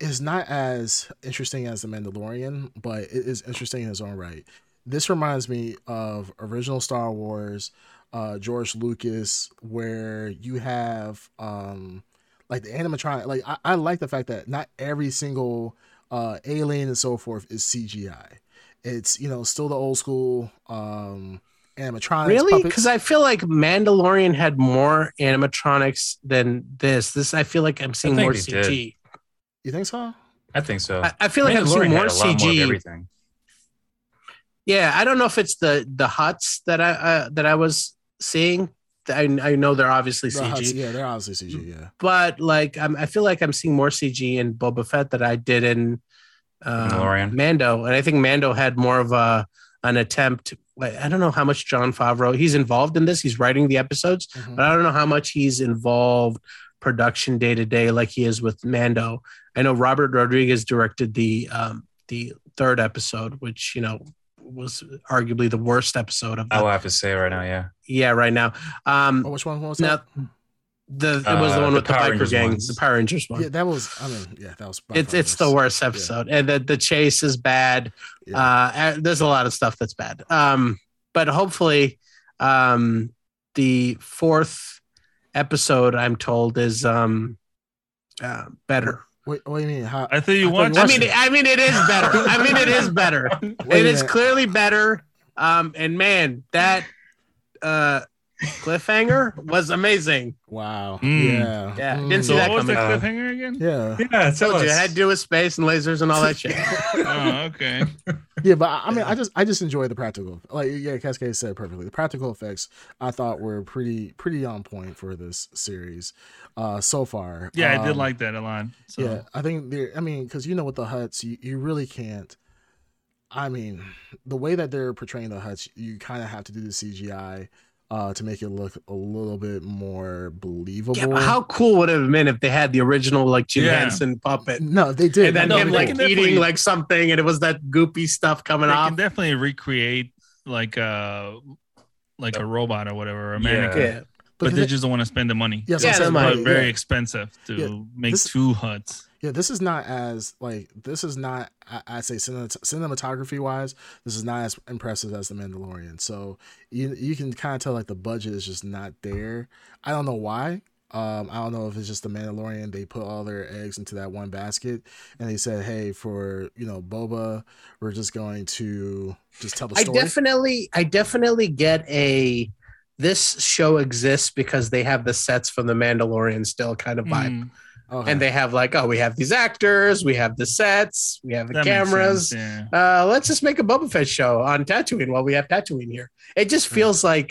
is not as interesting as the Mandalorian, but it is interesting in its own right. This reminds me of original Star Wars, uh, George Lucas, where you have um like the animatronic. Like I, I like the fact that not every single uh alien and so forth is CGI. It's you know still the old school um animatronics. Really? Because I feel like Mandalorian had more animatronics than this. This I feel like I'm seeing more CG. did. You think so? I think so. I, I feel like I'm seeing Mandalorian more had a lot more of CG. everything. Yeah, I don't know if it's the the Hutts that I uh, that I was seeing. I, I know they're obviously The CG, Hutts, yeah, they're obviously CG. Yeah, but like I'm, I feel like I'm seeing more CG in Boba Fett that I did in uh, Mandalorian. Mando, and I think Mando had more of a an attempt. Like, I don't know how much Jon Favreau he's involved in this. He's writing the episodes, Mhm. but I don't know how much he's involved production day to day like he is with Mando. I know Robert Rodriguez directed the um, the third episode, which you know was arguably the worst episode of the, I will have to say right now, yeah. yeah right now. Um, Oh, which one was now that? the it was the Uh, one with the, Power biker Rangers gang, ones. the Power Rangers one. Yeah, that was. I mean, yeah, that was. it's it's the worst episode, and the the chase is bad. Yeah. Uh, there's a lot of stuff that's bad. Um, but hopefully, um, the fourth episode I'm told is um, uh, better. Wait, what do you mean? How? I thought you I thought you I mean, it. I mean, it is better. I mean, it is better. wait it a is minute. clearly better. Um, and man, that uh, cliffhanger was amazing. Wow. Mm. Yeah. Yeah, Mm. didn't see So that what was the coming. Cliffhanger again? Yeah. Yeah, Told you, it had to do with space and lasers and all that shit. Oh, okay. Yeah, but I I mean, I just I just enjoy the practical. Like yeah, Cascade said perfectly. The practical effects I thought were pretty pretty on point for this series, uh, so far. Yeah, I did Um, like that a lot. So Yeah, I think they're. I mean, because you know, with the Hutts, you, you really can't. I mean, the way that they're portraying the Hutts, you kind of have to do the CGI uh, to make it look a little bit more believable. Yeah, how cool would it have been if they had the original like Jim Yeah. Henson puppet? No, they did. and then No, him but like eating like something, and it was that goopy stuff coming they off. can definitely recreate like a like a robot or whatever, a Yeah. mannequin. yeah, But, the they thi- just don't want to spend the money. Yes, Yeah, I'm the money, But yeah. very expensive to Yeah. make This- two Hutts. Yeah, this is not as like this is not I- I'd say cinematography wise, this is not as impressive as the Mandalorian. So you you can kind of tell like the budget is just not there. I don't know why. Um, I don't know if it's just the Mandalorian. They put all their eggs into that one basket, and they said, "Hey, for you know Boba, we're just going to just tell the story." I definitely, I definitely get a. This show exists because they have the sets from the Mandalorian still kind of vibe, Mm, Okay. and they have like, oh, we have these actors, we have the sets, we have the that cameras. sense, yeah. Uh, let's just make a Boba Fett show on Tatooine while we have Tatooine here. It just feels like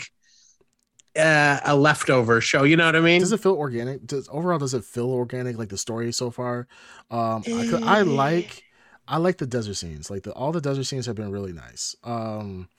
uh, a leftover show. You know what I mean? does it feel organic? Does overall does it feel organic like the story so far? Um, I, 'cause I like I like the desert scenes. Like the all the desert scenes have been really nice. Um,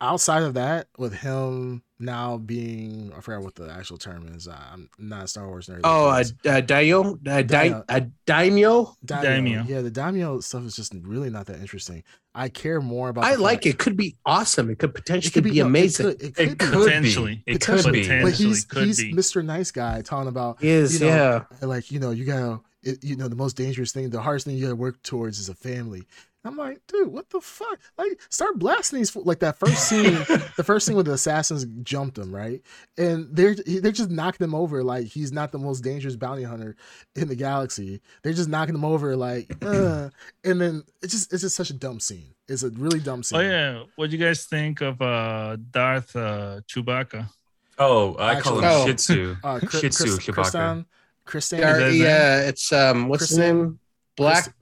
outside of that, with him now being I forgot what the actual term is. Uh, I'm not a Star Wars nerd. Oh, but a, a daimyo, uh, a, Daimyo. di- a daimyo. daimyo. Daimyo. Yeah, the daimyo stuff is just really not that interesting. I care more about. I the like fact- it. Could be awesome. It could It potentially could be, no, it amazing. could- It could, It be. could Potentially. be. It Potentially. could be. But he's could he's be. Mr. Nice Guy talking about Is you know, yeah. like you know you gotta it, you know the most dangerous thing the hardest thing you gotta work towards is a family i'm like dude what the fuck like start blasting these fo- like that first scene the first scene where the assassins jumped him right and they're they're just knocking him over like he's not the most dangerous bounty hunter in the galaxy they're just knocking him over like uh, and then it's just it's just such a dumb scene it's a really dumb scene Oh yeah, what do you guys think of uh Darth uh Chewbacca? Oh, I call him Actually- Oh. Shih Tzu. uh Chris, Shih Tzu Chris, Chewbacca. Christian, Christian, Dar- his name? yeah, it's um, what's his name? Black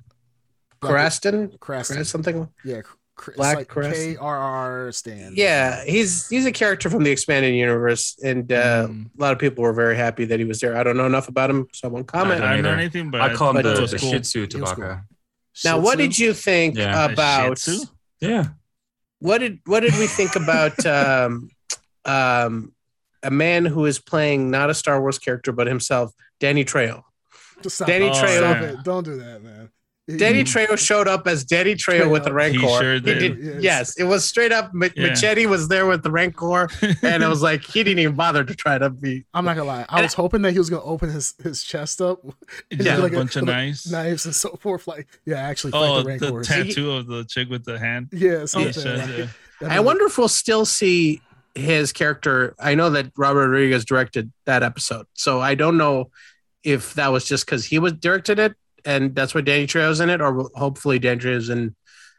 Craston, Craston. Crest something. yeah Cr- Black like Crest. K-R-R stand Yeah, he's he's a character from the expanded universe, and uh, Mm. a lot of people were very happy that he was there. I don't know enough about him, so I won't comment. don't I don't know anything, but I call him but the, it the cool. Shih Tzu He was cool. Now, what did you think Yeah. About Yeah. what did what did we think about um, um, a man who is playing not a Star Wars character but himself, Danny Trejo? Danny it. Trejo- Don't do that, man. Danny You- Trejo showed up as Danny Trejo with the Rancor. He sure did. Yes. Yes, it was straight up. Ma- Yeah. Machete was there with the Rancor, and it was like he didn't even bother to try to be. I'm not gonna lie. I was hoping that he was gonna open his his chest up, Yeah. like a like bunch of knives. knives and so forth. Like, yeah, actually Oh, the the rancors. tattoo of the chick with the hand. yeah, something. shit, like- yeah. I wonder if we'll still see his character. I know that Robert Rodriguez directed that episode, so I don't know if that was just because he was directed it, and that's why Danny Trejo's in it, or will- hopefully Danny Trejo's in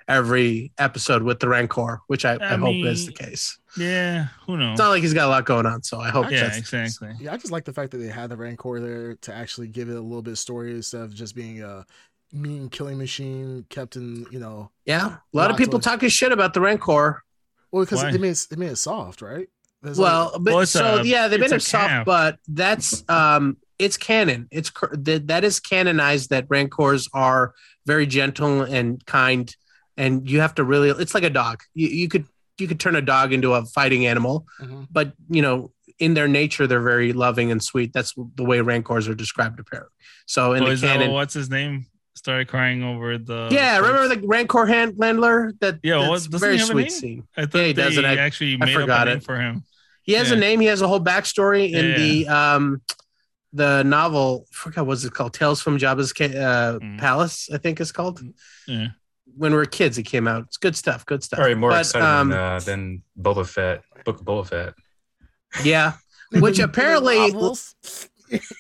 every episode with the Rancor, which I, I, I hope is the case. Yeah, who knows? It's not like he's got a lot going on, so I hope yeah, that's exactly. Yeah, I just like the fact that they had the rancor there to actually give it a little bit of story instead of just being a mean killing machine kept in you know. Yeah, a lot of people of- talking shit about the Rancor. Well, because Why? it made it, it made it soft, right? There's like- Well, but Well, so a- yeah, they made it's it soft, cap. but that's um, it's canon. It's that that is canonized that rancors are very gentle and kind, and you have to really. It's like a dog. You, you could you could turn a dog into a fighting animal, Mhm. but you know, in their nature, they're very loving and sweet. That's the way rancors are described, apparently. So in Oh, the canon, what's his name? Started crying over the. yeah, corpse? remember the rancor hand landler? That Yeah, that's a very sweet scene. I thought Yeah, he does, and I- actually I made up forgot a name it. for him. He has a name. He has a whole backstory in Yeah. the um the novel. I forgot what's it called? Tales from Jabba's uh, Mm. Palace. I think it's called. Yeah. When we were kids, it came out. It's good stuff. Good stuff. Probably more But, excited um, than, uh, than Boba Fett, Book of Boba Fett. Yeah. Which the- in the apparently- novels-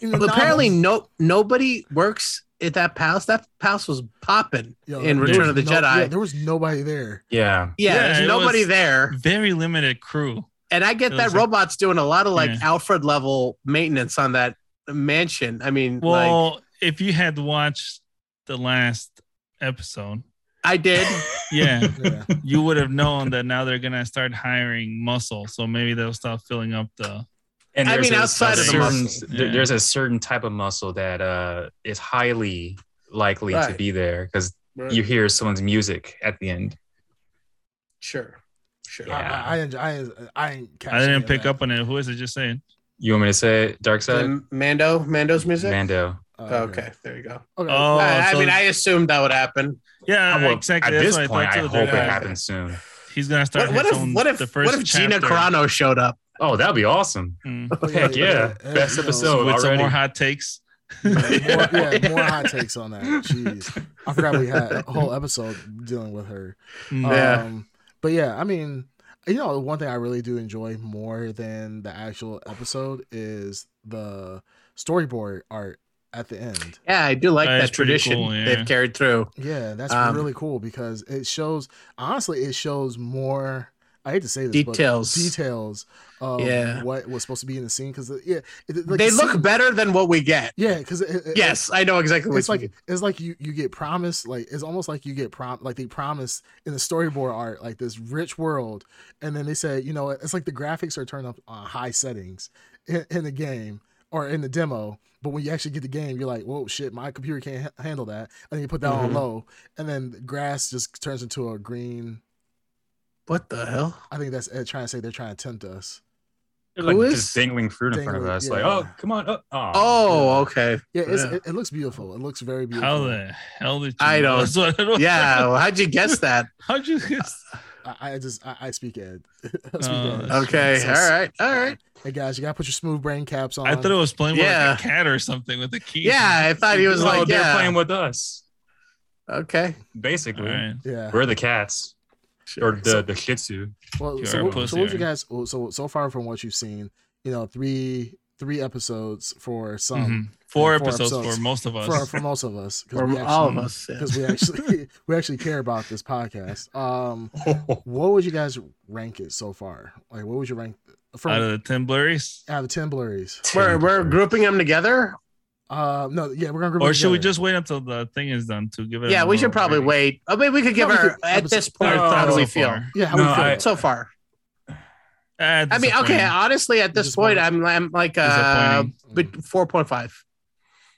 in the But apparently, novels- no nobody works at that palace. That palace was popping Yo, in Return of the no- Jedi. Yeah, Yeah, there was nobody there. Yeah. Yeah, there's nobody there. Very limited crew. And I get that like- robot's doing a lot of like Yeah. Alfred level maintenance on that mansion. I mean, like Well, if you had watched the last episode, I did. yeah, Yeah. you would have known that now they're gonna start hiring muscle. So maybe they'll stop filling up the. And I mean, a- outside a of the certain- muscle. Yeah. there's a certain type of muscle that uh, is highly likely to be there because you hear someone's music at the end. Sure. Sure. Yeah. I, I, enjoy, I, I. I didn't pick that. up on it. Who is it? Just saying. You want me to say? Dark Side? The Mando, Mando's music. Mando. Oh, okay. there you go. Okay. Oh, I, I mean, I assumed that would happen. Yeah, Well, exactly. At this what I point, I, thought too. hope it Yeah. happens soon. He's gonna start. What, what his if own- what if the first what if Gina chapter. Carano showed up? Oh, that'd be awesome. Mm. Oh, Heck yeah. yeah, Best you know, episode with some more hot takes. more, yeah, more hot takes on that. Jeez, I forgot we had a whole episode dealing with her. Mm. Yeah. Um, but yeah, I mean, you know, one thing I really do enjoy more than the actual episode is the storyboard art at the end. Yeah, I do like That is that tradition cool, yeah. they've carried through. Yeah, that's Um, really cool because it shows. Honestly, it shows more. I hate to say this, Details. but details of Yeah. what was supposed to be in the scene because yeah, it, like they the look scene- better than what we get. Yeah, because Yes, I know exactly what it's you like mean. it's like you you get promised like it's almost like you get prom like they promise in the storyboard art like this rich world and then they say you know it's like the graphics are turned up on high settings in, in the game or in the demo but when you actually get the game you're like whoa shit my computer can't ha- handle that and then you put that on Mhm. low and then grass just turns into a green What the hell? i think that's Ed trying to say they're trying to tempt us They're like Who just dangling fruit in front of Dangling, us. Like, yeah. oh, come on. Oh, oh. Oh, okay. Yeah, it's, Yeah. It, it looks beautiful. It looks very beautiful. How the hell did you I know? don't- That's what I don't Yeah. well, how'd you guess that? How'd you guess? I, I just I, I speak Ed. I speak Oh, Ed. Okay. So- All right. All right. Hey guys, you gotta put your smooth brain caps on. I thought it was playing with like a cat or something with a key. Yeah, I thought he was oh, like, they're yeah. playing with us. Okay. Basically, right. Yeah. we're the cats or the the Shih Tzu. Well, so, what- so what you guys? So so far from what you've seen, you know, three three episodes for some, Mhm. Four, yeah, four episodes, episodes. for most of us. for for most of us, For we all of actually- us. yeah. because we actually we actually care about this podcast. Um, what would you guys rank it so far? Like, what would you rank from Out of the ten blurries, out of ten blurries? We're, we're grouping them together. Uh, no, yeah, we're gonna group or them should we just wait until the thing is done to give it? Yeah, a we should probably rating? wait. I mean, we could give No, we our could- at this point. No, how do so we feel far. Yeah, how No, we feel? I- so far? Ah, I mean, okay. Honestly, at this point, I'm I'm like uh, Disappointing. four point five.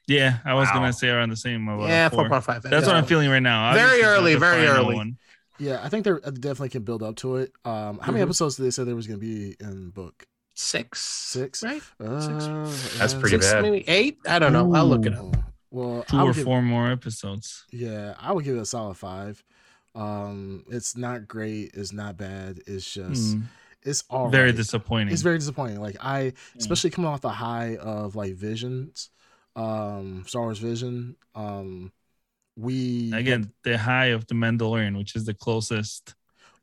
Yeah, I was Wow. gonna say around the same. About Yeah, four. four point five. That's what I'm feeling right now. Very Obviously, early, very early. one. yeah, I think they definitely can build up to it. Um, how many Mhm. episodes did they say there was gonna be in the book? Six. Six. Right. Uh, That's pretty Six, bad. maybe eight. I don't know. I'll look it up. Well, Two or give- four more episodes. Yeah, I would give it a solid five. Um, it's not great. It's not bad. It's just Hmm. it's all Very right. disappointing. It's very disappointing. Like I, Hmm. especially coming off the high of like Visions, um, Star Wars Vision. Um, we Again, the high of the Mandalorian, which is the closest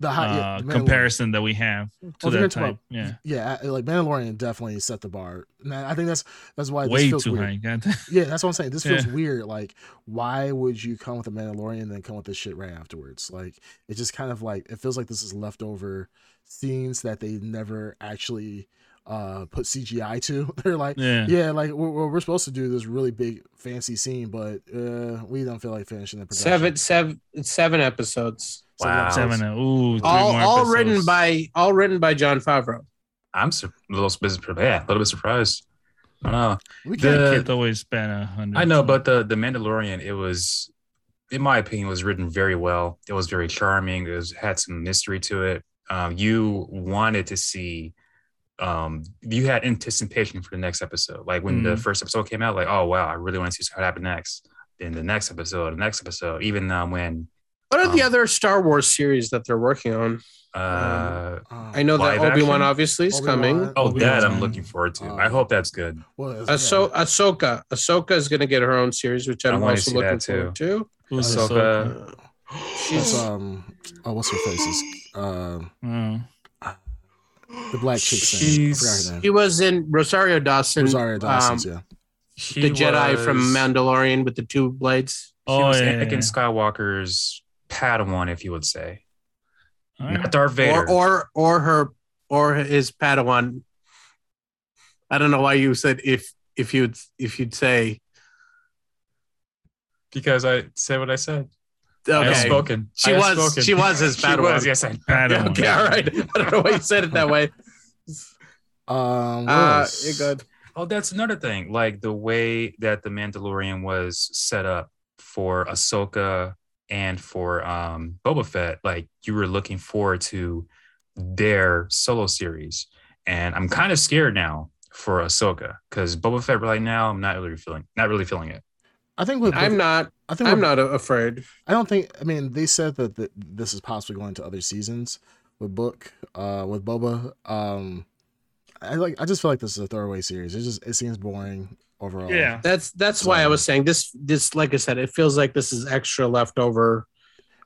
the high uh, Mandalorian. comparison that we have to if that type. Yeah, Yeah, like Mandalorian definitely set the bar. And I think that's that's why way this feels too weird. high. Yeah, that's what I'm saying. This feels Yeah. weird. Like, why would you come with a Mandalorian and then come with this shit right afterwards? Like, it just kind of like it feels like this is leftover scenes that they never actually uh put CGI to. They're like, Yeah. yeah, like we're, we're we're supposed to do this really big fancy scene, but uh we don't feel like finishing the production. Seven, seven, seven episodes. Wow. Seven. uh, Ooh, three All, more all written by all written by Jon Favreau. I'm su- a little bit yeah, a little bit surprised. I don't know. We can't. The- Kid always spent a hundred. I know, but the the Mandalorian, it was, in my opinion, was written very well. It was very charming. It was had some mystery to it. Um, you wanted to see, um, you had anticipation for the next episode. Like when the Mhm. first episode came out, like, oh wow, I really want to see what happened next. Then the next episode, the next episode, even uh, when What are the Um, other Star Wars series that they're working on? uh, um, I know that Live Obi Wan action? obviously is Obi-Wan. coming. oh, Obi-Wan. that I'm looking forward to. I Um, hope that's good. well, it's- Ahso- Ahsoka. Ahsoka is going to get her own series, which I I'm also looking that forward to. Who's Ahsoka. Ahsoka? Uh, she's um oh what's her face? It's, uh, Oh. The black chick's name. I forgot She's- her name. she was in Rosario Dawson, Rosario Dawson's, um, yeah. She the Jedi from Mandalorian with the two blades. She Oh, was yeah, Anakin yeah. Skywalker's Padawan, if you would say, All right. not Darth Vader. or or or her or his Padawan. I don't know why you said if if you'd if you'd say because I said what I said. I okay. have spoken. She I was- spoken. she was his She Padawan. was, yes, I Padawan. Okay, all right. I don't know why you said it that way. Um, Uh, you're good. Oh, that's another thing. Like the way that the Mandalorian was set up for Ahsoka and for um Boba Fett, like you were looking forward to their solo series. And I'm kind of scared now for Ahsoka because Boba Fett right now, I'm not really feeling not really feeling it. I think with I'm not. I think I'm not afraid. I don't think. I mean, they said that th this is possibly going to other seasons with Book, uh, with Boba. Um, I like. I just feel like this is a throwaway series. It just it seems boring overall. Yeah. That's that's why I was saying this. This, like I said, it feels like this is extra leftover.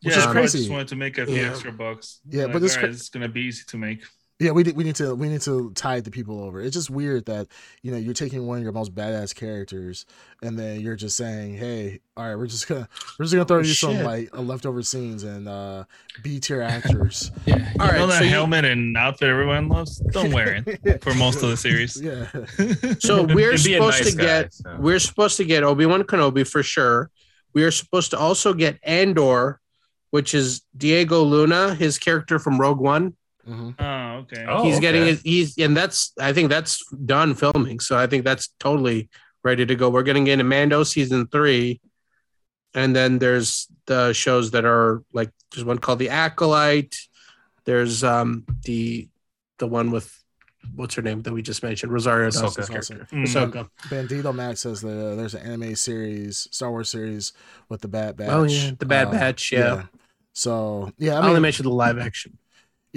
Which yeah, is I crazy. just wanted to make a few Yeah. extra bucks. Yeah, Like, but this all right, cra- it's gonna be easy to make. Yeah. We we need to we need to tide the people over. It's just weird that you know you're taking one of your most badass characters and then you're just saying, hey, all right, we're just gonna we're just gonna throw Oh, you some like uh, leftover scenes and uh B tier actors. Yeah, you All know that so you- helmet and outfit everyone loves. Don't wear it for most of the series. yeah. So we're supposed nice to guy, get so. we're supposed to get Obi Wan Kenobi for sure. We are supposed to also get Andor, which is Diego Luna, his character from Rogue One. Hmm Oh, okay. Oh, he's getting his, he's and that's I think that's done filming. So I think that's totally ready to go. We're getting into Mando season three, and then there's the shows that are like there's one called The Acolyte. There's um the the one with what's her name that we just mentioned, Rosario Dawson's Ahsoka. character, Mm. Ahsoka. Bandito Max says that there's an anime series, Star Wars series with the Bad Batch. Oh, yeah, the Bad Uh, Batch, yeah. So yeah, I, I mean, only mentioned the live action.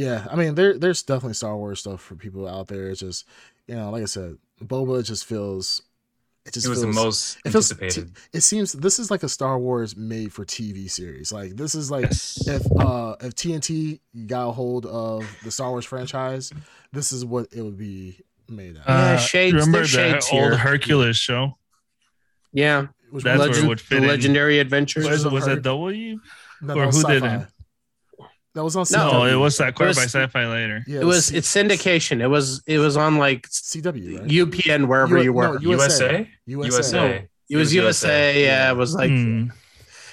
Yeah, I mean, there there's definitely Star Wars stuff for people out there. It's just you know, like I said, Boba just feels. It just It was the feels, most it feels anticipated. t- it seems this is like a Star Wars made for TV series. Like this is like Yes. if uh if TNT got a hold of the Star Wars franchise, this is what it would be made out. Yeah, Uh, shades- Remember the shades old here. Hercules show? Yeah, Which That's was- where it would fit the in. legendary adventures. What is Was, it, was Her- that W? no, or that was who did sci-fi. it? That was on No, No, it was acquired was- by Sci-Fi later. Yeah, it was C- it's syndication. It was it was on like CW, right? UPN wherever U- you were. no, USA. USA? USA. USA. it was USA. Yeah, it was like Hmm.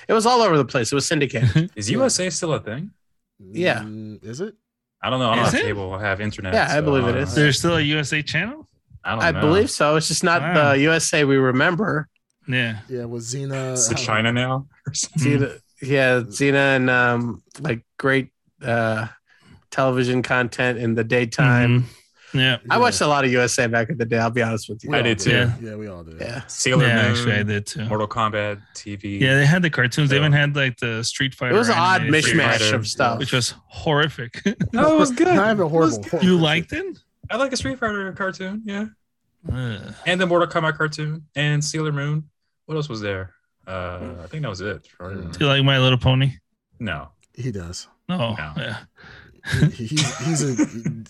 it was all over the place. It was syndicated. Is USA still a thing? Yeah. Mm, Is it? I don't know. I don't Is have it? cable. I have internet. Yeah, I believe it don't is. know. There's still a USA channel. I don't I know. believe so. It's just not Wow. the USA we remember. Yeah. Yeah, Was Xena. Is it China now? or something? Xena, yeah, Xena and um like great uh television content in the daytime. Mhm. Yeah. I watched a lot of USA back in the day. I'll be honest with you. We I did too. Yeah. Yeah, we all did. Yeah. Sailor yeah, Moon, actually, I did too. Mortal Kombat TV. Yeah, they had the cartoons. They even had like the Street Fighter. It was an odd mishmash of stuff. which was horrific. No, it was good. I have a was horrible. good. you liked it? I like a Street Fighter cartoon. Yeah, Ugh. and the Mortal Kombat cartoon and Sailor Moon. What else was there? Uh, I think that was it. Right? Do you like My Little Pony? No. He does. No. No. Yeah. He, he's he's a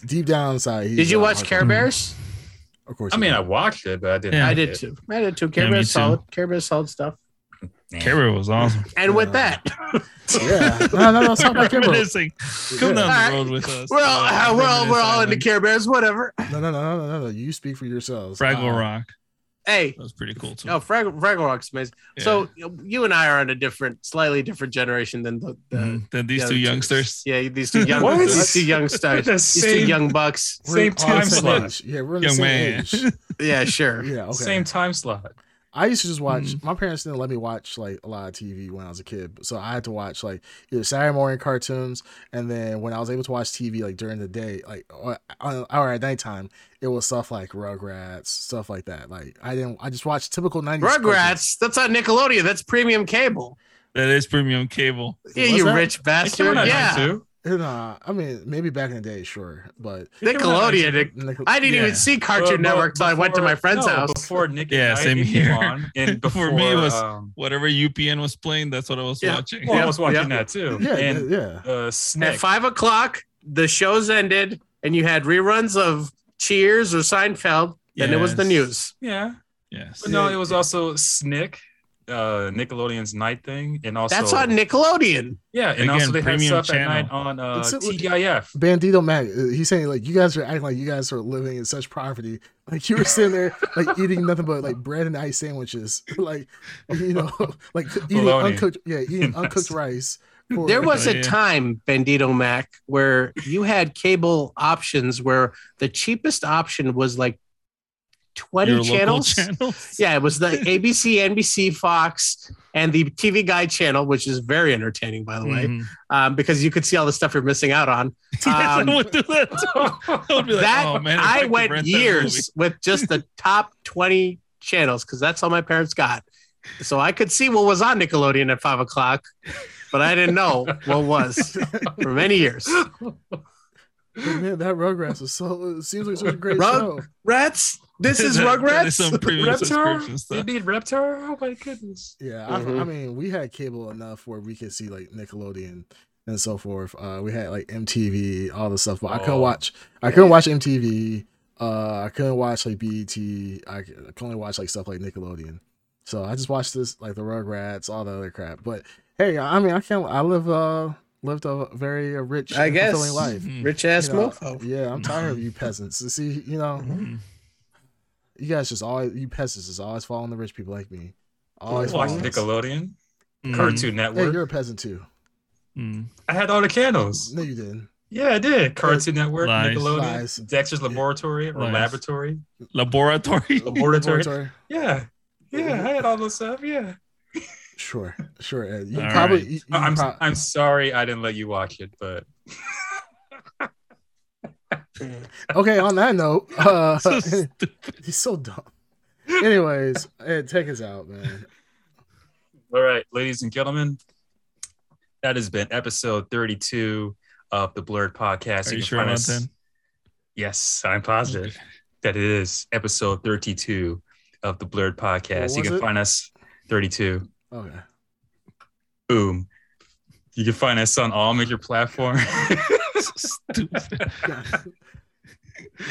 deep down inside. Did you watch Care Bears? Of course. I he mean, I watched it, but I didn't. Yeah. I did it. too. I did too. Care Yeah, Bears too. solid. Care Bears solid stuff. Nah. Carol was awesome. And with Yeah. that, yeah. No, no, no. Let's about Care Bears. Come Yeah. down the road with us. we're all Uh, we're all we're all into Care Bears. Whatever. No, no, no, no, no, no. You speak for yourselves. Fraggle Uh, Rock. Hey, That was pretty cool too. no, Fraggle, Fraggle Rock's amazing. Yeah. So you and I are on a different, slightly different generation than the, the Mhm. Then these the two other youngsters. Yeah, these two young, What? these two young stars, The these two young bucks. Same time slot. Yeah, we're in the Young same man. age. Yeah, sure. Yeah, okay. Same time slot. I used to just watch. Mhm. My parents didn't let me watch like a lot of TV when I was a kid, so I had to watch like either Saturday morning cartoons, and then when I was able to watch TV like during the day, like or, or at nighttime, it was stuff like Rugrats, stuff like that. Like I didn't. I just watched typical nineties Rugrats. That's on Nickelodeon. That's premium cable. That is premium cable. Yeah, What's you that? rich bastard. out at Yeah, 92. Nah, I mean maybe back in the day, sure, but Nickelodeon. Nick- Nickel- I didn't Yeah. even see Cartoon Well, Network till I went to my friend's no, house. Before Nick Yeah, and same it here. on, and before For me, it was- um, Whatever UPN was playing, that's what I was Yeah. watching. well, I was watching yeah. that too. yeah, and yeah. uh, At five o'clock, the shows ended, and you had reruns of Cheers or Seinfeld. Then it was the news. Yeah, Yes. but no, it was also Snick, uh, Nickelodeon's night thing, and also That's on Nickelodeon. Yeah, and Again, also they had premium stuff at channel. night on uh, It's TGIF. Bandito Mac, uh, he's saying like you guys are acting like you guys are living in such poverty. Like you were sitting there like eating nothing but like bread and ice sandwiches, like you know, like eating Bologna. uncooked, yeah, eating uncooked rice. for- There was Oh, a time, Bandito Mac, where you had cable options where the cheapest option was like 20 Your channels. channels. Yeah, it was the ABC, NBC, Fox, and the TV Guide channel, which is very entertaining, by the way, Mhm. um, because you could see all the stuff you're missing out on. Yes, I Um, would do that. I would be like, that oh, man, if I went years with just the top 20 channels because that's all my parents got. So I could see what was on Nickelodeon at five o'clock, but I didn't know what was for many years. man, that Rugrats is so. It seems like such a great Rug- show. Rats, this is That- that is Rugrats. some premium subscription Reptar? stuff. You need Reptar? Oh my goodness. Yeah, I, Mhm. I mean, we had cable enough where we could see like Nickelodeon and so forth. Uh, we had like MTV, all the stuff, but I couldn't Oh. watch. I couldn't watch MTV. Uh, I couldn't watch like BET. I could only watch like stuff like Nickelodeon. So I just watched this like the Rugrats, all the other crap. But hey, I mean, I can't. I live uh lived a very uh, rich, I guess. fulfilling life. Mhm. Rich ass You know, mofo. yeah, I'm tired of you peasants. See, you know, Mhm. You guys just always you peasants just always following the rich people like me. Always Watch following. Nickelodeon, Mhm. Cartoon Hey, Network. you're a peasant too. Mhm. I had all the candles. No, you didn't. Yeah, I did. Cartoon Network, Lies. Nickelodeon, Lies. Dexter's Laboratory or Lies. Laboratory. Laboratory. Laboratory. Laboratory. Yeah. Yeah, I had all those stuff. Yeah. Sure, sure. Ed. You All probably. right. You, you I'm prob- I'm sorry I didn't let you watch it, but Okay, on that note, uh, So he's so dumb. Anyways, Ed, take us out, man. All right, ladies and gentlemen, that has been episode 32 of the Blurred Podcast. Are you can sure find about us- that? Yes, I'm positive that it is episode 32 of the Blurred Podcast. You can it? find us 32. Okay. Boom. You can find us on all major platforms. Stupid.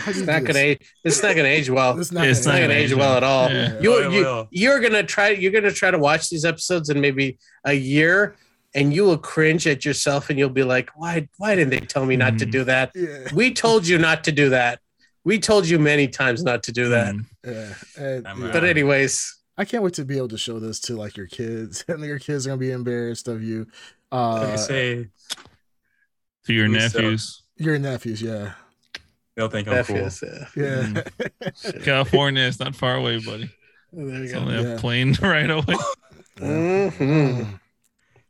It's not gonna age. It's not gonna age well. It's not It's It's gonna gonna age. age well at all. Yeah. You, it you will. you're gonna try. You're gonna try to watch these episodes in maybe a year, and you will cringe at yourself, and you'll be like, "Why? Why didn't they tell me not to Mhm. do that? Yeah, We told you not to do that. We told you many times not to do that." Mm. yeah. And, yeah. But anyways, I can't wait to be able to show this to like your kids, and your kids are gonna be embarrassed of you. Like I Uh, say, To your Please don't. nephews. your nephews, yeah, they'll think I'm that cool. feels. Yeah. California is not far away, buddy. there you It's go. only Yeah. a plane right away. Mhm.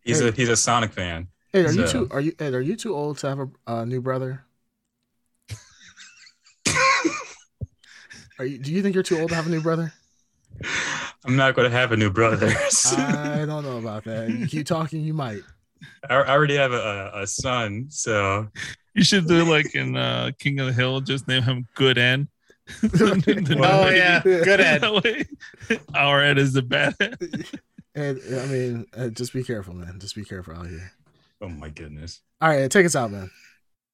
He's a he's a Sonic fan. Ed, are you too? Are you Ed? Are you too old to have a uh, new brother? Are you? Do you think you're too old to have a new brother? I'm not going to have a new brother. I don't know about that. You keep talking, you might. I I already have a, a, a son, so You should do like in uh, King of the Hill, just name him Good Ed. Oh yeah, good Ed. That our Ed is the bad Ed. And I mean, uh, just be careful, man. Just be careful out here. oh my goodness. All right, take us out, man.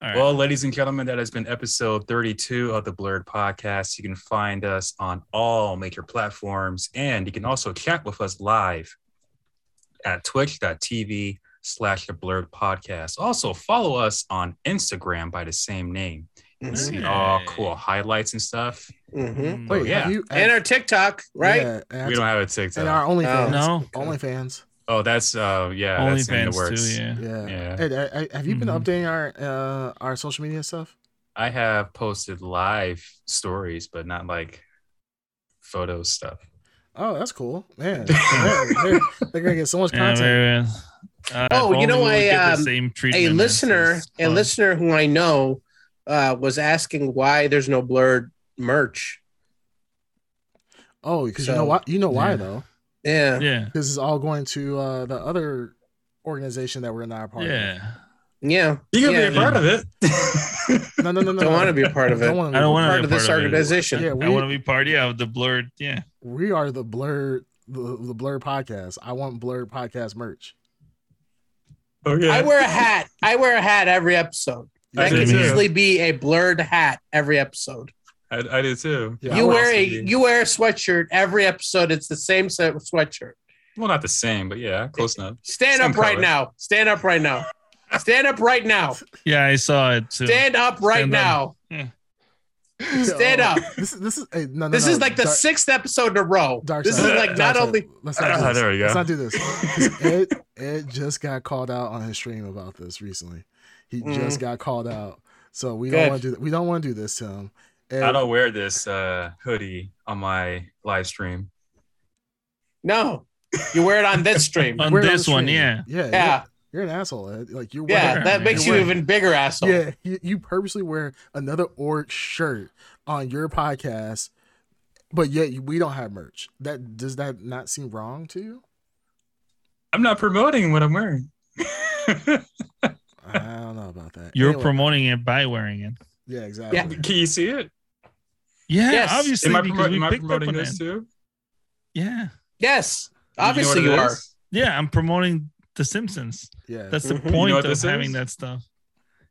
All right. Well, ladies and gentlemen, that has been episode 32 of the Blurred Podcast. You can find us on all major platforms, and you can also chat with us live at twitch.tv slash the blurred podcast. Also, follow us on Instagram by the same name. You can see all cool highlights and stuff. Mhm. Mm. Wait, yeah. you? And our TikTok, right? Yeah, and, We don't have a TikTok. and our OnlyFans. No. OnlyFans. oh, that's uh yeah, that's in the OnlyFans works. too, yeah. Yeah. Yeah. Ed, uh, uh, have you been Mhm. updating our uh, our social media stuff? I have posted live stories, but not like photo stuff. Oh, that's cool, man. they're, they're- they're gonna get so much Yeah, content. very well. Uh, Oh, you know, only we would a, get the um, same a listener, a listener who I know, uh, was asking why there's no blurred merch. Oh, because you know why? You know why Yeah. though? Yeah, Yeah, This is all going to uh, the other organization that we're not a part of. yeah. yeah. You can yeah. be a part of it. No, no, no, no. Don't no. want to be a part of it. Don't wanna I don't want to part be of this part of it. organization. Yeah, I want to be part. Yeah, of the blurred. Yeah, we are the blurred the, the blurred podcast. I want blurred podcast merch. Okay. I wear a hat. I wear a hat every episode. I That do could too. easily be a blurred hat every episode. I, I do too. Yeah, you want wear a be- you wear a sweatshirt every episode. It's the same set sweatshirt. well, not the same, but yeah, close enough. Stand Same up right color. now. Stand up right now. Stand up right now. yeah. I saw it too. Stand up right Stand now. Yeah. Stand Oh, up. This is this is hey, no, no, This no. is like the Dark- sixth episode in a row. Dark this side. is like Dark not side. only Let's not do Ah, this. there we go. Let's not do this. 'Cause Ed, Ed just got called out on his stream about this recently. He just got called out. So we don't want to do that. We don't want to do this to him. Ed, I don't wear this uh, hoodie on my live stream. no. You wear it on this stream. On wear it this the one, stream. yeah. Yeah. Yeah. You're, you're an asshole, Ed. Like you're Yeah, wearing- that makes you you're even bigger asshole. Yeah, you, you purposely wear another orc shirt on your podcast, but yet we don't have merch. That does that not seem wrong to you? I'm not promoting what I'm wearing. I don't know about that. You're Anyway, promoting it by wearing it. yeah, exactly. Yeah. Can you see it? Yeah, Yes. obviously Am I, because am I promoting this too? Yeah, Yes. Do know Obviously you are. yeah. I'm promoting The Simpsons. Yeah. That's the Mhm. You know point of having is? that stuff.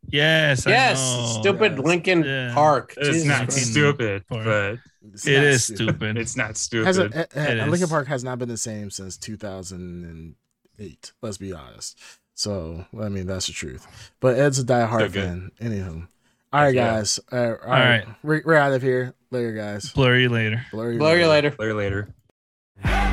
Yes, I Yes. know. Stupid Yes. Linkin Yeah. Park. It's Jesus not Christ. stupid, Part. but It's It not stupid. it's not Has stupid. a, a, It a is. Linkin Park has not been the same since 2008. Let's be honest. So I mean that's the truth. But Ed's a diehard Still good. fan. Anywho, all right, Yeah. guys. Uh, all right, right. We're, we're out of here. Later, guys. Blur you later. Blur Blow you later. Later, later.